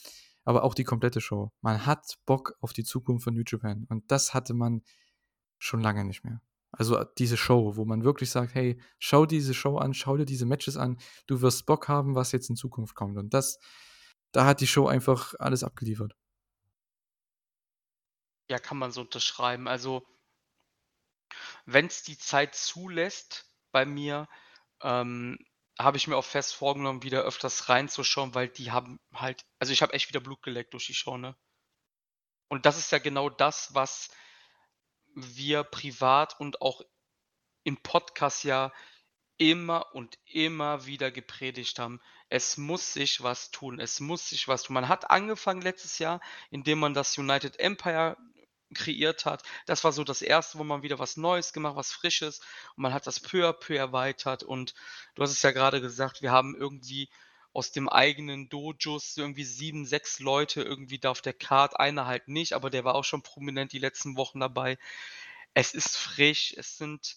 aber auch die komplette Show, man hat Bock auf die Zukunft von New Japan. Und das hatte man schon lange nicht mehr. Also, äh, diese Show, wo man wirklich sagt: „Hey, schau diese Show an, schau dir diese Matches an. Du wirst Bock haben, was jetzt in Zukunft kommt.“ Und das da hat die Show einfach alles abgeliefert. Ja, kann man so unterschreiben. Also wenn's die Zeit zulässt bei mir, ähm, habe ich mir auch fest vorgenommen, wieder öfters reinzuschauen, weil die haben halt also, ich habe echt wieder Blut geleckt durch die Show, ne? Und das ist ja genau das, was wir privat und auch im Podcast ja immer und immer wieder gepredigt haben. Es muss sich was tun. Es muss sich was tun. Man hat angefangen letztes Jahr, indem man das United Empire kreiert hat. Das war so das Erste, wo man wieder was Neues gemacht, was Frisches und man hat das peu à peu erweitert und du hast es ja grade gesagt, wir haben irgendwie aus dem eigenen Dojos irgendwie 7, 6 Leute irgendwie da auf der Card, einer halt nicht, aber der war auch schon prominent die letzten Wochen dabei. Es ist frisch, es sind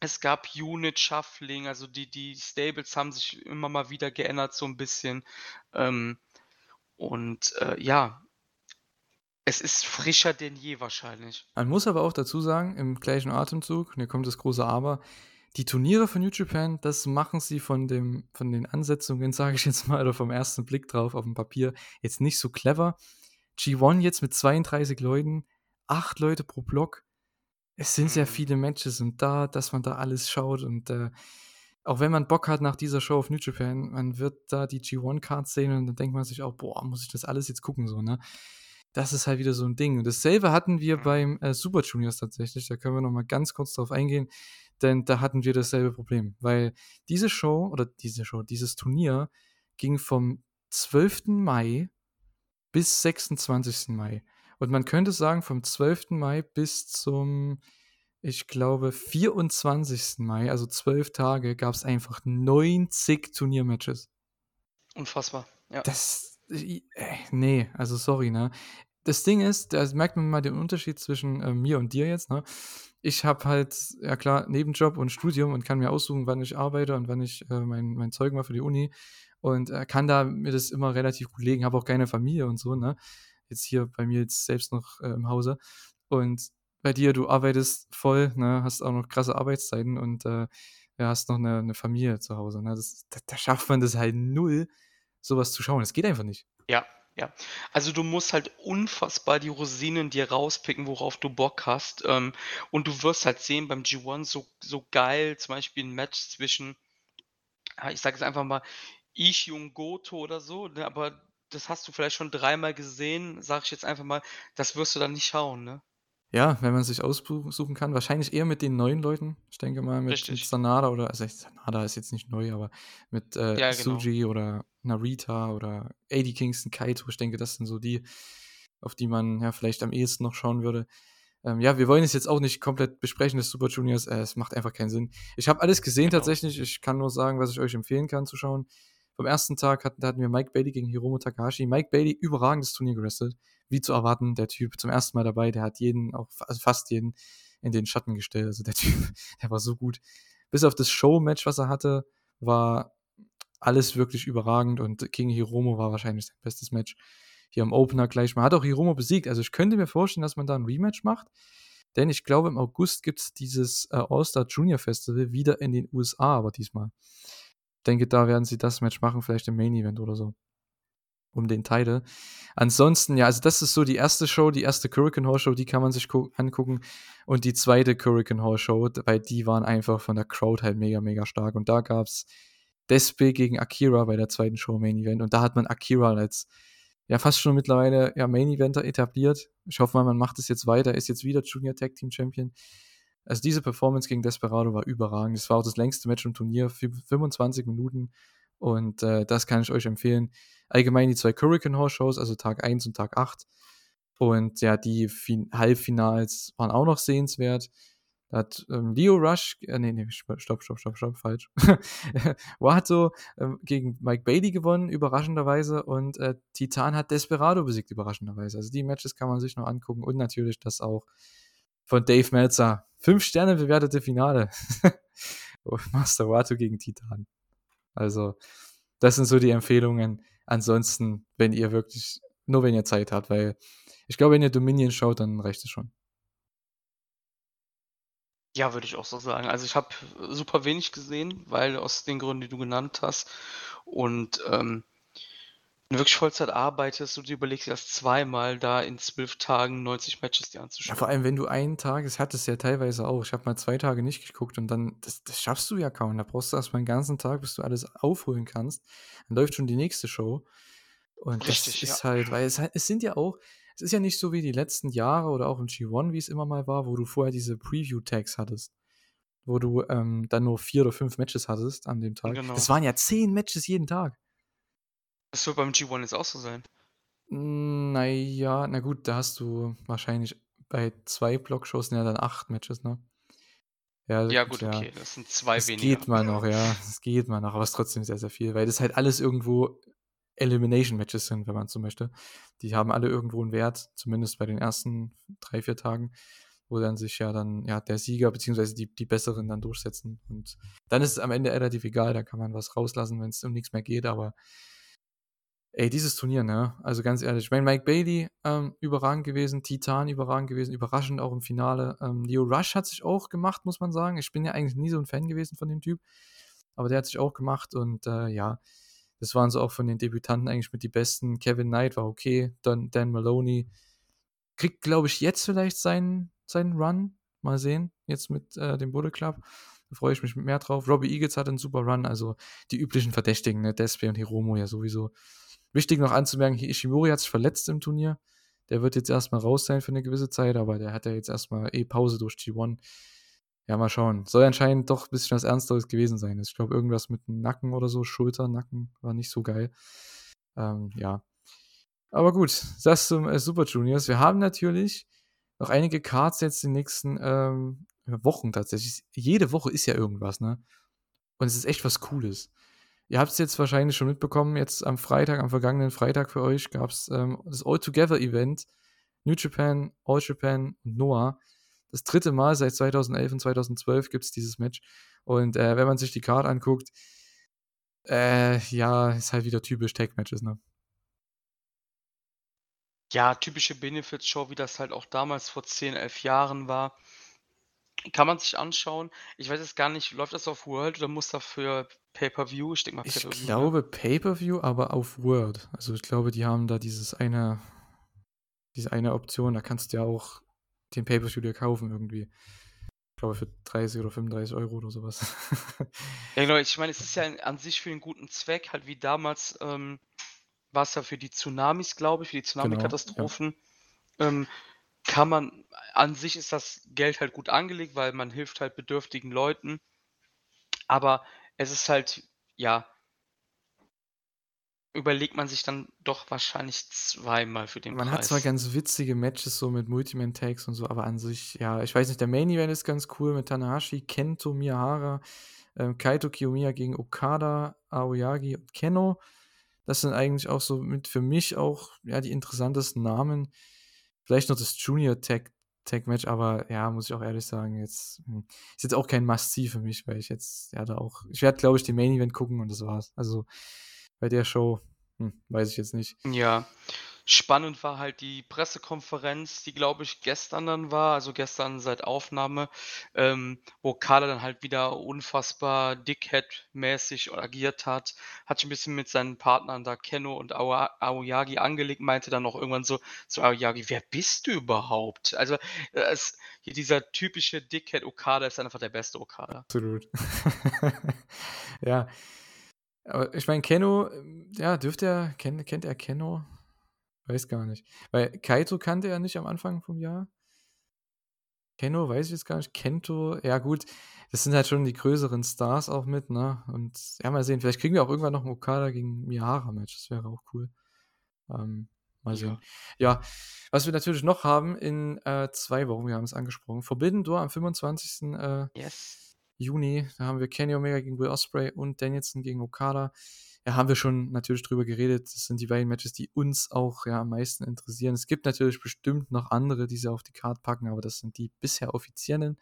es gab Unit Shuffling, also die die Stables haben sich immer mal wieder geändert so 'n bisschen. Ähm, und, äh, ja es ist frischer denn je wahrscheinlich. Man muss aber auch dazu sagen, im gleichen Atemzug, und hier kommt das große Aber, die Turniere von New Japan, das machen sie von dem von den Ansetzungen, sage ich jetzt mal, oder vom ersten Blick drauf aufm Papier jetzt nicht so clever. G1 jetzt mit 32 Leuten, 8 Leute pro Block. Es sind sehr Mhm. viele Matches und da dass man da alles schaut und, äh, auch wenn man Bock hat nach dieser Show auf New Japan, man wird da die G1-Card sehen und dann denkt man sich auch: „Boah, muss ich das alles jetzt gucken“, so, ne? Das ist halt wieder so 'n Ding. Und dasselbe hatten wir Mhm. beim, äh, Super Juniors tatsächlich. Da können wir noch mal ganz kurz drauf eingehen, denn da hatten wir dasselbe Problem, weil diese Show oder diese Show, dieses Turnier ging vom 12. Mai bis 26. Mai. Und man könnte sagen, vom 12. Mai bis zum, ich glaube, 24. Mai, also 12 Tage, gab's einfach 90 Turniermatches. Unfassbar, ja. Das i äh, ne, also sorry, ne? Das Ding ist, da merkt man mal den Unterschied zwischen, äh, mir und dir jetzt, ne? Ich habe halt, ja klar, Nebenjob und Studium und kann mir aussuchen, wann ich arbeite und wann ich, äh, mein mein Zeug mache für die Uni und, äh, kann da mir das immer relativ gut legen, habe auch keine Familie und so, ne? Jetzt hier bei mir jetzt selbst noch, äh, im Hause. Und bei dir, du arbeitest voll, ne, hast auch noch krasse Arbeitszeiten und, äh, ja, hast noch 'ne 'ne Familie zu Hause, ne? Das da da schafft man das halt null, so was zu schauen. Das geht einfach nicht. Ja, ja. Also, du musst halt unfassbar die Rosinen dir rauspicken, worauf du Bock hast. Ähm, und du wirst halt sehen beim G1 so so geil, zum Beispiel 'n Match zwischen, ja, ich sage jetzt einfach mal, Ishii und Goto oder so, ne? Aber das hast du vielleicht schon dreimal gesehen, sage ich jetzt einfach mal, das wirst du dann nicht schauen, ne? Ja, wenn man sich ausbu suchen kann, wahrscheinlich eher mit den neuen Leuten. Ich denke mal mit mit. Sanada oder also Sanada ist jetzt nicht neu, aber mit, äh, Ja, genau. Tsuji oder Narita oder Eddie Kingston, Kaito. Ich denke, das sind so die, auf die man, ja, vielleicht am ehesten noch schauen würde. Ähm, ja, wir wollen es jetzt auch nicht komplett besprechen, das Super Juniors, äh, es macht einfach keinen Sinn. Ich habe alles gesehen Genau. tatsächlich. Ich kann nur sagen, was ich euch empfehlen kann zu schauen. Vom ersten Tag hatten hatten wir Mike Bailey gegen Hiromu Takahashi. Mike Bailey überragendes Turnier gewrestelt. wie zu erwarten, der Typ zum ersten Mal dabei, der hat jeden, auch also fast jeden in den Schatten gestellt. Also der Typ, der war so gut. Bis auf das Show-Match, was er hatte, war alles wirklich überragend und King Hiromo war wahrscheinlich sein bestes Match. Hier im Opener gleich. Man hat auch Hiromo besiegt. Also ich könnte mir vorstellen, dass man da ein Rematch macht. Denn ich glaube, im August gibt es dieses äh, All-Star Junior Festival wieder in den USA, aber diesmal. Ich denke, da werden sie das Match machen, vielleicht im Main Event oder so. Um den Title. Ansonsten, ja, also das ist so die erste Show, die erste Hurricane Hall Show, die kann man sich angucken. Und die zweite Hurricane Hall Show, weil die waren einfach von der Crowd halt mega, mega stark. Und da gab es Despe gegen Akira bei der zweiten Show Main Event. Und da hat man Akira als ja fast schon mittlerweile ja, Main Eventer etabliert. Ich hoffe mal, man macht es jetzt weiter, ist jetzt wieder Junior Tag Team Champion. Also diese Performance gegen Desperado war überragend. Das war auch das längste Match im Turnier, 25 Minuten. Und äh, das kann ich euch empfehlen. Allgemein die zwei Hurricane Horse Shows, also Tag 1 und Tag 8. Und ja, die fin Halbfinals waren auch noch sehenswert. Da hat ähm, Leo Rush, äh, nee, nee, stopp, stopp, stopp, stopp, falsch. Wato ähm, gegen Mike Bailey gewonnen, überraschenderweise. Und äh, Titan hat Desperado besiegt, überraschenderweise. Also die Matches kann man sich noch angucken. Und natürlich das auch von Dave Meltzer. Fünf Sterne bewertete Finale. Master Wato gegen Titan. Also, das sind so die Empfehlungen. Ansonsten, wenn ihr wirklich, nur wenn ihr Zeit habt, weil ich glaube, wenn ihr Dominion schaut, dann reicht es schon. Ja, würde ich auch so sagen. Also ich habe super wenig gesehen, weil aus den Gründen, die du genannt hast. Und ähm, wenn du wirklich Vollzeit arbeitest und du überlegst erst zweimal da in zwölf Tagen 90 Matches dir anzuschauen. Ja, vor allem, wenn du einen Tag, das hattest du ja teilweise auch. Ich habe mal zwei Tage nicht geguckt und dann, das, das schaffst du ja kaum. Da brauchst du erstmal einen ganzen Tag, bis du alles aufholen kannst. Dann läuft schon die nächste Show. Und Richtig, das ist ja. halt, weil es, es sind ja auch, es ist ja nicht so wie die letzten Jahre oder auch im G1, wie es immer mal war, wo du vorher diese Preview-Tags hattest. Wo du ähm, dann nur vier oder fünf Matches hattest an dem Tag. Genau. Das waren ja zehn Matches jeden Tag. Das wird beim G1 jetzt auch so sein. Naja, na gut, da hast du wahrscheinlich bei zwei Blockshows ja dann acht Matches, ne? Ja, ja gut, ja. okay, das sind zwei das weniger. geht mal noch, ja, das geht mal noch, aber es ist trotzdem sehr, sehr viel, weil das halt alles irgendwo Elimination-Matches sind, wenn man so möchte. Die haben alle irgendwo einen Wert, zumindest bei den ersten drei, vier Tagen, wo dann sich ja dann ja der Sieger bzw. Die, die Besseren dann durchsetzen. Und dann ist es am Ende relativ egal, da kann man was rauslassen, wenn es um nichts mehr geht, aber ey, dieses Turnier, ne? Also ganz ehrlich, ich meine, Mike Bailey, ähm, überragend gewesen, Titan überragend gewesen, überraschend auch im Finale. Ähm, Leo Rush hat sich auch gemacht, muss man sagen. Ich bin ja eigentlich nie so ein Fan gewesen von dem Typ, aber der hat sich auch gemacht und äh, ja, das waren so auch von den Debütanten eigentlich mit die besten. Kevin Knight war okay, dann Dan Maloney kriegt, glaube ich, jetzt vielleicht seinen, seinen Run. Mal sehen, jetzt mit äh, dem Bullet Club. Da freue ich mich mehr drauf. Robbie Eagles hat einen super Run, also die üblichen Verdächtigen, ne? Despe und Hiromo ja sowieso. Wichtig noch anzumerken, Ishimori hat sich verletzt im Turnier. Der wird jetzt erstmal raus sein für eine gewisse Zeit, aber der hat ja jetzt erstmal eh Pause durch G1. Ja, mal schauen. Soll anscheinend doch ein bisschen was Ernsteres gewesen sein. Ich glaube, irgendwas mit dem Nacken oder so, Schulter, Nacken, war nicht so geil. Ähm, ja. Aber gut, das zum äh, Super Juniors. Wir haben natürlich noch einige Cards jetzt in den nächsten ähm, Wochen tatsächlich. Jede Woche ist ja irgendwas, ne? Und es ist echt was Cooles. Ihr habt es jetzt wahrscheinlich schon mitbekommen, jetzt am Freitag, am vergangenen Freitag für euch gab es ähm, das All-Together-Event. New Japan, All Japan und Noah das dritte Mal seit 2011 und 2012 gibt es dieses Match. Und äh, wenn man sich die Card anguckt, äh, ja, ist halt wieder typisch Tag-Matches, ne? Ja, typische Benefits-Show, wie das halt auch damals vor 10, 11 Jahren war. Kann man sich anschauen. Ich weiß jetzt gar nicht, läuft das auf World oder muss dafür Pay-Per-View? Ich denke mal. Ich ne? glaube Pay-Per-View, aber auf World. Also ich glaube, die haben da dieses eine, diese eine Option, da kannst du ja auch den Pay-Per-View dir kaufen irgendwie. Ich glaube für 30 oder 35 Euro oder sowas. ja, genau. Ich meine, es ist ja an sich für einen guten Zweck, halt wie damals ähm, war es ja für die Tsunamis, glaube ich, für die Tsunami-Katastrophen. Genau, ja. ähm, kann man, an sich ist das Geld halt gut angelegt, weil man hilft halt bedürftigen Leuten. Aber es ist halt, ja, überlegt man sich dann doch wahrscheinlich zweimal für den Man hat zwar ganz witzige Matches so mit Multiman-Tags und so, aber an sich, ja, ich weiß nicht, der Main Event ist ganz cool mit Tanahashi, Kento Miyahara, ähm, Kaito Kiyomiya gegen Okada, Aoyagi und Keno. Das sind eigentlich auch so mit für mich auch ja die interessantesten Namen. Vielleicht noch das Junior Tag, Tag Match, aber ja, muss ich auch ehrlich sagen, jetzt hm, ist jetzt auch kein Must-See für mich, weil ich jetzt ja da auch, ich werde glaube ich den Main Event gucken und das war's. Also bei der Show, hm, weiß ich jetzt nicht. Ja, Spannend war halt die Pressekonferenz, die, glaube ich, gestern dann war, also gestern seit Aufnahme, ähm, wo Okada dann halt wieder unfassbar Dickhead-mäßig agiert hat, hat sich ein bisschen mit seinen Partnern da Kenno und Aoyagi angelegt, meinte dann noch irgendwann so zu Aoyagi: „Wer bist du überhaupt?“ Also, äh, es hier dieser typische Dickhead Okada ist einfach der beste Okada. Absolut. Ja. Aber ich meine, Kenno, ja, dürfte er kennt kennt er Kenno? Weiß gar nicht. Weil Kaito kannte er nicht am Anfang vom Jahr. Kenno weiß ich jetzt gar nicht. Kento, ja gut, das sind halt schon die größeren Stars auch mit, ne? Und ja, mal sehen, vielleicht kriegen wir auch irgendwann noch ein Okada gegen Miyahara-Match. Das wäre auch cool. Ähm, mal sehen. Ja. ja. was wir natürlich noch haben in äh, zwei Wochen, wir haben es angesprochen. Forbidden Door am 25. Äh, yes. Juni. Da haben wir Kenny Omega gegen Will Osprey und Danielson gegen Okada ja, haben wir schon natürlich drüber geredet. Das sind die beiden Matches, die uns auch ja am meisten interessieren. Es gibt natürlich bestimmt noch andere, die sie auf die Karte packen, aber das sind die bisher offiziellen.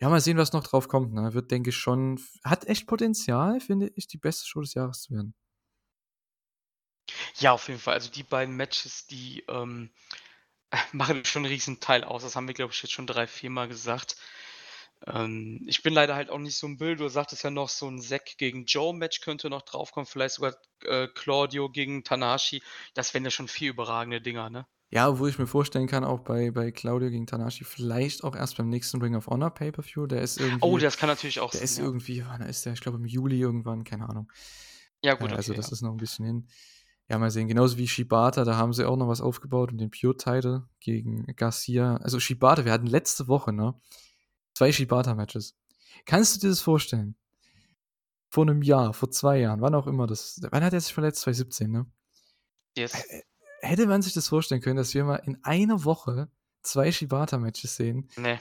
Ja, mal sehen, was noch drauf kommt. Ne? Wird, denke ich, schon, hat echt Potenzial, finde ich, die beste Show des Jahres zu werden. Ja, auf jeden Fall. Also die beiden Matches, die ähm, machen schon einen riesen Teil aus. Das haben wir, glaube ich, jetzt schon drei, vier Mal gesagt. Ähm, ich bin leider halt auch nicht so im Bild. Du sagtest ja noch, so ein Zack gegen Joe-Match könnte noch draufkommen, vielleicht sogar äh, Claudio gegen Tanashi. Das wären ja schon vier überragende Dinger, ne? Ja, wo ich mir vorstellen kann, auch bei, bei Claudio gegen Tanashi, vielleicht auch erst beim nächsten Ring of Honor Pay-Per-View. Der ist irgendwie. Oh, das kann natürlich auch Der sein, ist ja. irgendwie, wann ist der? Ich glaube im Juli irgendwann, keine Ahnung. Ja, gut. Äh, also, okay, das ja. ist noch ein bisschen hin. Ja, mal sehen. Genauso wie Shibata, da haben sie auch noch was aufgebaut um den Pure-Title gegen Garcia. Also, Shibata, wir hatten letzte Woche, ne? Zwei Shibata-Matches. Kannst du dir das vorstellen? Vor einem Jahr, vor zwei Jahren, wann auch immer das. Wann hat er sich verletzt? 2017, ne? Yes. Hätte man sich das vorstellen können, dass wir mal in einer Woche zwei Shibata-Matches sehen? Nee,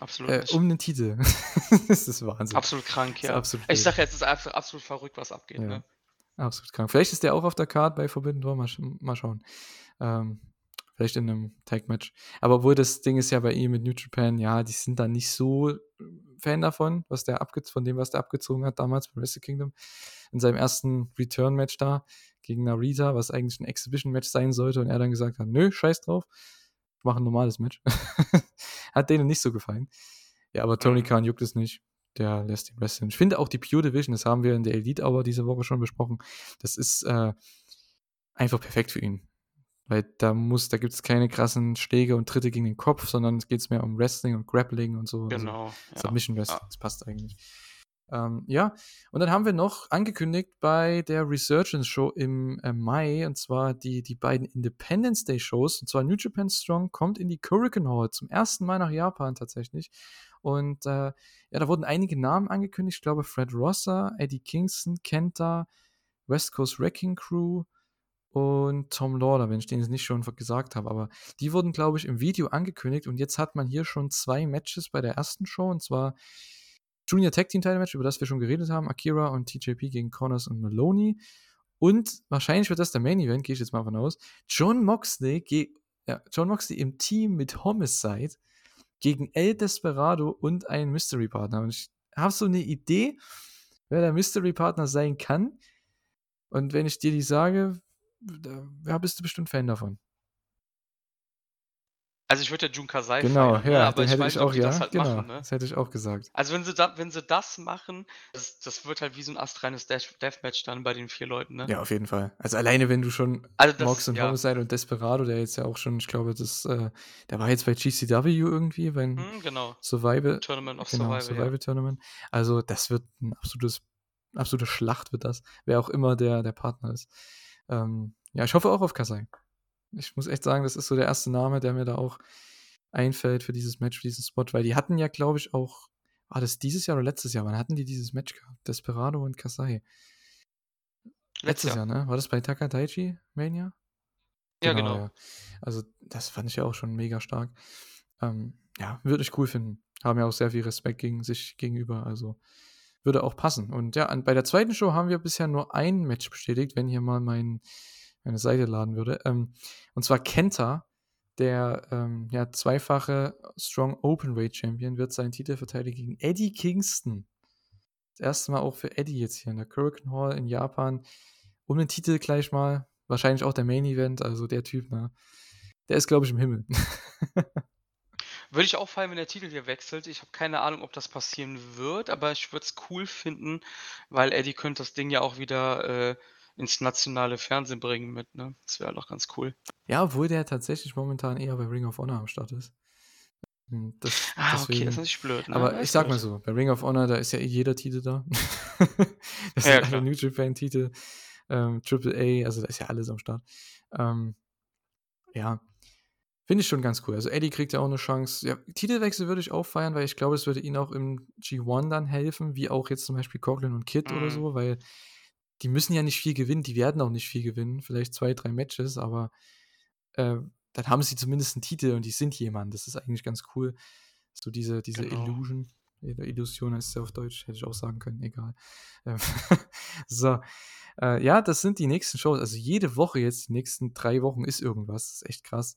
absolut äh, nicht. Um den Titel. das ist Wahnsinn. Absolut krank, ja. absolut ich wild. sag jetzt, es ist absolut, absolut verrückt, was abgeht, Ja. ne? Absolut krank. Vielleicht ist der auch auf der Card bei Forbidden Door, mal, sch mal schauen. Ähm, vielleicht in einem Tag-Match. Aber obwohl das Ding ist ja bei ihm mit New Japan, ja, die sind da nicht so äh, Fan davon, was der abge von dem, was der abgezogen hat damals bei Wrestle Kingdom. In seinem ersten Return-Match da gegen Narita, was eigentlich ein Exhibition-Match sein sollte, und er dann gesagt hat, nö, scheiß drauf, ich mache ein normales Match. hat denen nicht so gefallen. Ja, aber Tony. Khan juckt es nicht. Der lässt ihn wresteln. Ich finde auch die Pure Division, das haben wir in der Elite Hour diese Woche schon besprochen, das ist äh, einfach perfekt für ihn. Weil da muss, da gibt es keine krassen Schläge und Tritte gegen den Kopf, sondern es geht mehr um Wrestling und Grappling und so. Also Genau. Ja. Submission Wrestling, Ja. das passt eigentlich. Ähm, ja, und dann haben wir noch angekündigt bei der Resurgence Show im äh, Mai, und zwar die, die beiden Independence Day Shows, und zwar New Japan Strong kommt in die Hurricane Hall zum ersten Mal nach Japan tatsächlich. Und äh, ja, da wurden einige Namen angekündigt, ich glaube Fred Rosser, Eddie Kingston, Kenta, West Coast Wrecking Crew und Tom Lauder, wenn ich den jetzt nicht schon gesagt habe, aber die wurden, glaube ich, im Video angekündigt und jetzt hat man hier schon zwei Matches bei der ersten Show und zwar Junior Tag Team Title Match, über das wir schon geredet haben, Akira und TJP gegen Connors und Maloney. Und wahrscheinlich wird das der Main Event, gehe ich jetzt mal von aus, John Moxley, ja, John Moxley im Team mit Homicide gegen El Desperado und einen Mystery Partner. Und ich habe so eine Idee, wer der Mystery Partner sein kann. Und wenn ich dir die sage, da ja, bist du bestimmt Fan davon. Also ich würde ja Jun Kasai Genau, feiern, ne? ja, aber ich hätte weiß ich auch, ja, das halt genau, machen, ne? das hätte ich auch gesagt. Also wenn sie, da, wenn sie das machen, das, das wird halt wie so ein astreines Death- Deathmatch dann bei den vier Leuten, ne? Ja, auf jeden Fall. Also alleine, wenn du schon Also das, Mox und ja. Homicide und Desperado, der jetzt ja auch schon, ich glaube, das, äh, der war jetzt bei GCW irgendwie, beim Hm, genau. Survival, Tournament of genau, Survival, Survival ja. Tournament. Also das wird ein absolutes, absolute Schlacht wird das, wer auch immer der, der Partner ist. Ähm, ja, ich hoffe auch auf Kasai. Ich muss echt sagen, das ist so der erste Name, der mir da auch einfällt für dieses Match, für diesen Spot, weil die hatten ja, glaube ich, auch, war das dieses Jahr oder letztes Jahr? Wann hatten die dieses Match gehabt? Desperado und Kasai. Letztes Jahr, ne? War das bei Takadaichi Mania? Ja, genau. ja. Also, das fand ich ja auch schon mega stark. Ähm, ja, würde ich cool finden. Haben ja auch sehr viel Respekt gegen sich gegenüber. Also, würde auch passen. Und ja, an, bei der zweiten Show haben wir bisher nur ein Match bestätigt, wenn hier mal mein, meine Seite laden würde. Ähm, und zwar Kenta, der ähm, ja, zweifache Strong Openweight Champion, wird seinen Titel verteidigen gegen Eddie Kingston. Das erste Mal auch für Eddie jetzt hier in der Kurikan Hall in Japan. Um den Titel gleich mal. Wahrscheinlich auch der Main Event, also der Typ, ne? Der ist, glaube ich, im Himmel. Würde ich auch feiern, wenn der Titel hier wechselt. Ich habe keine Ahnung, ob das passieren wird, aber ich würde es cool finden, weil Eddie könnte das Ding ja auch wieder äh, ins nationale Fernsehen bringen mit, ne? Das wäre doch ganz cool. Ja, obwohl der tatsächlich momentan eher bei Ring of Honor am Start ist. Hm, das, ah, deswegen. okay, das ist nicht blöd. Ne? Aber das ich sag blöd. mal so, bei Ring of Honor, da ist ja eh jeder Titel da. das ja, sind alle New Japan-Titel, ähm, Triple A, also da ist ja alles am Start. Ähm, ja, finde ich schon ganz cool. Also Eddie kriegt ja auch eine Chance. Ja, Titelwechsel würde ich auch feiern, weil ich glaube, es würde ihm auch im G1 dann helfen, wie auch jetzt zum Beispiel Coughlin und Kid mhm. oder so, weil die müssen ja nicht viel gewinnen, die werden auch nicht viel gewinnen, vielleicht zwei, drei Matches, aber äh, dann haben sie zumindest einen Titel und die sind jemand. Das ist eigentlich ganz cool. So diese, diese genau. Illusion. Illusion heißt es ja auf Deutsch, hätte ich auch sagen können, egal. Ähm, so. Äh, ja, das sind die nächsten Shows. Also jede Woche jetzt, die nächsten drei Wochen ist irgendwas. Das ist echt krass.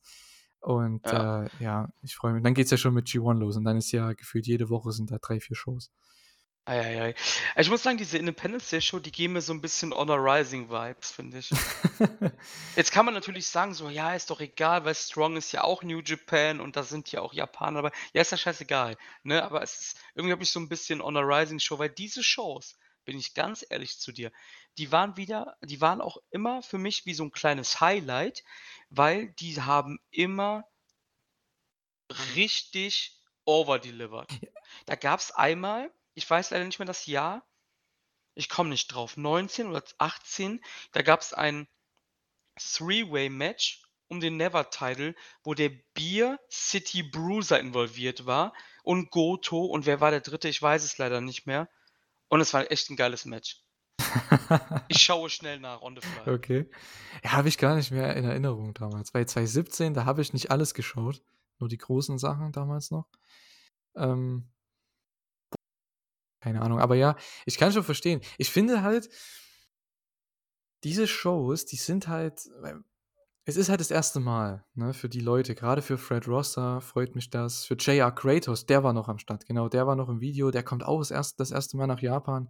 Und ja, äh, ja ich freue mich. Dann geht es ja schon mit G1 los und dann ist ja gefühlt jede Woche sind da drei, vier Shows. Ei, Ich muss sagen, diese Independence Day Show, die geben mir so ein bisschen Honor Rising Vibes, finde ich. Jetzt kann man natürlich sagen, so, ja, ist doch egal, weil Strong ist ja auch New Japan und da sind ja auch Japaner dabei. Ja, ist ja scheißegal, ne? Aber es ist, irgendwie habe ich so ein bisschen Honor Rising Show, weil diese Shows, bin ich ganz ehrlich zu dir, die waren wieder, die waren auch immer für mich wie so ein kleines Highlight, weil die haben immer richtig overdelivered. Da gab es einmal ich weiß leider nicht mehr das Jahr. Ich komme nicht drauf. 19 oder 18, da gab es ein Three-Way-Match um den Never-Title, wo der Beer City Bruiser involviert war und Goto und wer war der dritte? Ich weiß es leider nicht mehr. Und es war echt ein geiles Match. Ich schaue schnell nach on the fly. Okay. Ja, habe ich gar nicht mehr in Erinnerung damals. Bei 2017, da habe ich nicht alles geschaut. Nur die großen Sachen damals noch. Ähm, keine Ahnung, aber ja, ich kann schon verstehen. Ich finde halt, diese Shows, die sind halt, es ist halt das erste Mal, ne, für die Leute, gerade für Fred Rosser freut mich das, für J.R. Kratos, der war noch am Start, genau, der war noch im Video, der kommt auch das erste, das erste Mal nach Japan.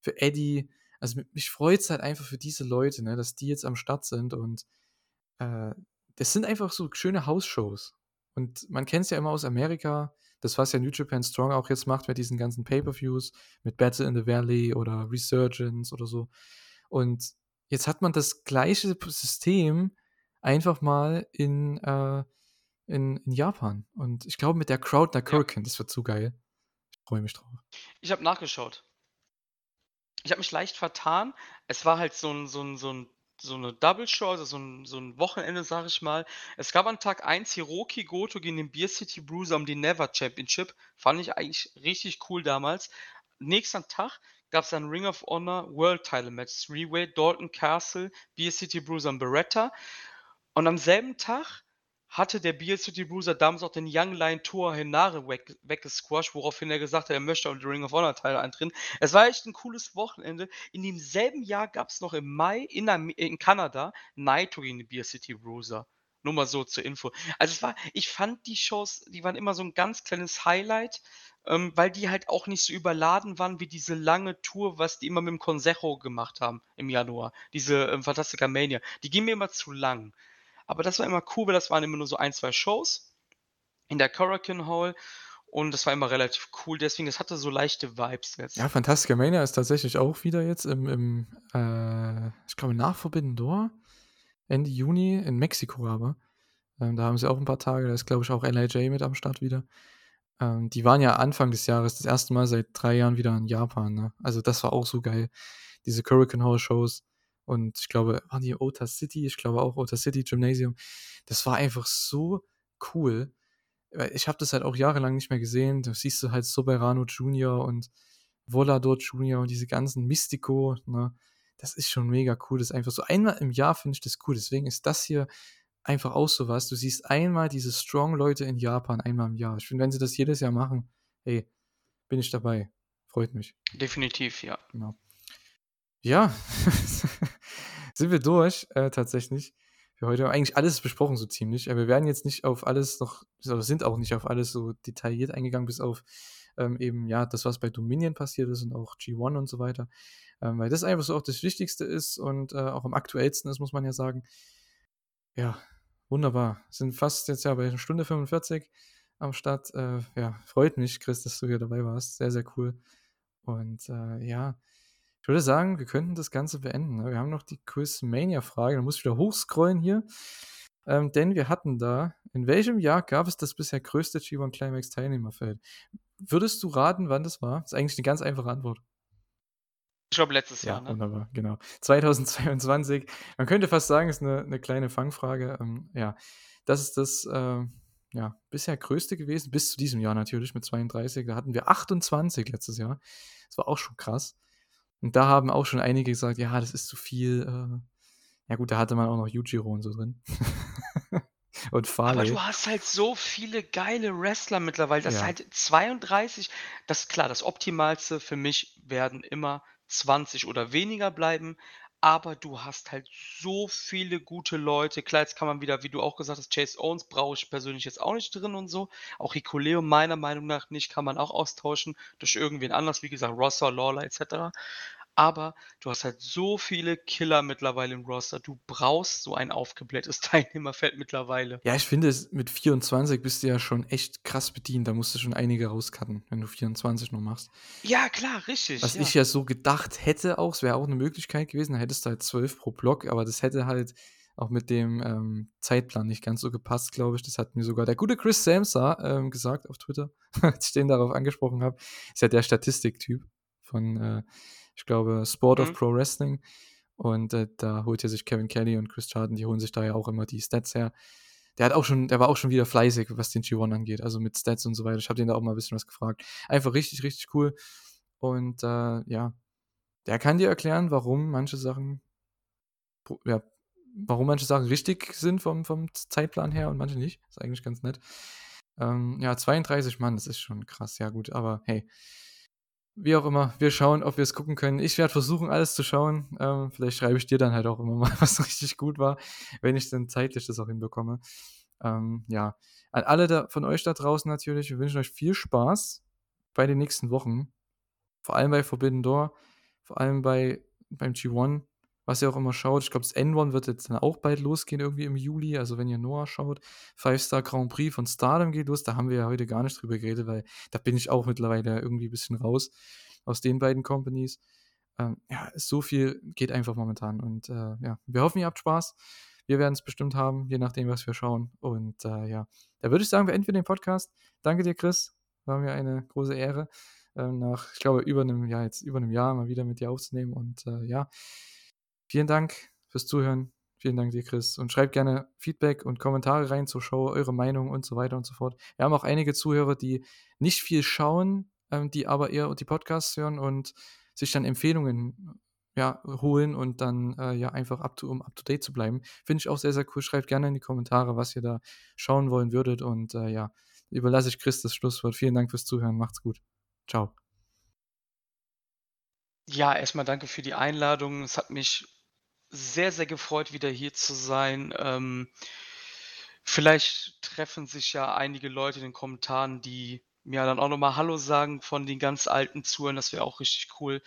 Für Eddie, also mich freut es halt einfach für diese Leute, ne, dass die jetzt am Start sind und äh, das sind einfach so schöne Hausshows. Und man kennt es ja immer aus Amerika, das, was ja New Japan Strong auch jetzt macht mit diesen ganzen Pay-Per-Views, mit Battle in the Valley oder Resurgence oder so. Und jetzt hat man das gleiche System einfach mal in, äh, in, in Japan. Und ich glaube, mit der Crowd nach Hurricane, ja. das wird zu geil. Ich freue mich drauf. Ich habe nachgeschaut. Ich habe mich leicht vertan. Es war halt so ein, so ein, so ein so eine Double Show, also so ein, so ein Wochenende, sage ich mal. Es gab an Tag 1 Hiroki Goto gegen den Beer City Bruiser um die Never Championship. Fand ich eigentlich richtig cool damals. Nächsten Tag gab es ein Ring of Honor World Title Match. Three-Way, Dalton Castle, Beer City Bruiser und Beretta. Und am selben Tag hatte der Beer City Bruiser damals auch den Young Lion Tour Henare weg, weggesquashed, woraufhin er gesagt hat, er möchte auf die Ring of Honor Teil eintreten. Es war echt ein cooles Wochenende. In demselben Jahr gab es noch im Mai in, in Kanada Naito gegen den Beer City Bruiser. Nur mal so zur Info. Also es war, ich fand die Shows, die waren immer so ein ganz kleines Highlight, ähm, weil die halt auch nicht so überladen waren wie diese lange Tour, was die immer mit dem Consejo gemacht haben im Januar. Diese ähm, Fantastica Mania. Die ging mir immer zu lang. Aber das war immer cool, weil das waren immer nur so ein, zwei Shows in der Hurricane Hall. Und das war immer relativ cool, deswegen, das hatte so leichte Vibes jetzt. Ja, Fantastica Mania ist tatsächlich auch wieder jetzt im, im äh, ich glaube, nach Forbidden Door, Ende Juni in Mexiko aber. Ähm, da haben sie auch ein paar Tage, da ist, glaube ich, auch LIJ mit am Start wieder. Ähm, die waren ja Anfang des Jahres das erste Mal seit drei Jahren wieder in Japan. Ne? Also das war auch so geil. Diese Hurricane Hall Shows. Und ich glaube, waren die Ota City? Ich glaube auch Ota City Gymnasium. Das war einfach so cool. Ich habe das halt auch jahrelang nicht mehr gesehen. Da siehst du halt Soberano Junior und Volador Junior und diese ganzen Mystico. Ne? Das ist schon mega cool. Das ist einfach so einmal im Jahr finde ich das cool. Deswegen ist das hier einfach auch so was. Du siehst einmal diese Strong Leute in Japan einmal im Jahr. Ich finde, wenn sie das jedes Jahr machen, hey, bin ich dabei. Freut mich. Definitiv, ja. Genau. Ja, sind wir durch, äh, tatsächlich. Für heute haben eigentlich alles besprochen, so ziemlich. Wir werden jetzt nicht auf alles noch, oder sind auch nicht auf alles so detailliert eingegangen, bis auf ähm, eben, ja, das, was bei Dominion passiert ist und auch G1 und so weiter. Ähm, weil das einfach so auch das Wichtigste ist und äh, auch am aktuellsten ist, muss man ja sagen. Ja, wunderbar. Sind fast jetzt ja bei einer Stunde 45 am Start. Äh, ja, freut mich, Chris, dass du hier dabei warst. Sehr, sehr cool. Und äh, ja, ich würde sagen, wir könnten das Ganze beenden. Ne? Wir haben noch die Quizmania-Frage. Da muss ich wieder hochscrollen hier. Ähm, denn wir hatten da, in welchem Jahr gab es das bisher größte G1 Climax Teilnehmerfeld? Würdest du raten, wann das war? Das ist eigentlich eine ganz einfache Antwort. Ich glaube, letztes Ja, Jahr, ne? wunderbar, genau. 2022. Man könnte fast sagen, es ist eine, eine kleine Fangfrage. Ähm, ja, das ist das äh, ja, bisher größte gewesen, bis zu diesem Jahr natürlich mit 32. Da hatten wir 28 letztes Jahr. Das war auch schon krass. Und da haben auch schon einige gesagt, ja, das ist zu viel. Äh, ja gut, da hatte man auch noch Yujiro und so drin. und Aber Farley. du hast halt so viele geile Wrestler mittlerweile. Das ist Ja. halt 32. Das klar, das Optimalste für mich werden immer 20 oder weniger bleiben. Aber du hast halt so viele gute Leute. Klar, jetzt kann man wieder, wie du auch gesagt hast, Chase Owens brauche ich persönlich jetzt auch nicht drin und so. Auch Hikuleo meiner Meinung nach nicht, kann man auch austauschen durch irgendwen anders, wie gesagt, Rosser, Lawler etc. Aber du hast halt so viele Killer mittlerweile im Roster. Du brauchst so ein aufgeblähtes Teilnehmerfeld mittlerweile. Ja, ich finde, mit 24 bist du ja schon echt krass bedient. Da musst du schon einige rauscutten, wenn du 24 noch machst. Ja, klar, richtig. Was ja. ich ja so gedacht hätte auch, es wäre auch eine Möglichkeit gewesen, da hättest du halt 12 pro Block, aber das hätte halt auch mit dem ähm, Zeitplan nicht ganz so gepasst, glaube ich. Das hat mir sogar der gute Chris Samsa ähm, gesagt auf Twitter, als ich den darauf angesprochen habe. Ist ja der Statistiktyp von, äh, ich glaube, Sport of Mhm. Pro Wrestling. Und äh, da holt ja sich Kevin Kelly und Chris Charlton, die holen sich da ja auch immer die Stats her. Der hat auch schon, der war auch schon wieder fleißig, was den G1 angeht, also mit Stats und so weiter. Ich habe den da auch mal ein bisschen was gefragt. Einfach richtig, richtig cool. Und äh, ja, der kann dir erklären, warum manche Sachen, ja, warum manche Sachen richtig sind vom, vom Zeitplan her und manche nicht. Ist eigentlich ganz nett. Ähm, ja, 32 Mann, das ist schon krass. Ja, gut, aber hey, wie auch immer, wir schauen, ob wir es gucken können. Ich werde versuchen, alles zu schauen. Ähm, vielleicht schreibe ich dir dann halt auch immer mal, was richtig gut war, wenn ich dann zeitlich das auch hinbekomme. Ähm, ja, an alle da, von euch da draußen natürlich, wir wünschen euch viel Spaß bei den nächsten Wochen. Vor allem bei Forbidden Door, vor allem bei, beim G1, was ihr auch immer schaut. Ich glaube, das N1 wird jetzt dann auch bald losgehen, irgendwie im Juli. Also, wenn ihr Noah schaut, Five Star Grand Prix von Stardom geht los. Da haben wir ja heute gar nicht drüber geredet, weil da bin ich auch mittlerweile irgendwie ein bisschen raus aus den beiden Companies. Ähm, ja, so viel geht einfach momentan. Und äh, ja, wir hoffen, ihr habt Spaß. Wir werden es bestimmt haben, je nachdem, was wir schauen. Und äh, ja, da würde ich sagen, wir den Podcast. Danke dir, Chris. War mir eine große Ehre, ähm, nach, ich glaube, über einem Jahr, jetzt über einem Jahr mal wieder mit dir aufzunehmen. Und äh, ja, vielen Dank fürs Zuhören. Vielen Dank dir, Chris. Und schreibt gerne Feedback und Kommentare rein zur Show, eure Meinung und so weiter und so fort. Wir haben auch einige Zuhörer, die nicht viel schauen, ähm, die aber eher die Podcasts hören und sich dann Empfehlungen ja, holen und dann äh, ja einfach up to, um up to date zu bleiben. Finde ich auch sehr, sehr cool. Schreibt gerne in die Kommentare, was ihr da schauen wollen würdet. Und äh, ja, überlasse ich Chris das Schlusswort. Vielen Dank fürs Zuhören. Macht's gut. Ciao. Ja, erstmal danke für die Einladung. Es hat mich sehr, sehr gefreut, wieder hier zu sein. Ähm, vielleicht treffen sich ja einige Leute in den Kommentaren, die mir dann auch nochmal Hallo sagen von den ganz alten Zuhörern. Das wäre auch richtig cool,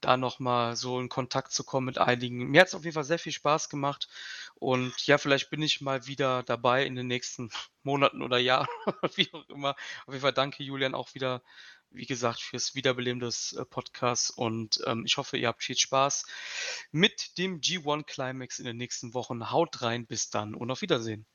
da nochmal so in Kontakt zu kommen mit einigen. Mir hat es auf jeden Fall sehr viel Spaß gemacht. Und ja, vielleicht bin ich mal wieder dabei in den nächsten Monaten oder Jahren, wie auch immer. Auf jeden Fall danke, Julian, auch wieder, wie gesagt, fürs Wiederbeleben des äh, Podcasts. Und ähm, ich hoffe, ihr habt viel Spaß mit dem G1 Climax in den nächsten Wochen. Haut rein, bis dann und auf Wiedersehen.